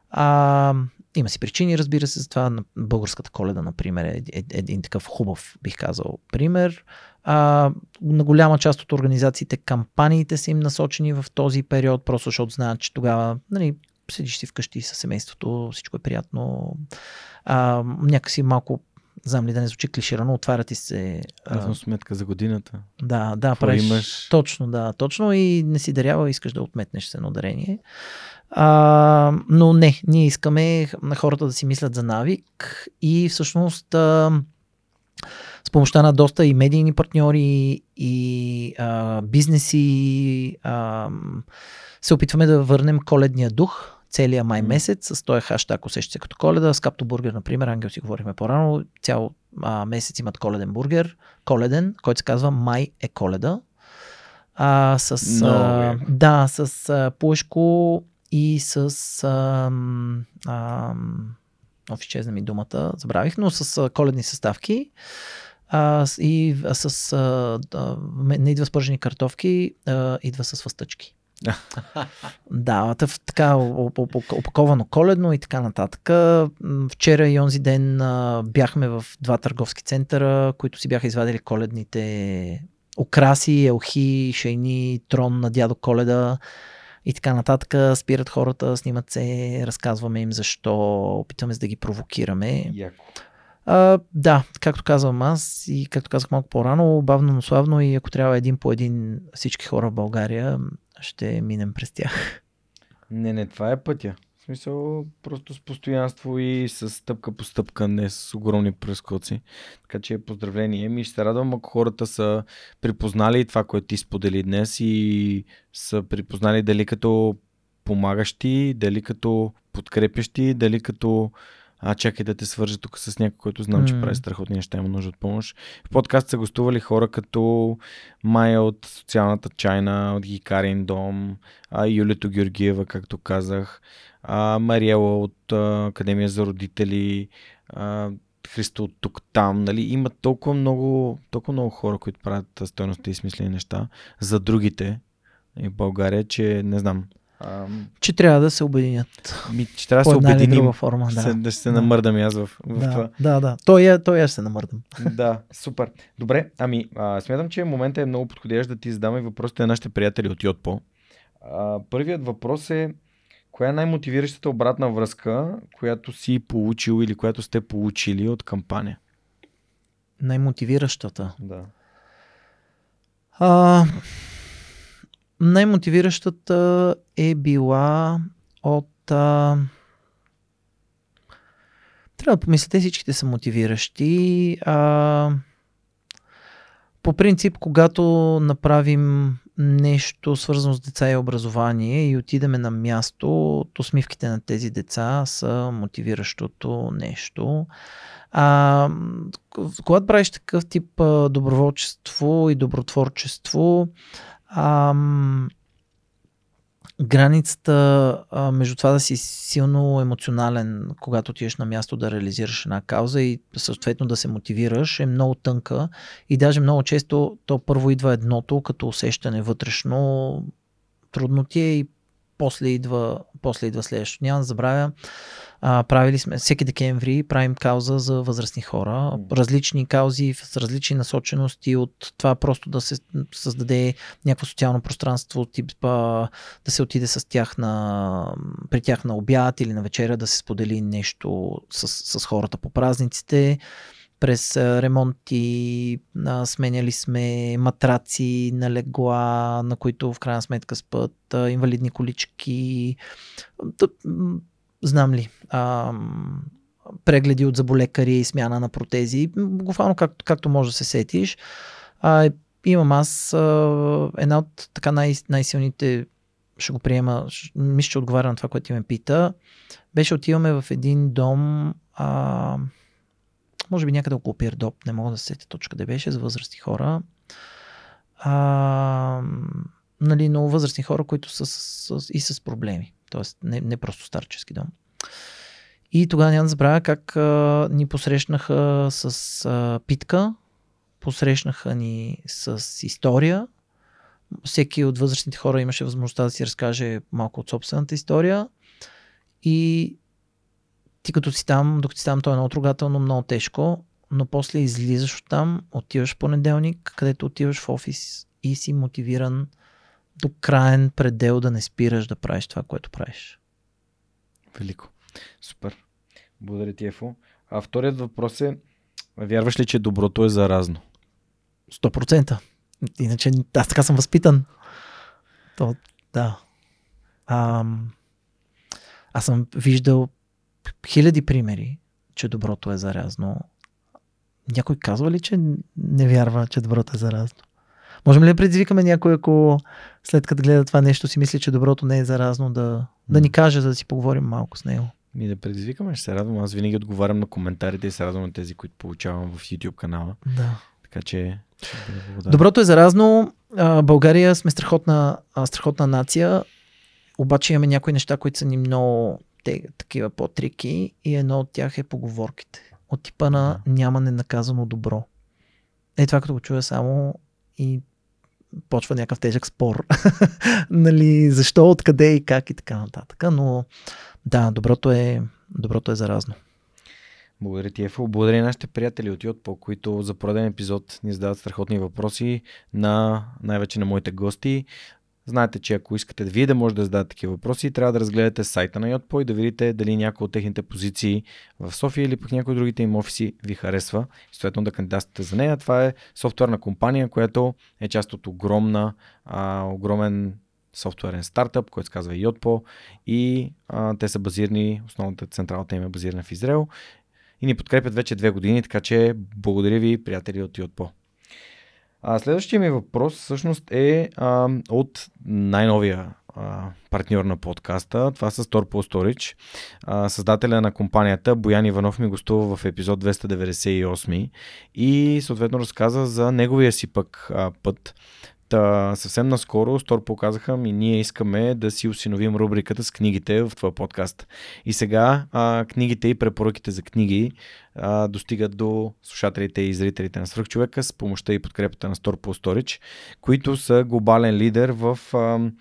А, има си причини, разбира се, за това. Българската коледа, например, е, е, е един такъв хубав, бих казал, пример. А, на голяма част от организациите, кампаниите са им насочени в този период, просто защото знаят, че тогава нали, седиш си вкъщи със семейството, всичко е приятно. А, някакси малко знам ли да не звучи клиширано, отваря ти се. Равно сметка за годината. Да, да, правиш. Имаш... Точно, да, точно и не си дарява, искаш да отметнеш се на ударение. А, но не, ние искаме на хората да си мислят за навик и всъщност а, с помощта на доста и медийни партньори и а, бизнеси а, се опитваме да върнем коледния дух целия май месец с този хаштаг усеща се като коледа. С Капто Бургер, например, Ангел си говорихме по-рано, цял а, месец имат коледен бургер, коледен, който се казва Май е коледа. А, с, no, а, да, с а, пуешко и с а, а, Оф, изчезна ми думата, забравих, но с коледни съставки а, и а, с а, а, не идва с пържени картофки, а, идва с въстъчки. да, тъв, така опаковано коледно и така нататък. Вчера и онзи ден а, бяхме в два търговски центъра, които си бяха извадили коледните украси, елхи, шейни, трон на дядо Коледа и така нататък. Спират хората, снимат се, разказваме им защо, опитваме се да ги провокираме. Яко. А, да, както казвам аз и както казах малко по-рано, бавно, но славно и ако трябва един по един всички хора в България, ще минем през тях. Не, не, това е пътя. В смисъл, просто с постоянство и с стъпка по стъпка, не с огромни прескоци. Така че поздравление. Ми ще се радвам, ако хората са припознали това, което ти сподели днес и са припознали дали като помагащи, дали като подкрепящи, дали като а чакай да те свържа тук с някой, който знам, че mm. прави страхотни неща, има нужда от помощ. В подкаст са гостували хора като Майя от социалната чайна, от Гикарин дом, а, Юлито Георгиева, както казах, а, Мариела от а, Академия за родители, а, Христо от тук там, нали, има толкова много, толкова много хора, които правят стойности и смислени неща за другите в България, че не знам, Ам... Че трябва да се обединят. Ми, че трябва да се обединим. Форма, да. Се, да се намърдам аз в, в да, това. Да, да. Той, е, той аз се намърдам. да, супер. Добре, ами а, смятам, че момента е много подходящ да ти задам и въпросите на нашите приятели от Йотпо. А, първият въпрос е коя е най-мотивиращата обратна връзка, която си получил или която сте получили от кампания? Най-мотивиращата? Да. А, най-мотивиращата е била от... А... Трябва да помислите, всичките са мотивиращи. А... По принцип, когато направим нещо свързано с деца и образование и отидеме на място, то усмивките на тези деца са мотивиращото нещо. А, когато правиш такъв тип доброволчество и добротворчество, ам, границата а, между това да си силно емоционален, когато отидеш на място да реализираш една кауза и съответно да се мотивираш, е много тънка и даже много често то първо идва едното като усещане вътрешно, трудно ти е и после идва, после идва следващото. Няма да забравя, а, правили сме, всеки декември правим кауза за възрастни хора, различни каузи с различни насочености от това просто да се създаде някакво социално пространство, тип да се отиде с тях на, при тях на обяд или на вечеря, да се сподели нещо с, с хората по празниците. През ремонти, а, сменяли сме матраци на легла, на които в крайна сметка спът, а, инвалидни колички, знам ли, а, прегледи от заболекари и смяна на протези, буквално както, както може да се сетиш. А, имам аз а, една от така най- най-силните, ще го приема, мисля, че отговаря на това, което ти ме пита, беше отиваме в един дом, а, може би някъде около Пирдоп, не мога да се сетя точка къде беше, за възрастни хора. А, нали, много възрастни хора, които са с, с, и с проблеми. Тоест, не, не просто старчески дом. И тогава няма да забравя как а, ни посрещнаха с а, питка, посрещнаха ни с история. Всеки от възрастните хора имаше възможността да си разкаже малко от собствената история. И ти като си там, докато си там, то е много трогателно, много тежко, но после излизаш от там, отиваш в понеделник, където отиваш в офис и си мотивиран до крайен предел да не спираш да правиш това, което правиш. Велико. Супер. Благодаря ти, Ефо. А вторият въпрос е, вярваш ли, че доброто е заразно? 100%. Иначе аз така съм възпитан. То, да. Ам, аз съм виждал хиляди примери, че доброто е заразно. Някой казва ли, че не вярва, че доброто е заразно? Можем ли да предизвикаме някой, ако след като гледа това нещо си мисли, че доброто не е заразно, да, да ни каже, за да си поговорим малко с него? Ми да предизвикаме, ще се радвам. Аз винаги отговарям на коментарите и се радвам на тези, които получавам в YouTube канала. Да. Така че Доброто е заразно. България сме страхотна, страхотна нация, обаче имаме някои неща, които са ни много те, такива по-трики и едно от тях е поговорките. От типа на няма ненаказано добро. Е това като го чуя само и почва някакъв тежък спор. нали, защо, откъде и как и така нататък. Но да, доброто е, доброто е заразно. Благодаря ти, Ефо. Благодаря и нашите приятели от Йотпо, които за пореден епизод ни задават страхотни въпроси на най-вече на моите гости. Знаете, че ако искате вие да може да зададете такива въпроси, трябва да разгледате сайта на Йотпо и да видите дали някои от техните позиции в София или пък някои от другите им офиси ви харесва и съответно да кандидатствате за нея. Това е софтуерна компания, която е част от огромна, а, огромен софтуерен стартъп, който се казва Yotpo и а, те са базирани, основната централата им е базирана в Израел и ни подкрепят вече две години, така че благодаря ви, приятели от Yotpo. А, следващия ми въпрос всъщност е а, от най-новия а, партньор на подкаста. Това са Storpo Storage. А, създателя на компанията Боян Иванов ми гостува в епизод 298 и съответно разказа за неговия си пък а, път Та, съвсем наскоро Стор показаха ми, ние искаме да си усиновим рубриката с книгите в твоя подкаст. И сега а, книгите и препоръките за книги а, достигат до слушателите и зрителите на Свърхчовека с помощта и подкрепата на Store Storage, които са глобален лидер в а,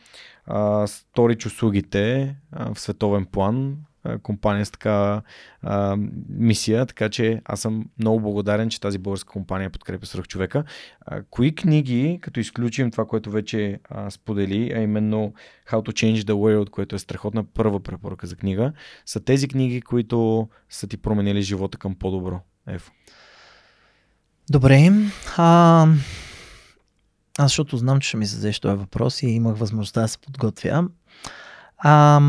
а, сторич услугите в световен план компания с така а, мисия, така че аз съм много благодарен, че тази българска компания подкрепя свръх човека. А, кои книги, като изключим това, което вече а, сподели, а именно How to Change the World, което е страхотна първа препоръка за книга, са тези книги, които са ти променили живота към по-добро? Ефо. Добре. А, аз защото знам, че ще ми зададеш този въпрос и имах възможността да се подготвя. А,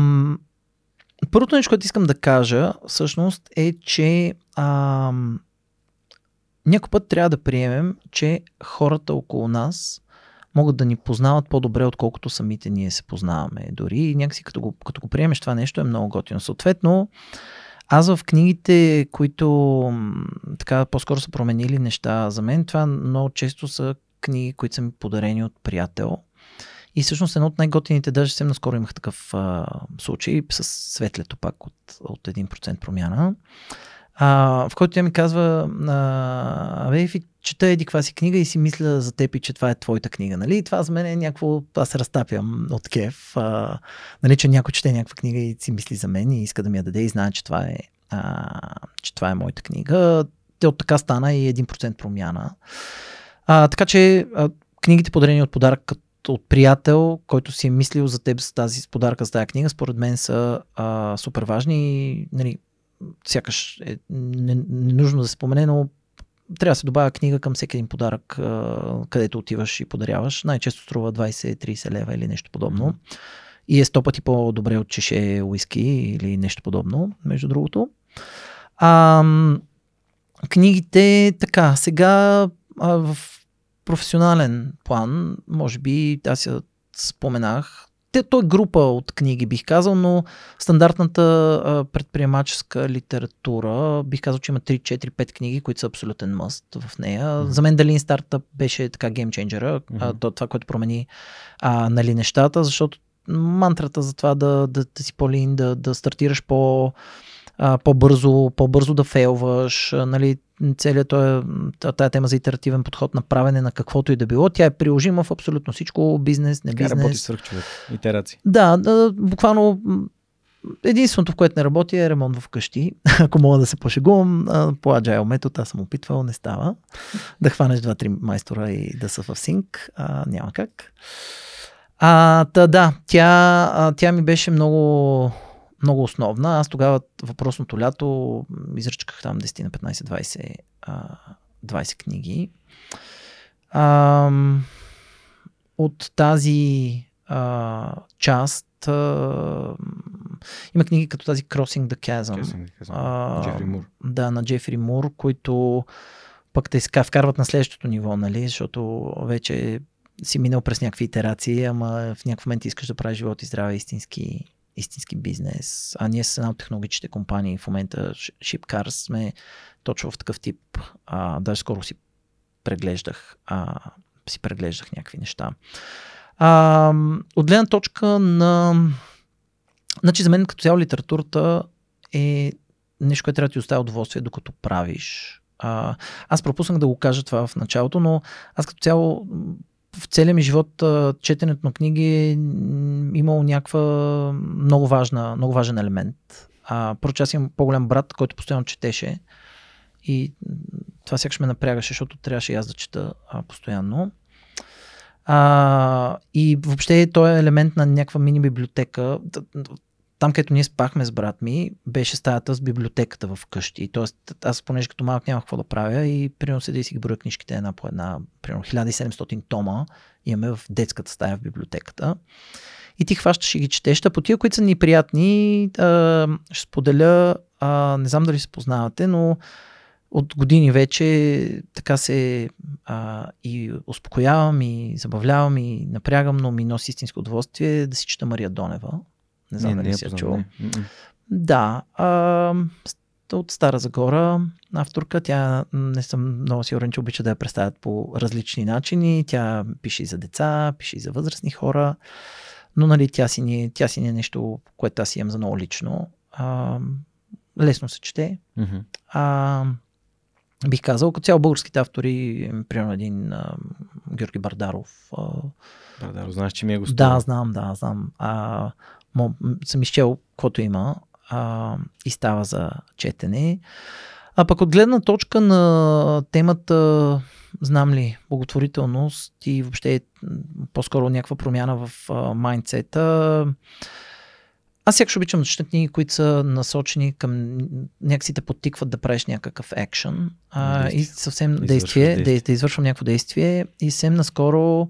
Първото нещо, което искам да кажа, всъщност, е, че а, някой път трябва да приемем, че хората около нас могат да ни познават по-добре, отколкото самите ние се познаваме. Дори и някакси като го, като го приемеш това нещо е много готино. Съответно, аз в книгите, които така по-скоро са променили неща за мен, това много често са книги, които са ми подарени от приятел. И всъщност едно от най-готините, даже съвсем наскоро имах такъв а, случай с светлето пак от, от 1% промяна, а, в който тя ми казва, абе, чета еди каква си книга и си мисля за теб и че това е твоята книга, нали? И това за мен е някакво, аз се разтапям от кеф, а, нали, че някой чете някаква книга и си мисли за мен и иска да ми я даде и знае, че това е, а, че това е моята книга. Те от така стана и 1% промяна. А, така че а, книгите подарени от подарък като от приятел, който си е мислил за теб с тази подарка с тази книга, според мен са а, супер важни и нали, сякаш е ненужно не да се спомене, но трябва да се добавя книга към всеки един подарък, а, където отиваш и подаряваш. Най-често струва 20-30 лева или нещо подобно. Mm-hmm. И е сто пъти по-добре от чеше уиски или нещо подобно, между другото. А, книгите, така, сега а, в професионален план, може би аз я споменах, те, той е група от книги, бих казал, но стандартната а, предприемаческа литература, бих казал, че има 3, 4, 5 книги, които са абсолютен мъст в нея. Mm-hmm. За мен Дали Стартъп беше така геймченджера, mm-hmm. това, което промени а, нали, нещата, защото мантрата за това да, да, да си по-лин, да, да стартираш по, а, по-бързо, по-бързо да фейлваш, нали, целият този, тая тема за итеративен подход на правене на каквото и да било, тя е приложима в абсолютно всичко, бизнес, не бизнес. Така работи свърх човек, итерации. Да, да, буквално единственото, в което не работи е ремонт в къщи. Ако мога да се пошегувам, по Agile метод, аз съм опитвал, не става. Да хванеш два-три майстора и да са в синк, а, няма как. А, та, да, тя, тя ми беше много, много основна. Аз тогава въпросното лято изръчках там 10 на 15-20 20 книги. А, от тази а, част а, има книги като тази Crossing the Chasm. Crossing the Chasm. А, Джефри Мур. Да, на Джефри Мур, които пък те вкарват на следващото ниво, нали? защото вече си минал през някакви итерации, ама в някакъв момент искаш да правиш живот и здраве истински, истински бизнес. А ние с една от технологичните компании в момента, Shipcars, сме точно в такъв тип. А, даже скоро си преглеждах, а, си преглеждах някакви неща. А, от гледна точка на... Значи за мен като цяло литературата е нещо, което трябва да ти оставя удоволствие, докато правиш. А, аз пропуснах да го кажа това в началото, но аз като цяло в целия ми живот четенето на книги е имало някаква много, важна, много важен елемент. А, първо, аз имам по-голям брат, който постоянно четеше и това сякаш ме напрягаше, защото трябваше и аз да чета а, постоянно. А, и въобще той е елемент на някаква мини библиотека. Там, където ние спахме с брат ми, беше стаята с библиотеката в къщи. Тоест, аз понеже като малък нямах какво да правя и примерно седи и си ги броя книжките една по една, примерно 1700 тома имаме в детската стая в библиотеката. И ти хващаш и ги четеш. По тия, които са ни приятни, ще споделя, не знам дали се познавате, но от години вече така се а, и успокоявам, и забавлявам, и напрягам, но ми носи истинско удоволствие да си чета Мария Донева. Не знам дали си я чул. Да. А, от Стара Загора авторка. Тя не съм много сигурен, че обича да я представят по различни начини. Тя пише и за деца, пише и за възрастни хора. Но нали, тя, си не, тя си не е нещо, което аз имам за много лично. А, лесно се чете. Mm-hmm. А, бих казал, като цяло българските автори, примерно един а, Георги Бардаров. А, Бардаров, знаеш, че ми е гостувал. Да, знам, да, знам. А, съм изчел каквото има а, и става за четене. А пък от гледна точка на темата, знам ли, благотворителност и въобще по-скоро някаква промяна в а, майндсета, аз сякаш обичам да чета книги, които са насочени към някакси те подтикват да правиш някакъв екшен и съвсем действие, действие. Да, да извършвам някакво действие и съвсем наскоро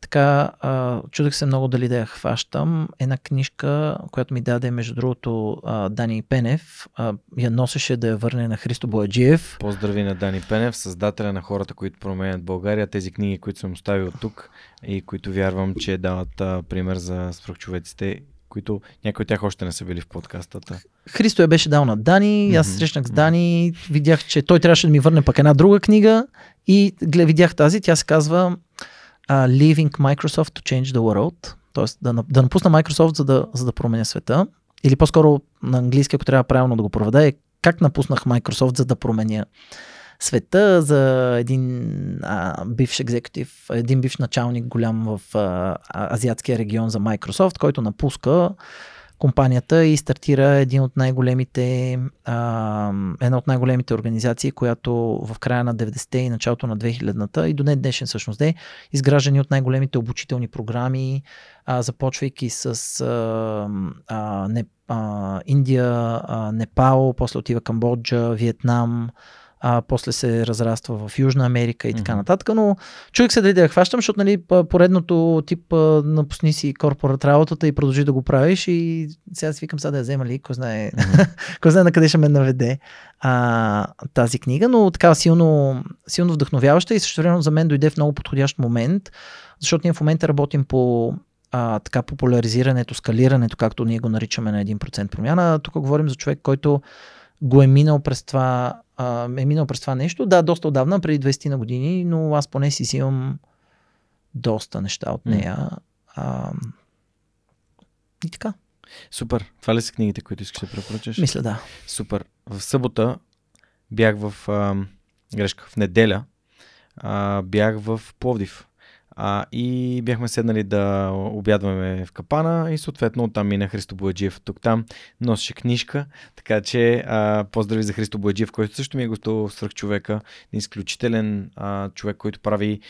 така, а, чудех се много дали да я хващам. Една книжка, която ми даде, между другото, а, Дани Пенев, а, я носеше да я върне на Христо Бояджиев. Поздрави на Дани Пенев, създателя на хората, които променят България. Тези книги, които съм оставил тук и които вярвам, че дават а, пример за свръхчовеците които някои от тях още не са били в подкастата. Христо я беше дал на Дани, аз срещнах с Дани, видях, че той трябваше да ми върне пък една друга книга и глед, видях тази, тя се казва uh, Leaving Microsoft to Change the World, т.е. Да, да напусна Microsoft, за да, за да променя света. Или по-скоро на английски, ако трябва правилно да го проведа, е как напуснах Microsoft, за да променя света, за един а, бивш екзекутив, един бивш началник голям в а, азиатския регион за Microsoft, който напуска компанията и стартира един от най-големите, а, една от най-големите организации, която в края на 90-те и началото на 2000-та и до днес днешен всъщност е изграждани от най-големите обучителни програми, а, започвайки с а, а, не, а, Индия, а, Непал, после отива Камбоджа, Виетнам, а после се разраства в Южна Америка и така mm-hmm. нататък, но чуих се дали да я хващам, защото нали, поредното тип напусни си корпорат работата и продължи да го правиш и сега си викам сега да я взема ли, кой знае, mm-hmm. кой знае на къде ще ме наведе а, тази книга, но така силно, силно вдъхновяваща и също време за мен дойде в много подходящ момент, защото ние в момента работим по а, така популяризирането, скалирането, както ние го наричаме на 1% промяна. Тук говорим за човек, който го е минал през това, а, е минал през това нещо. Да, доста отдавна, преди 20 на години, но аз поне си имам доста неща от нея. А, и така. Супер. Това ли са книгите, които искаш да препоръчаш? Мисля, да. Супер. В събота бях в... А, грешка, в неделя а, бях в Пловдив А, и бяхме седнали да обядваме в капана и съответно оттам мина Христо Бояджиев. Тук там носеше книжка, така че а, поздрави за Христо Бояджиев, който също ми е гостувал в човека. Изключителен а, човек, който прави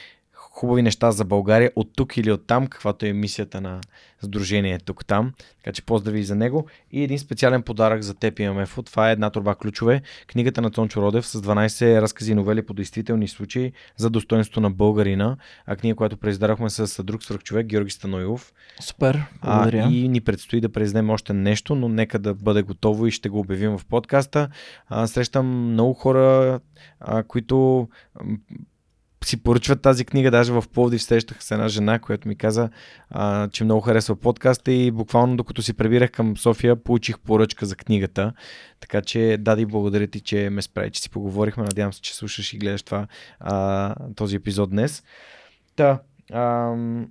хубави неща за България от тук или от там, каквато е мисията на Сдружение тук-там. Така че поздрави за него. И един специален подарък за теб имаме. Това е една турба ключове. Книгата на Цончо Родев с 12 разкази и новели по действителни случаи за достоинство на българина. А книга, която преиздарахме с друг човек, Георги Станоилов. Супер, благодаря. А, и ни предстои да преизнем още нещо, но нека да бъде готово и ще го обявим в подкаста. А, срещам много хора, а, които си поръчват тази книга. Даже в Пловдив срещах с една жена, която ми каза, а, че много харесва подкаста и буквално докато си пребирах към София, получих поръчка за книгата. Така че, Дади, благодаря ти, че ме справи, че си поговорихме. Надявам се, че слушаш и гледаш това, а, този епизод днес. Та, ам,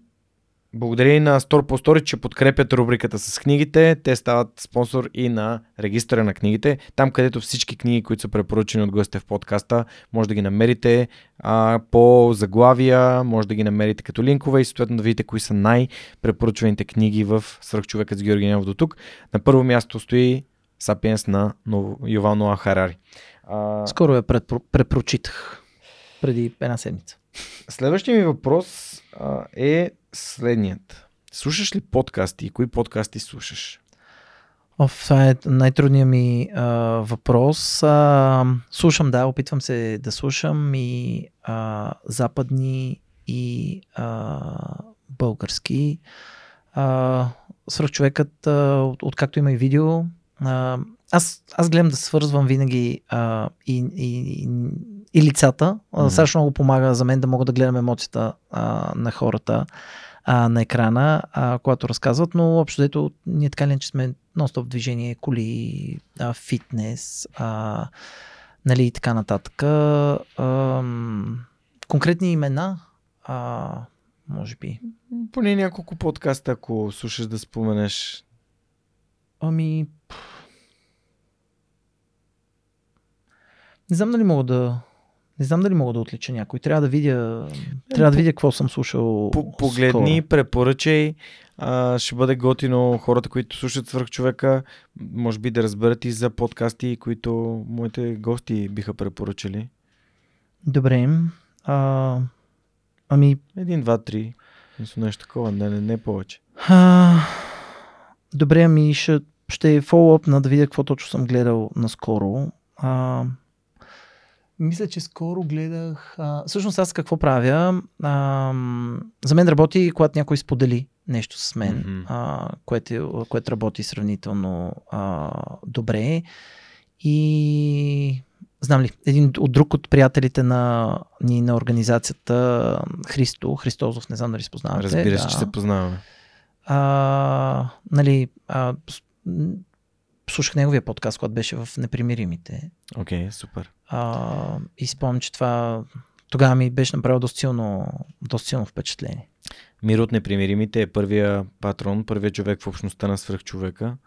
благодаря на Store по Story, че подкрепят рубриката с книгите. Те стават спонсор и на регистъра на книгите. Там, където всички книги, които са препоръчени от гостите в подкаста, може да ги намерите а, по заглавия, може да ги намерите като линкове и съответно да видите кои са най-препоръчваните книги в Свърхчовекът с Георги Ненов до тук. На първо място стои Сапиенс на Ноа Харари. А... Скоро я препрочитах. Преди една седмица. Следващия ми въпрос а, е следният. Слушаш ли подкасти и кои подкасти слушаш? Оф, това е най-трудният ми а, въпрос. А, слушам, да, опитвам се да слушам и а, западни и а, български. А, свръхчовекът, а, от, откакто има и видео, а, аз, аз гледам да свързвам винаги а, и, и, и, и лицата. Mm-hmm. Страшно много помага за мен да мога да гледам емоцията а, на хората а, на екрана, а, когато разказват, но общо дето ние така ли, че сме нон-стоп движение, коли, а, фитнес, а, нали и така нататък. А, конкретни имена, а, може би. Поне няколко подкаста, ако слушаш да споменеш. Ами, Не знам дали мога да. Не знам дали мога да отлича някой. Трябва да видя. Трябва да видя какво съм слушал. Погледни, скоро. препоръчай. А, ще бъде готино хората, които слушат свърх човека, може би да разберат и за подкасти, които моите гости биха препоръчали. Добре. А, ами. Един, два, три. Мисля нещо такова, не, не, не повече. А, добре, ами ще, ще е на да видя какво точно съм гледал наскоро. А, мисля, че скоро гледах. А, всъщност аз какво правя? А, за мен работи, когато някой сподели нещо с мен, mm-hmm. а, което, което работи сравнително а, добре. И знам ли, един от друг от приятелите на, ни на организацията, Христо, Христозов, не знам дали спознавате. Разбира се, да. че се познаваме. А, нали, а, слушах неговия подкаст, когато беше в Непримиримите. Окей, okay, супер. А, и спомням, че това тогава ми беше направило доста силно, доста силно впечатление. Мир от непримиримите е първия патрон, първият човек в общността на свръхчовека.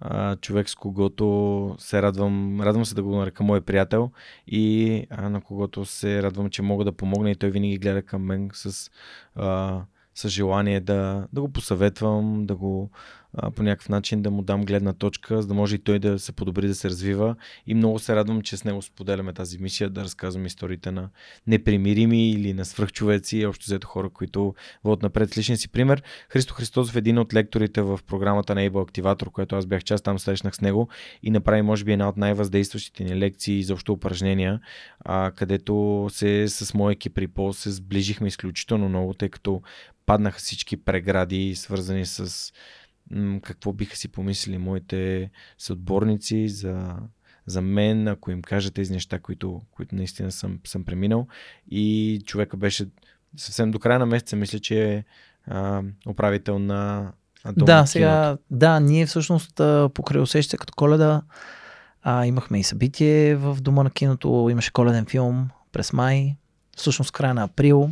А, човек с когото се радвам, радвам се да го нарека мой приятел и а, на когото се радвам, че мога да помогна и той винаги гледа към мен с, а, с желание да, да го посъветвам, да го а, по някакъв начин да му дам гледна точка, за да може и той да се подобри, да се развива. И много се радвам, че с него споделяме тази мисия, да разказвам историите на непримирими или на свръхчовеци, общо взето хора, които водят напред с личния си пример. Христо Христосов е един от лекторите в програмата на Able Activator, което аз бях част, там срещнах с него и направи, може би, една от най-въздействащите ни лекции и заобщо упражнения, а, където се с моя екип Рипол се сближихме изключително много, тъй като паднаха всички прегради, свързани с какво биха си помислили моите съотборници за, за мен, ако им кажа тези неща, които, които наистина съм, съм преминал. И човека беше съвсем до края на месеца, мисля, че е а, управител на Дом да, сега, да, ние всъщност покрай усеща като коледа а, имахме и събитие в Дома на киното, имаше коледен филм през май, всъщност края на април,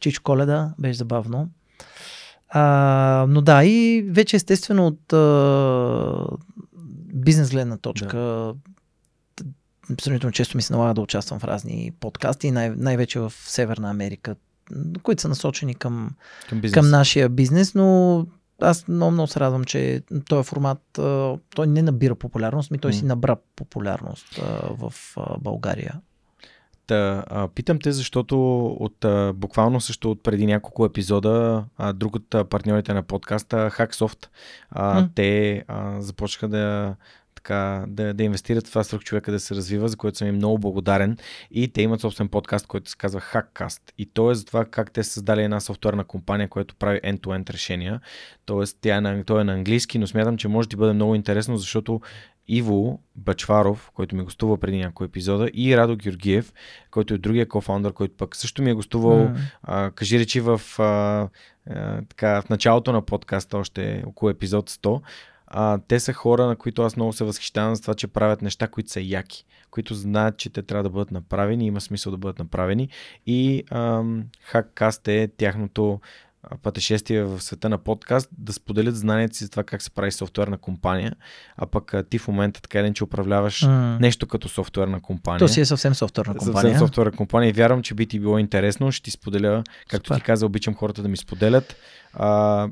Чич коледа, беше забавно. А, но да, и вече естествено от а, бизнес гледна точка да. сравнително често ми се налага да участвам в разни подкасти, най- най-вече в Северна Америка. които са насочени към, Към бизнес. към нашия бизнес, но аз много, много се радвам, че този формат, а, той не набира популярност, ми той си М. набра популярност в България. Та, а, питам те, защото от, а, буквално също от преди няколко епизода, а, друг от партньорите на подкаста, Hacksoft, а, те а, започнаха да, така, да, да инвестират в това свръх човека да се развива, за което съм им много благодарен. И те имат собствен подкаст, който се казва Hackcast. И то е за това как те са създали една софтуерна компания, която прави end-to-end решения. Тоест, тя е на, той е на английски, но смятам, че може да бъде много интересно, защото Иво Бачваров, който ми гостува преди няколко епизода, и Радо Георгиев, който е другия кофаундър, който пък също ми е гостувал, М. а, кажи речи в, а, а, така, в началото на подкаста, още около епизод 100. А, те са хора, на които аз много се възхищавам за това, че правят неща, които са яки, които знаят, че те трябва да бъдат направени, има смисъл да бъдат направени. И ам, Hackcast е тяхното а, пътешествие в света на подкаст, да споделят знанията си за това как се прави софтуерна компания, а пък ти в момента така един, че управляваш М. нещо като софтуерна компания. То си е съвсем софтуерна Съвсем компания. софтуерна компания и вярвам, че би ти било интересно. Ще ти споделя, както Супер. ти каза, обичам хората да ми споделят. А,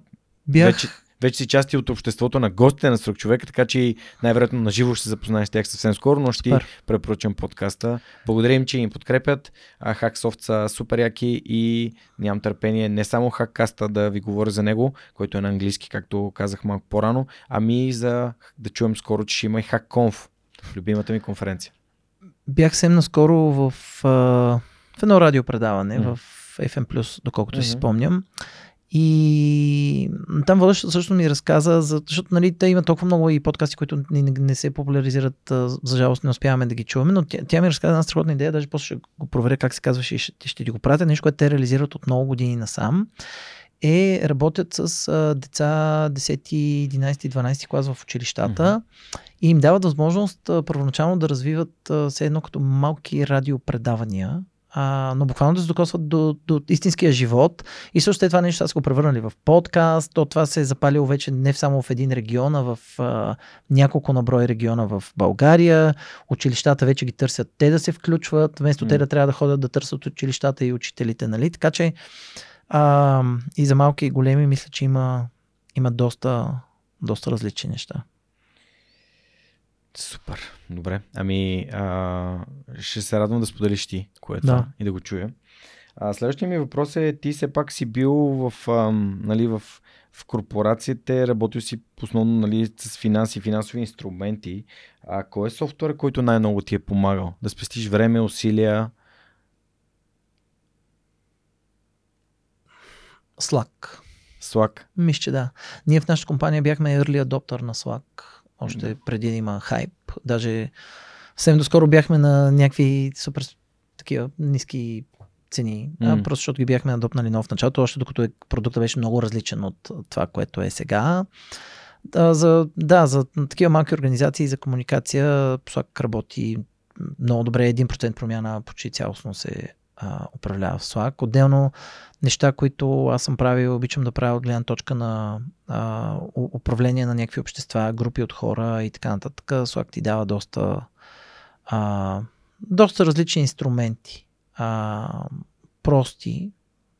Бях, вече, вече си части от обществото на гостите на Сръх човек, така че и най-вероятно на живо ще се запознаеш с тях съвсем скоро, но ще ти препоръчам подкаста. Благодаря им, че им подкрепят. А, Hacksoft са супер яки и нямам търпение не само Hackcast да ви говоря за него, който е на английски, както казах малко по-рано, ами и за да чуем скоро, че ще има и HackConf, любимата ми конференция. бях съвсем наскоро в, в едно радиопредаване, Мгм. в FM+, доколкото си Мгм. спомням. И там водещ също ми разказа, за, защото нали, те има толкова много и подкасти, които не, не, се популяризират, за жалост не успяваме да ги чуваме, но тя, тя ми разказа една страхотна идея, даже после ще го проверя как се казваше и ще, ще ти го пратя, нещо, което те реализират от много години насам е работят с а, деца 10, 11, 12 клас в училищата и им дават възможност а, първоначално да развиват а, все едно като малки радиопредавания, а, но буквално да се докосват до, до истинския живот. И също след това нещо са го превърнали в подкаст. То това се е запалило вече не само в един регион, а в а, няколко наброй региона в България. Училищата вече ги търсят те да се включват, вместо те М. да трябва да ходят да търсят училищата и учителите. Нали? Така че а, и за малки и големи мисля, че има, има доста, доста различни неща. Супер, добре. Ами, а, ще се радвам да споделиш ти, което Да. и да го чуя. А, следващия ми въпрос е, ти все пак си бил в, ам, нали, в, в корпорациите, работил си основно нали, с финанси, финансови инструменти. А кой е софтуер, който най-много ти е помагал? Да спестиш време, усилия? Slack. Slack. Мисля, че да. Ние в нашата компания бяхме early adopter на Slack, още преди да има хайп. Даже съвсем доскоро бяхме на някакви супер такива ниски цени, а, М. просто защото ги бяхме адопнали много в началото, още докато е, продукта беше много различен от това, което е сега. Да, за, да, за такива малки организации за комуникация Slack работи много добре. 1% промяна почти цялостно се а, управлява в Slack. Отделно неща, които аз съм правил, обичам да правя от гледна точка на а, управление на някакви общества, групи от хора и така нататък. Slack ти дава доста, а, доста различни инструменти. А, прости,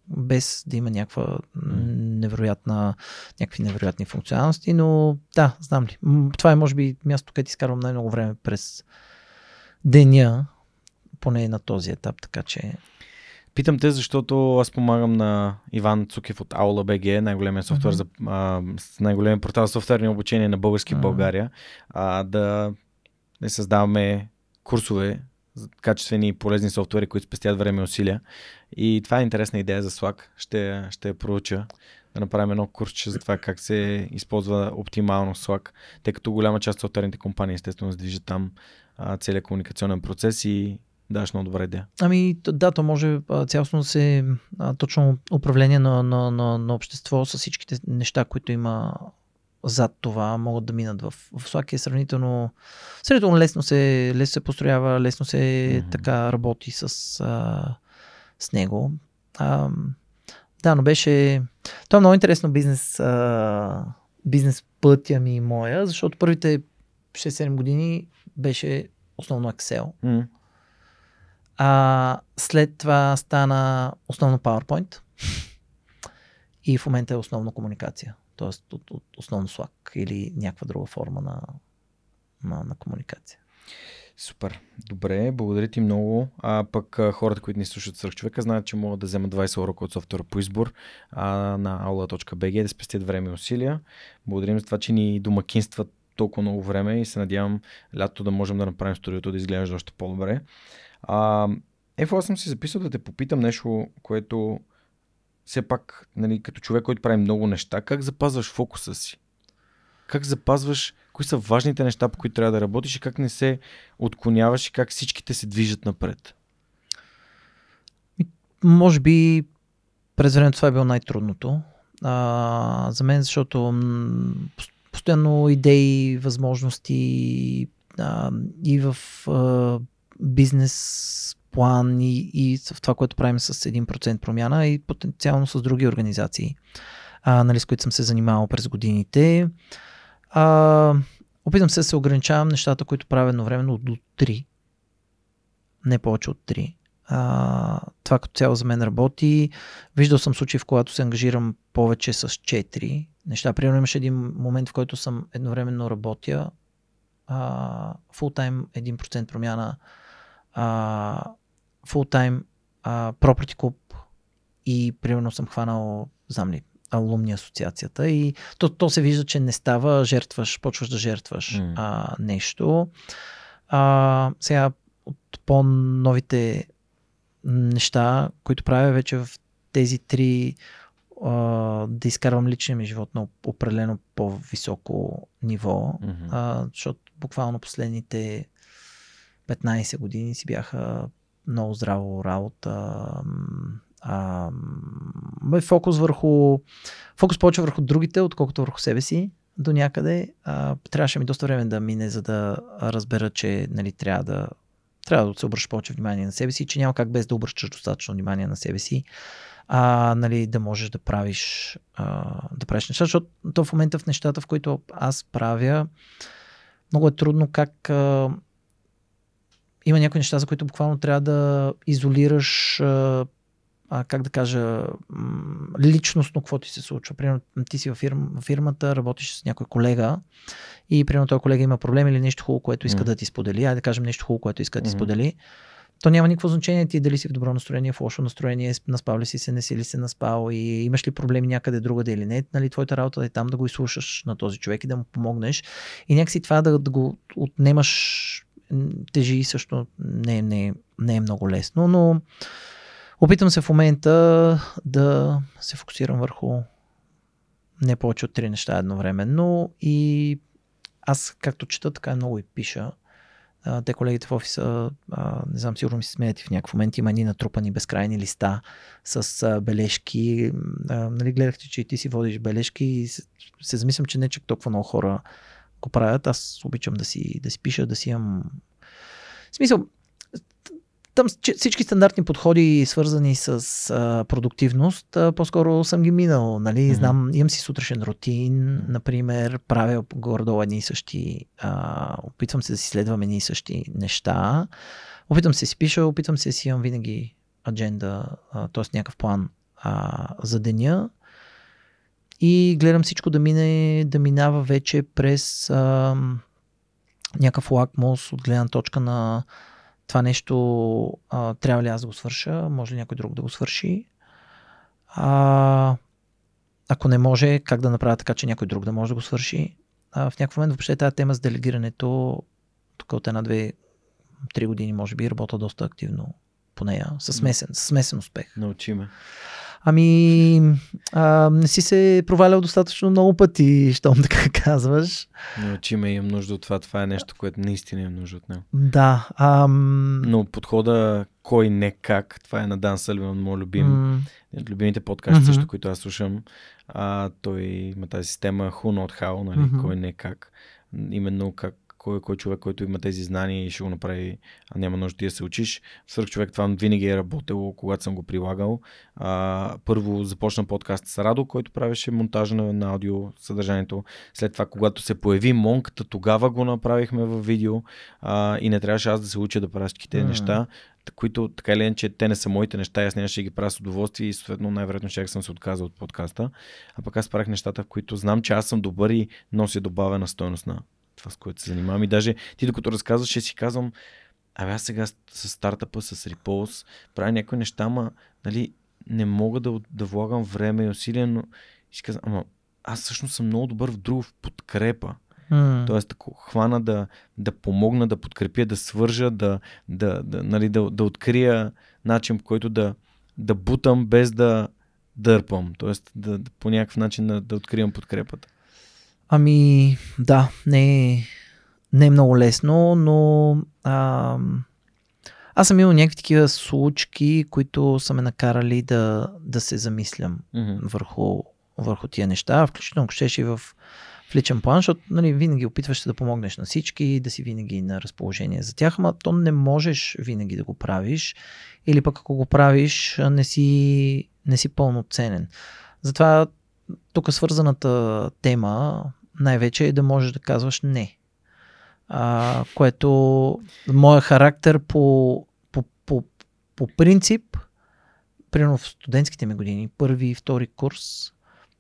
без да има някаква невероятна, някакви невероятни функционалности, но да, знам ли. Това е може би място, където изкарвам най-много време през деня, поне на този етап, така че Питам те, защото аз помагам на Иван Цукев от Aula BG, най-големия софтуер Мгм. за а, най-големия портал за софтуерни обучение на български в Мгм. България, а, да не създаваме курсове за качествени и полезни софтуери, които спестят време и усилия. И това е интересна идея за Slack. Ще, ще я проуча да направим едно курсче за това как се използва оптимално Slack, тъй като голяма част от софтуерните компании естествено се движат там целият комуникационен процес и даш много добра идея. Ами да, то може цялостно да се а, точно управление на, на, на, на общество с всичките неща, които има зад това, могат да минат в, в Slack е сравнително, сравнително лесно се, лесно се построява, лесно се Мгм. така работи с, а, с него. А, да, но беше... Това е много интересно бизнес, а, бизнес пътя ми и моя, защото първите 6-7 години беше основно Excel. М. А, след това стана основно PowerPoint и в момента е основно комуникация. Тоест от, от, основно Slack или някаква друга форма на, на, на комуникация. Супер. Добре, благодаря ти много. А пък хората, които ни слушат свърх човека, знаят, че могат да вземат 20 урока от софтуера по избор а, на aula.bg да спестят време и усилия. Благодарим за това, че ни домакинстват толкова много време и се надявам лято да можем да направим студиото да изглежда още по-добре. А, Ефо, аз съм си записал да те попитам нещо, което все пак, нали, като човек, който прави много неща, как запазваш фокуса си? Как запазваш, кои са важните неща, по които трябва да работиш и как не се отклоняваш и как всичките се движат напред? Може би през времето това е било най-трудното. А, за мен, защото постоянно идеи, възможности а, и в а, бизнес план и, и в това, което правим с 1% промяна и потенциално с други организации, а, нали, с които съм се занимавал през годините. А, опитам се да се ограничавам нещата, които правя едновременно до 3. Не повече от 3. А, това като цяло за мен работи. Виждал съм случаи, в когато се ангажирам повече с 4 неща. Примерно имаше един момент, в който съм едновременно работя а, full-time 1% промяна, а, full-time а, property club и примерно съм хванал, знам ли, алумни асоциацията и то, то се вижда, че не става, жертваш, почваш да жертваш mm. а, нещо. А, сега от по-новите неща, които правя вече в тези три а, да изкарвам личния ми живот на определено по-високо ниво, mm-hmm. а, защото буквално последните 15 години си бяха много здраво работа. А, фокус върху фокус повече върху другите, отколкото върху себе си до някъде. А, трябваше ми доста време да мине, за да разбера, че нали, трябва да трябва да се обръщаш повече внимание на себе си, че няма как без да обръщаш достатъчно внимание на себе си, а, нали, да можеш да правиш, а, да правиш неща, защото то в момента в нещата, в които аз правя, много е трудно как а, има някои неща, за които буквално трябва да изолираш а, как да кажа, личностно какво ти се случва. Примерно ти си във фирм, фирмата, работиш с някой колега и примерно този колега има проблем или нещо хубаво, което иска mm. да ти сподели, айде да кажем нещо хубаво, което иска да ти mm-hmm. сподели. То няма никакво значение ти дали си в добро настроение, в лошо настроение, наспал ли си се, не си ли се наспал и имаш ли проблеми някъде другаде или не. Нали, твоята работа е там да го изслушаш на този човек и да му помогнеш. И някакси това да, да го отнемаш тежи също не, не, не е много лесно, но опитвам се в момента да се фокусирам върху не повече от три неща едновременно и аз както чета, така много и пиша. те колегите в офиса, не знам, сигурно ми се смеят и в някакъв момент има ни натрупани безкрайни листа с бележки. нали, гледахте, че и ти си водиш бележки и се, се замислям, че не чак толкова много хора го правят. Аз обичам да си, да си пиша, да си имам... В смисъл, там всички стандартни подходи, свързани с а, продуктивност, а, по-скоро съм ги минал. Нали? Mm-hmm. Знам, имам си сутрешен рутин, например, правя горе-долу едни и същи, а, опитвам се да си следвам едни и същи неща. Опитвам се да си пиша, опитвам се да си имам винаги адженда, т.е. някакъв план а, за деня и гледам всичко да мине, да минава вече през а, някакъв лакмус от гледна точка на това нещо а, трябва ли аз да го свърша, може ли някой друг да го свърши. А, ако не може, как да направя така, че някой друг да може да го свърши. А, в някакъв момент въобще тази тема с делегирането, тук от една-две, три години може би, работя доста активно по нея, с смесен, с смесен успех. Научи ме. Ами, а, не си се провалял достатъчно много пъти, щом така казваш. Научи ме, имам нужда от това. Това е нещо, което наистина имам нужда от него. Да. Ам... Но подхода кой не как, това е на Дан Сълван, мой любим. Mm. Любимите подкасти, mm-hmm. също, които аз слушам. А, той има тази система Who Not How, нали? Mm-hmm. кой не как. Именно как кой, кой човек, който има тези знания и ще го направи, а няма нужда ти да се учиш. Свърх човек това винаги е работело, когато съм го прилагал. А, първо започна подкаст с Радо, който правеше монтажа на, на аудио съдържанието. След това, когато се появи Монката, тогава го направихме в видео а, и не трябваше аз да се уча да правя всички тези mm. неща. които така или иначе те не са моите неща, аз нямаше ги правя с удоволствие и съответно най-вероятно ще съм се отказал от подкаста. А пък аз правих нещата, в които знам, че аз съм добър и нося добавена стойност на това, с което се занимавам. И даже ти докато разказваш, ще си казвам, абе аз сега с стартъпа, с Repulse, правя някои неща, ама нали, не мога да, да влагам време и усилия, но и си казвам, ама аз всъщност съм много добър в друго, в подкрепа. М. Тоест, ако хвана да, да помогна, да подкрепя, да свържа, да, да, да, нали, да, да открия начин, по който да, да бутам без да дърпам. Тоест, да, да, по някакъв начин да, да откривам подкрепата. Ами, да, не е, не е много лесно, но а, аз съм имал някакви такива случки, които са ме накарали да, да се замислям Мгм. върху, върху тия неща, включително ако щеш и в, в личен план, защото нали, винаги опитваш се да помогнеш на всички, да си винаги на разположение за тях, ама то не можеш винаги да го правиш или пък ако го правиш, не си, не си пълноценен. Затова тук свързаната тема най-вече е да можеш да казваш не. А, което моя характер по, по, по, по принцип, примерно в студентските ми години, първи и втори курс,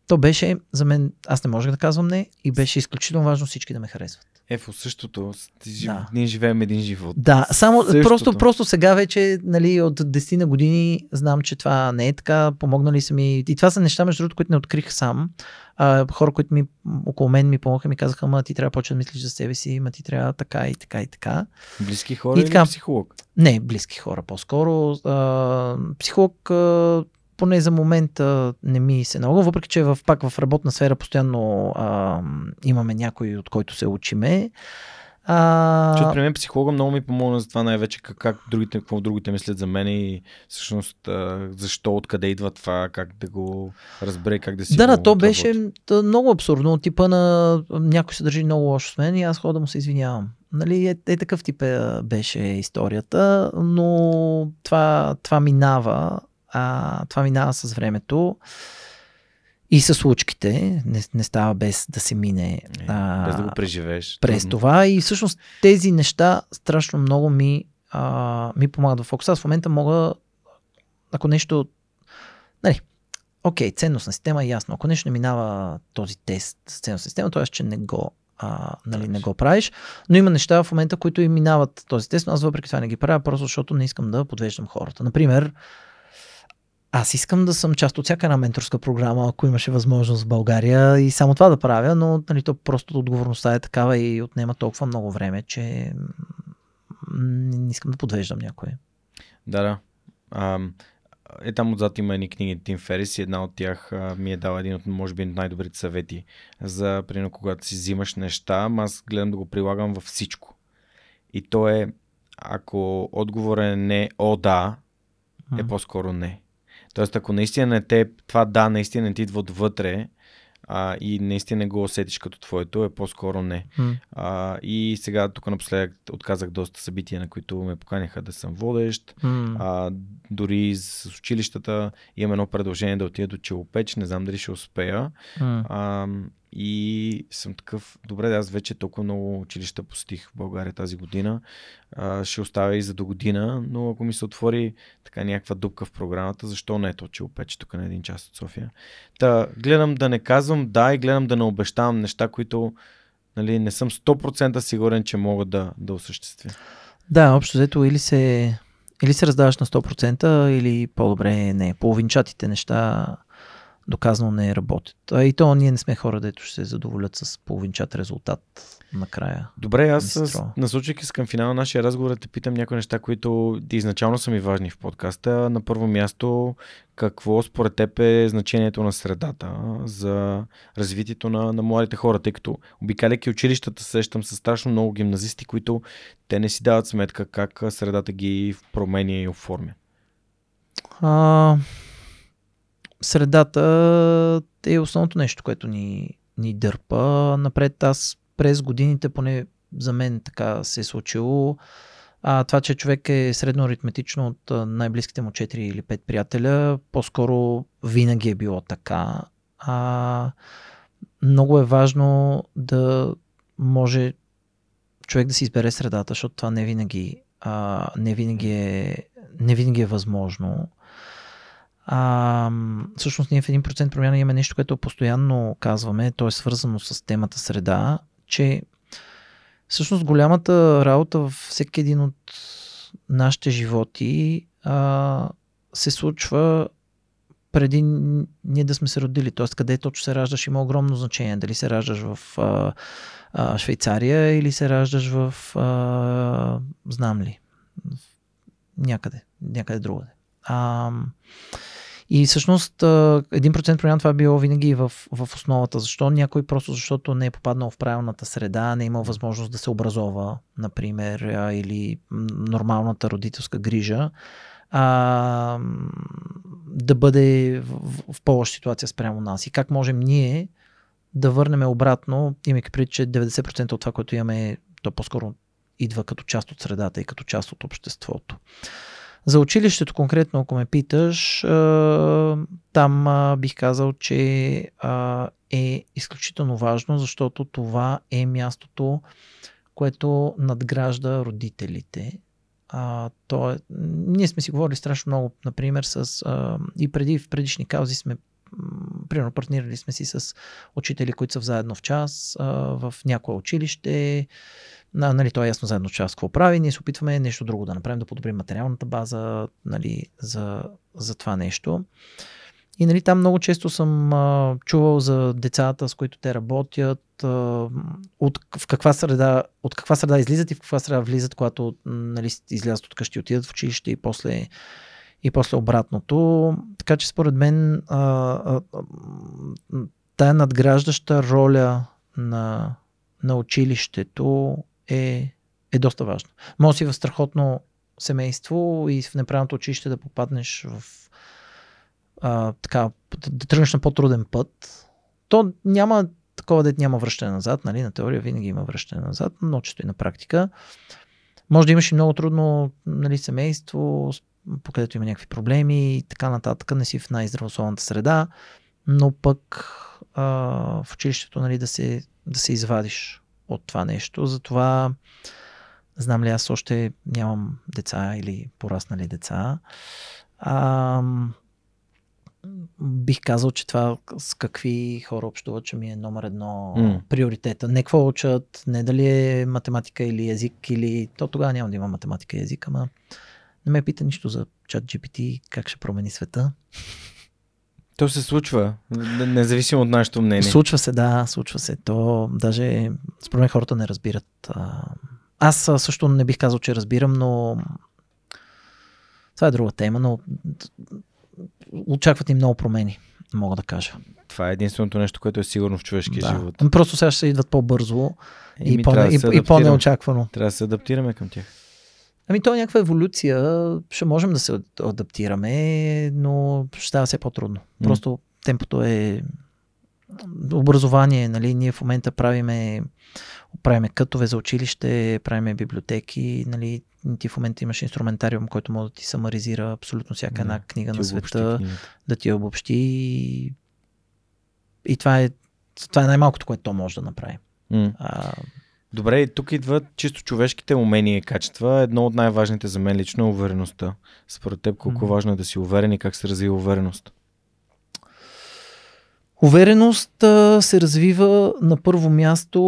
то беше за мен, аз не можех да казвам не и беше изключително важно всички да ме харесват. Ефо, същото. Ти жив... Да. Ние живеем един живот. Да, само Същото. просто, просто сега вече, нали, от 10 на години знам, че това не е така, помогнали са ми. И това са неща, между другото, които не открих сам. А, хора, които ми около мен ми помогнаха, ми казаха, ма ти трябва да почнеш да мислиш за себе си, ма ти трябва така и така и така. Близки хора И или така. психолог? Не, близки хора по-скоро. А, психолог а, поне за момента не ми се налага, въпреки че в, пак в работна сфера постоянно а, имаме някой, от който се учиме. А, Защото при мен психолога много ми помогна за това най-вече как, как другите, какво другите мислят за мен и всъщност а, защо, откъде идва това, как да го разбере, как да си Да, да, то беше т- много абсурдно. Типа на някой се държи много лошо с мен и аз хода да му се извинявам. Нали, е, е такъв тип е, беше историята, но това, това минава. А, това минава с времето и с случките. Не, не става без да се мине Не, а, без да го преживееш. през Трудно. това. И всъщност тези неща страшно много ми, а, ми помагат в фокуса. Аз в момента мога, ако нещо. Нали, окей, ценностна система е ясно. Ако нещо не минава този тест с ценностна система, т.е. че не го, а, нали, не го правиш. Но има неща в момента, които и минават този тест, но аз въпреки това не ги правя, просто защото не искам да подвеждам хората. Например, аз искам да съм част от всяка една менторска програма, ако имаше възможност в България и само това да правя, но нали, то просто отговорността е такава и отнема толкова много време, че не, искам да подвеждам някой. Да, да. А, е там отзад има едни книги Тим Ферис и една от тях а, ми е дала един от, може би, най-добрите съвети за, примерно, когато си взимаш неща, аз гледам да го прилагам във всичко. И то е, ако отговор е не, о да, е по-скоро не. Тоест, ако наистина не те, това да, наистина не ти идва отвътре а, и наистина го усетиш като твоето, е по-скоро не. М. А, и сега тук напоследък отказах доста събития, на които ме поканяха да съм водещ. М. А, дори с училищата имам едно предложение да отида до Челопеч, не знам дали ще успея. М. А, и съм такъв, добре, аз вече толкова много училища посетих в България тази година. А, ще оставя и за до година, но ако ми се отвори така някаква дупка в програмата, защо не е то Челопеч тук на един час от София. Та, гледам да не казвам да и гледам да не обещавам неща, които нали, не съм 100% сигурен, че мога да, да осъществя. Да, общо взето или се, или се раздаваш на 100%, или по-добре не. Половинчатите неща доказано не работят. А и то ние не сме хора, дето ще се задоволят с половинчат резултат накрая. Добре, аз насочвайки се към финала на нашия разговор, да те питам някои неща, които изначално са ми важни в подкаста. На първо място, какво според теб е значението на средата за развитието на, на младите хора, тъй като обикаляйки училищата срещам с страшно много гимназисти, които те не си дават сметка как средата ги променя и оформя. А, средата е основното нещо, което ни, ни дърпа. Напред аз през годините, поне за мен така се е случило, а, това, че човек е средно аритметично от най-близките му 4 или 5 приятеля, по-скоро винаги е било така. А, много е важно да може човек да си избере средата, защото това не винаги, а, не винаги е не винаги е възможно. А, всъщност ние в 1% промяна имаме нещо, което постоянно казваме, то е свързано с темата среда, че всъщност голямата работа във всеки един от нашите животи а, се случва преди ние да сме се родили. Т.е. къде точно се раждаш има огромно значение. Дали се раждаш в а, а, Швейцария или се раждаш в а, знам ли, някъде, някъде другаде. А, и всъщност 1% промяна това е било винаги в, в основата. Защо? Някой просто защото не е попаднал в правилната среда, не е имал възможност да се образова, например, или нормалната родителска грижа, а, да бъде в, в, по-лоша ситуация спрямо нас. И как можем ние да върнем обратно, имайки преди, че 90% от това, което имаме, то по-скоро идва като част от средата и като част от обществото. За училището конкретно, ако ме питаш, там бих казал, че е изключително важно, защото това е мястото, което надгражда родителите. А, то е, ние сме си говорили страшно много, например, с, а, и преди в предишни каузи сме примерно партнирали сме си с учители, които са в заедно в час, а, в някое училище, на, нали, то е ясно заедно част какво прави, ние се опитваме нещо друго да направим, да подобрим материалната база нали, за, за това нещо. И нали, там много често съм а, чувал за децата, с които те работят, а, от, в каква среда, от каква среда излизат и в каква среда влизат, когато нали, излязат от къщи, отидат в училище и после, и после обратното. Така че според мен а, а, тая надграждаща роля на, на училището е, е доста важно. Може си в страхотно семейство и в неправилното училище да попаднеш в а, така, да тръгнеш на по-труден път. То няма такова дет няма връщане назад, нали? На теория винаги има връщане назад, но често и на практика. Може да имаш и много трудно нали, семейство, по където има някакви проблеми и така нататък, не си в най-здравословната среда, но пък а, в училището нали, да, се, да се извадиш от това нещо. Затова знам ли аз още нямам деца или пораснали деца. А, бих казал, че това с какви хора общуват, че ми е номер едно mm. приоритета. Не какво учат, не дали е математика или език, или то тогава няма да има математика и език, ама не ме пита нищо за чат GPT, как ще промени света. То се случва, независимо от нашето мнение. Случва се, да, случва се. То даже, според мен, хората не разбират. Аз също не бих казал, че разбирам, но това е друга тема, но очакват и много промени, мога да кажа. Това е единственото нещо, което е сигурно в човешкия да. живот. Просто сега ще се идват по-бързо и, по- да и, и по-неочаквано. Трябва да се адаптираме към тях. Ами то е някаква еволюция. Ще можем да се адаптираме, но ще става все по-трудно. Mm. Просто темпото е образование, нали, ние в момента правиме, правиме кътове за училище, правиме библиотеки, нали, ти в момента имаш инструментариум, който може да ти самаризира абсолютно всяка една да, книга на света, да ти обобщи и, и това е, това е най-малкото, което то може да направи. Mm. А, Добре, и тук идват чисто човешките умения и качества. Едно от най-важните за мен лично е увереността. Според теб колко mm-hmm. важно е да си уверен и как се развива увереност? Увереност а, се развива на първо място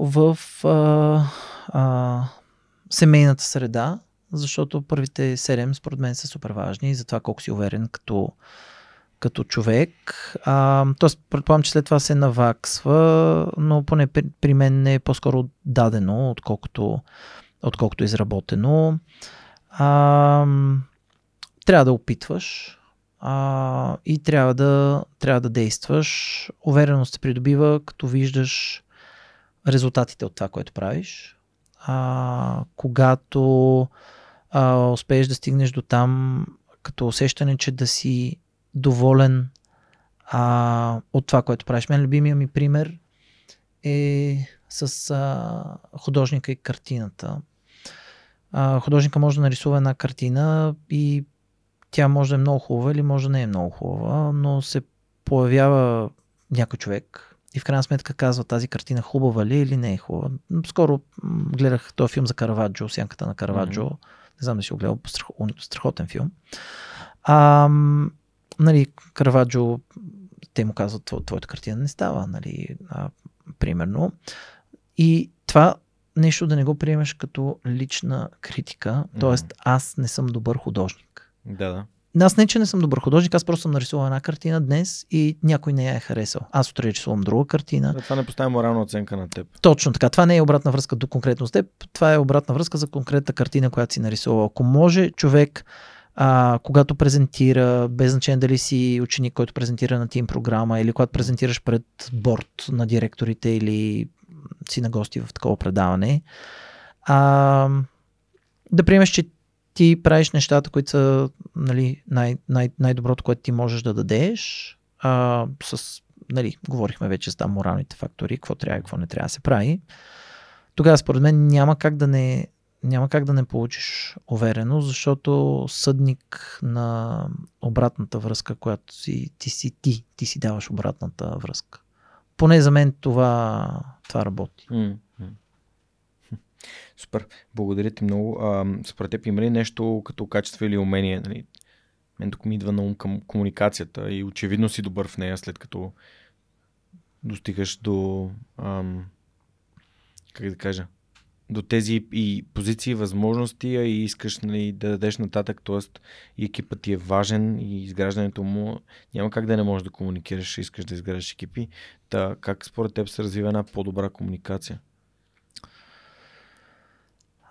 в а, а, семейната среда, защото първите седем според мен са супер важни за това колко си уверен като като човек. А, тоест, предполагам, че след това се наваксва, но поне при, мен е по-скоро дадено, отколкото, отколкото изработено. А, трябва да опитваш а, и трябва да, трябва да действаш. Увереност се придобива, като виждаш резултатите от това, което правиш. А, когато а, успееш да стигнеш до там, като усещане, че да си доволен а, от това, което правиш. Мен любимия ми пример е с а, художника и картината. А, художника може да нарисува една картина и тя може да е много хубава или може да не е много хубава, но се появява някой човек и в крайна сметка казва тази картина хубава ли или не е хубава. Скоро гледах този филм за Караваджо, Сянката на Караваджо. Mm-hmm Не знам да си го гледал, страх, страхотен филм. А, нали, Караваджо, те му казват, твоята картина не става, нали, а, примерно. И това нещо да не го приемеш като лична критика, т.е. аз не съм добър художник. Да, да. Аз не, че не съм добър художник, аз просто съм нарисувал една картина днес и някой не я е харесал. Аз утре рисувам друга картина. Да, това не поставя морална оценка на теб. Точно така. Това не е обратна връзка до конкретно с теб, това е обратна връзка за конкретната картина, която си нарисувал. Ако може човек, а, когато презентира, без значение дали си ученик, който презентира на тим програма или когато презентираш пред борт на директорите или си на гости в такова предаване, а, да приемеш, че ти правиш нещата, които са нали, най- най- най-доброто, което ти можеш да дадеш. А, с, нали, говорихме вече за моралните фактори, какво трябва и какво не трябва да се прави. Тогава според мен няма как да не, няма как да не получиш увереност, защото съдник на обратната връзка, която си ти си ти, ти си даваш обратната връзка. Поне за мен това, това работи. Mm-hmm. Супер. Благодаря ти много. А, според теб има ли нещо като качество или умение? Нали? Мен тук ми идва на ум към комуникацията и очевидно си добър в нея, след като достигаш до ам, как да кажа до тези и позиции, възможности, а и искаш нали, да дадеш нататък, т.е. и екипът ти е важен и изграждането му няма как да не можеш да комуникираш, искаш да изграждаш екипи. Та, как според теб се развива една по-добра комуникация?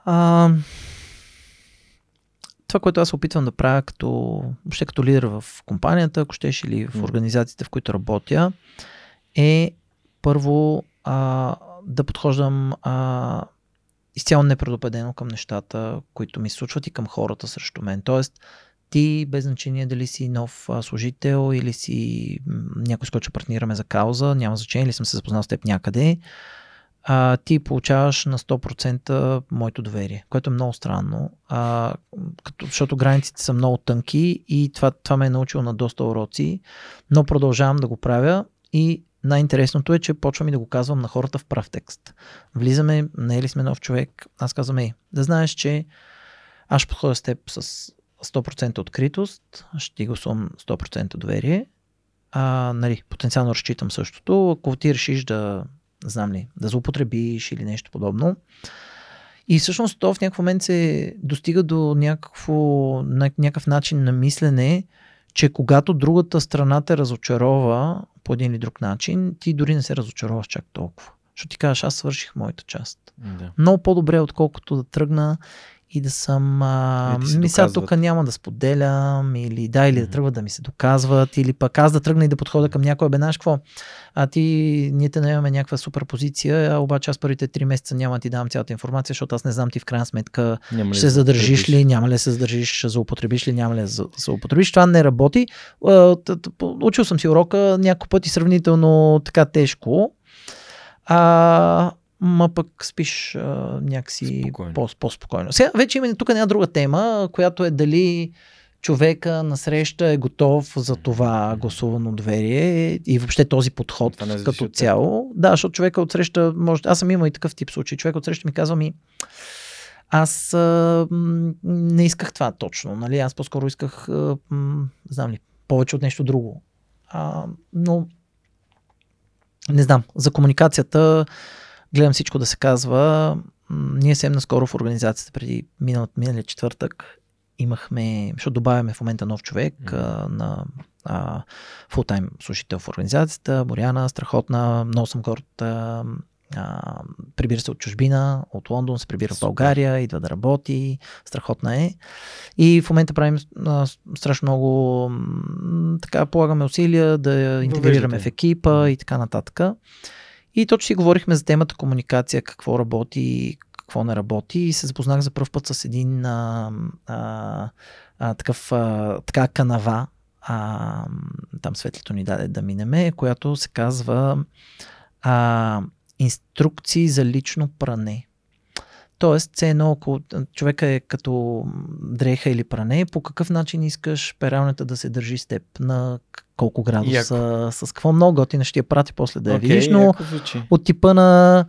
А, това, което аз опитвам да правя като, въобще като лидер в компанията, ако щеш, или в организациите, в които работя, е първо а, да подхождам а, изцяло непредопедено към нещата, които ми случват и към хората срещу мен. Тоест, ти, без значение дали си нов служител или си някой, с който ще партнираме за кауза, няма значение, или съм се запознал с теб някъде, а, ти получаваш на 100% моето доверие, което е много странно, а, като, защото границите са много тънки и това, това ме е научило на доста уроци, но продължавам да го правя и най-интересното е, че почвам и да го казвам на хората в прав текст. Влизаме, наели сме нов човек, аз казвам, ей, да знаеш, че аз ще подходя с теб с 100% откритост, ще ти гласувам 100% доверие, а, нали, потенциално разчитам същото. Ако ти решиш да знам ли, да злоупотребиш или нещо подобно. И всъщност то в някакъв момент се достига до някакво, някакъв начин на мислене, че когато другата страна те разочарова по един или друг начин, ти дори не се разочароваш чак толкова. Защото ти кажеш, аз свърших моята част. Да. Много по-добре, отколкото да тръгна и да съм... А, ми сега тук няма да споделям, или да, или да тръгват да ми се доказват, или пък аз да тръгна и да подходя към някой, бе, какво? А ти, ние те наемаме някаква супер позиция, а обаче аз първите три месеца няма да ти дам цялата информация, защото аз не знам ти в крайна сметка няма ще се задържиш ли, няма ли се задържиш, ще заупотребиш ли, няма ли да заупотребиш. Това не работи. Учил съм си урока няколко пъти сравнително така тежко. А, ма пък спиш а, някакси Спокойно. По, по-спокойно. Сега вече има тук една друга тема, която е дали човека на среща е готов за това гласувано доверие и въобще този подход като цяло. Да, защото човека от среща може... Аз съм имал и такъв тип случай. Човек от среща ми казва ми аз а, не исках това точно. Нали? Аз по-скоро исках, а, м, знам ли, повече от нещо друго. А, но не знам, за комуникацията гледам всичко да се казва. Ние съвсем наскоро в организацията преди минал, миналия четвъртък имахме, защото добавяме в момента нов човек mm-hmm. а, на а, фултайм служител в организацията, Боряна, страхотна, много съм горд. А, а, прибира се от чужбина, от Лондон, се прибира Супер. в България, идва да работи, страхотна е. И в момента правим а, страшно много, така полагаме усилия да интегрираме в екипа и така нататък. И точно си говорихме за темата комуникация, какво работи, какво не работи и се запознах за първ път с един а, а, а, такъв, а, така канава, а, там светлито ни даде да минеме, която се казва а, инструкции за лично пране. Тоест, все едно, ако човека е като дреха или пране, по какъв начин искаш пералнята да се държи с теб? На колко градуса, с какво много готина ще я прати после да я okay, видиш, но от типа на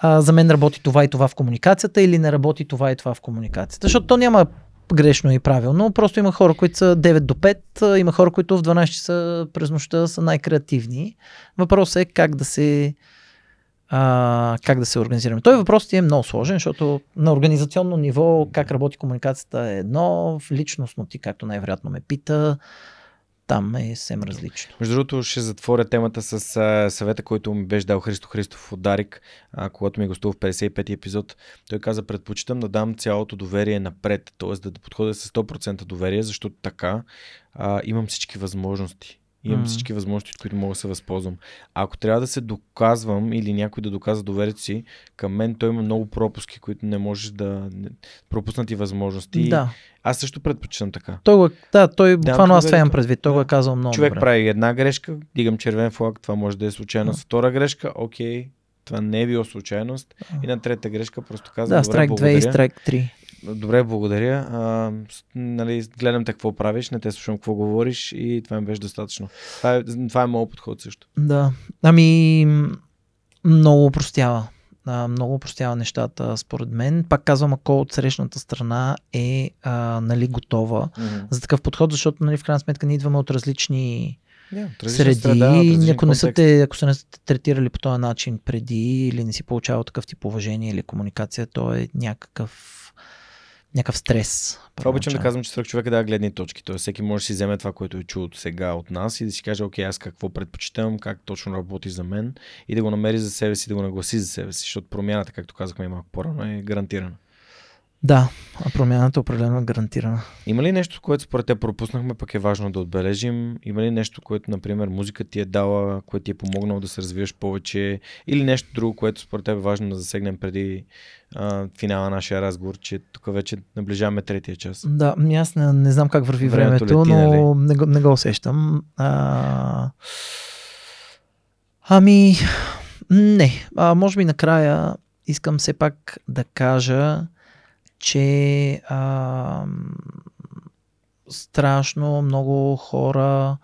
а, за мен работи това и това в комуникацията или не работи това и това в комуникацията. Защото то няма грешно и правилно. Просто има хора, които са 9 до 5, има хора, които в 12 часа през нощта са най-креативни. Въпросът е как да се а, как да се организираме. Той въпрос ти е много сложен, защото на организационно ниво как работи комуникацията е едно, в личностно ти, както най-вероятно ме пита, там е съвсем различно. Между другото, ще затворя темата с а, съвета, който ми беше дал Христо Христов от Дарик, а, когато ми гостува в 55-ти епизод. Той каза, предпочитам да дам цялото доверие напред, т.е. да подходя с 100% доверие, защото така а, имам всички възможности. Имам всички възможности, от които мога да се възползвам. А ако трябва да се доказвам или някой да доказва доверието си, към мен той има много пропуски, които не можеш да пропуснати възможности. Да. Аз също предпочитам така. Той го, да, той буквално аз това имам предвид. Той да. го е казал много. Човек добре. прави една грешка, дигам червен флаг, това може да е случайност. Втора грешка, окей, това не е било случайност. И на трета грешка просто казвам, да, страйк 2 и страйк 3. Добре, благодаря. А, нали, гледам те какво правиш, не те слушам какво говориш и това ми беше достатъчно. Това е, това е моят подход също. Да. Ами, много упростява. А, много упростява нещата, според мен. Пак казвам, ако от срещната страна е а, нали, готова mm-hmm. за такъв подход, защото нали, в крайна сметка ние идваме от различни yeah, среди. Среда, ако, не са те, ако са не сте третирали по този начин преди или не си получавал такъв тип уважение или комуникация, то е някакъв някакъв стрес. Това обичам да казвам, че свърх човек е да гледни точки. Тоест всеки може да си вземе това, което е чул от сега от нас и да си каже, окей, аз какво предпочитам, как точно работи за мен и да го намери за себе си, да го нагласи за себе си, защото промяната, както казахме малко по-рано, е гарантирана. Да, а промяната е определено гарантирана. Има ли нещо, което според те пропуснахме, пък е важно да отбележим? Има ли нещо, което, например, музика ти е дала, което ти е помогнало да се развиеш повече? Или нещо друго, което според теб е важно да засегнем преди а, финала на нашия разговор, че тук вече наближаваме третия час? Да, аз не, не знам как върви времето, времето лети, но нали? не, го, не го усещам. А... Ами, не. А, може би накрая искам все пак да кажа, че а, страшно много хора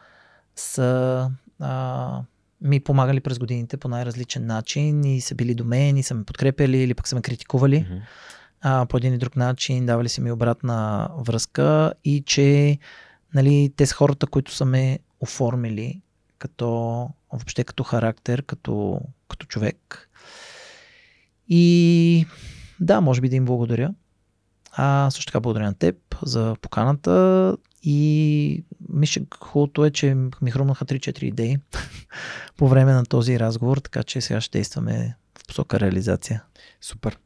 са а, ми помагали през годините по най-различен начин и са били до мен и са ме подкрепяли или пък са ме критикували mm-hmm. а, по един и друг начин, давали са ми обратна връзка и че нали, те са хората, които са ме оформили като въобще като характер, като, като човек. И да, може би да им благодаря. А също така благодаря на теб за поканата и мисля, хубавото е, че ми хрумнаха 3-4 идеи по време на този разговор, така че сега ще действаме в посока реализация. Супер.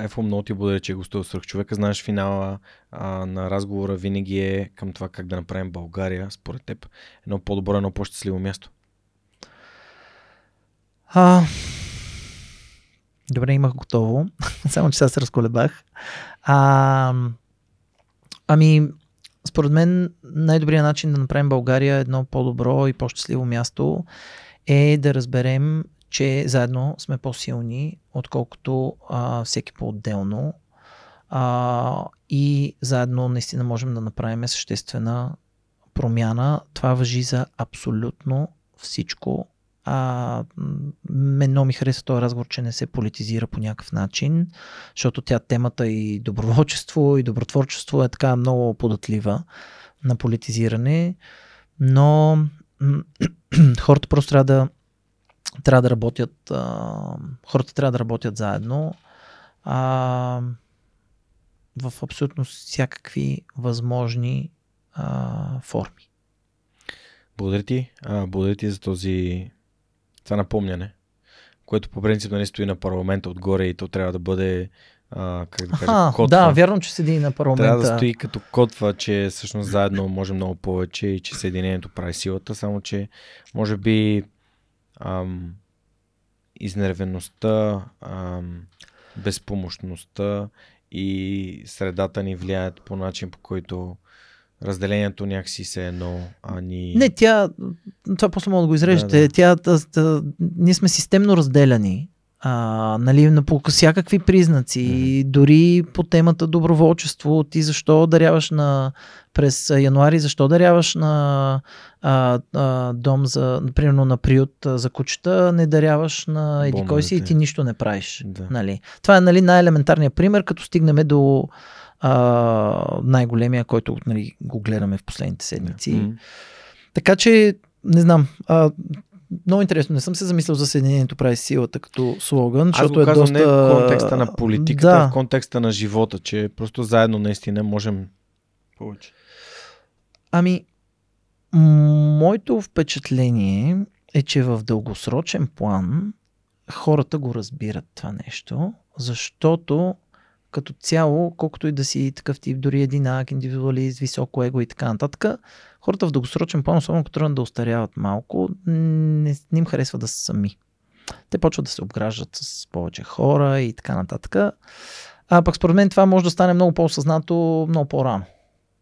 Ефо, много ти благодаря, че е гостувал свърх човека. Знаеш, финала а, на разговора винаги е към това как да направим България, според теб, едно по-добро, едно по-щастливо място. А, Добре, имах готово. Само, че сега се разколебах. А, ами, според мен най-добрият начин да направим България едно по-добро и по-щастливо място е да разберем, че заедно сме по-силни, отколкото а, всеки по-отделно. А, и заедно наистина можем да направим съществена промяна. Това въжи за абсолютно всичко а, мен ми хареса този разговор, че не се политизира по някакъв начин, защото тя темата и доброволчество и добротворчество е така много податлива на политизиране, но хората просто трябва да трябва да работят а, хората трябва да работят заедно а, в абсолютно всякакви възможни а, форми. Благодаря ти. А, благодаря ти за този това напомняне, което по принцип нали, стои на парламента отгоре и то трябва да бъде а, как да кажа, Аха, котва. Да, вярно, че седи на парламента. Трябва да стои като котва, че всъщност заедно може много повече и че съединението прави силата, само че може би ам, изнервеността, ам, безпомощността и средата ни влияят по начин, по който разделението някакси се едно, а ни... Не, тя, това после мога да го изрежете, да, да. тя, да, да, ние сме системно разделяни А, нали, на по всякакви признаци, mm-hmm. дори по темата доброволчество, ти защо даряваш на през януари, защо даряваш на а, а, дом за, например, на приют за кучета, не даряваш на еди кой си и ти нищо не правиш. Да. Нали? Това е нали, най-елементарният пример, като стигнем до а, най-големия, който нали, го гледаме в последните седмици. Mm-hmm. Така че, не знам, а, много интересно. Не съм се замислял за Съединението прави силата като слоган, Аз защото го е доста... не в контекста на политиката, да. в контекста на живота, че просто заедно наистина можем повече. Ами, моето впечатление е, че в дългосрочен план хората го разбират това нещо, защото като цяло, колкото и да си такъв тип, дори един ак, индивидуалист, високо его и така нататък, хората в дългосрочен план, особено като тръгнат да устаряват малко, не, не им харесва да са сами. Те почват да се обграждат с повече хора и така нататък. А пък според мен това може да стане много по-осъзнато много по-рано.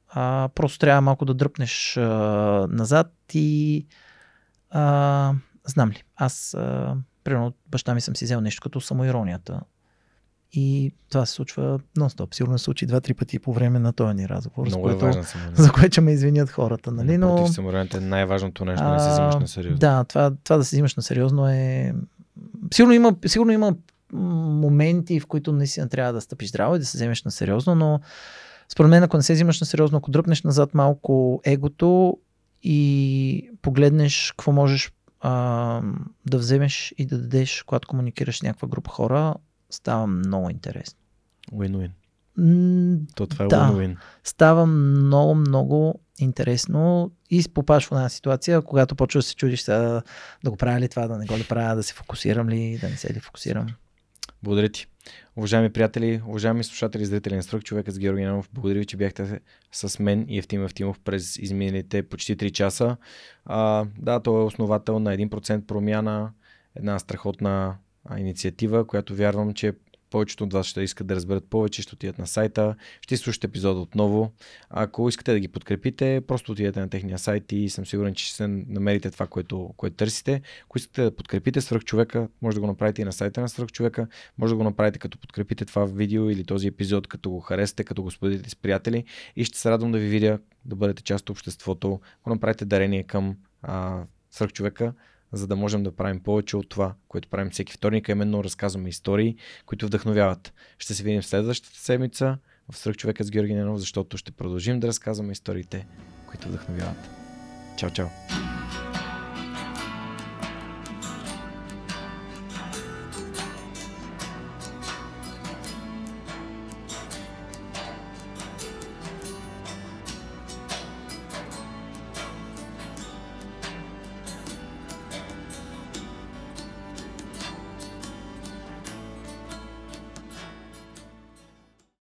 А, просто трябва малко да дръпнеш а, назад и а, знам ли, аз а, примерно баща ми съм си взел нещо като самоиронията и това се случва нон-стоп. Сигурно се случи два-три пъти по време на този ни разговор. Много за е важно За което ме извинят хората. Нали? Но, Против самораните е най-важното нещо, а, да се взимаш на сериозно. Да, това, това да се взимаш на сериозно е... Сигурно има, сигурно има моменти, в които наистина трябва да стъпиш здраво и да се вземеш на сериозно, но според мен, ако не се взимаш на сериозно, ако дръпнеш назад малко егото и погледнеш какво можеш а, да вземеш и да дадеш, когато комуникираш с някаква група хора, става много интересно. Win-win. То това е да, win-win. Става много, много интересно и попаш в една ситуация, когато почваш да се чудиш да, да го правя ли това, да не го ли правя, да се фокусирам ли, да не се ли фокусирам. Благодаря ти. Уважаеми приятели, уважаеми слушатели, зрители на Стрък, човекът с Георги Нанов, благодаря ви, че бяхте с мен и Евтим Евтимов през изминалите почти 3 часа. А, да, той е основател на 1% промяна, една страхотна инициатива, която вярвам, че повечето от вас ще искат да разберат повече, ще отидат на сайта, ще слушате епизода отново. Ако искате да ги подкрепите, просто отидете на техния сайт и съм сигурен, че ще намерите това, което, което търсите. Ако искате да подкрепите свърх човека, може да го направите и на сайта на свърх човека, може да го направите като подкрепите това видео или този епизод, като го харесате, като го споделите с приятели и ще се радвам да ви видя да бъдете част от обществото, ако направите дарение към а, свърх човека за да можем да правим повече от това, което правим всеки вторник, а именно разказваме истории, които вдъхновяват. Ще се видим следващата седмица в Сръх човека с Георги Ненов, защото ще продължим да разказваме историите, които вдъхновяват. Чао, чао!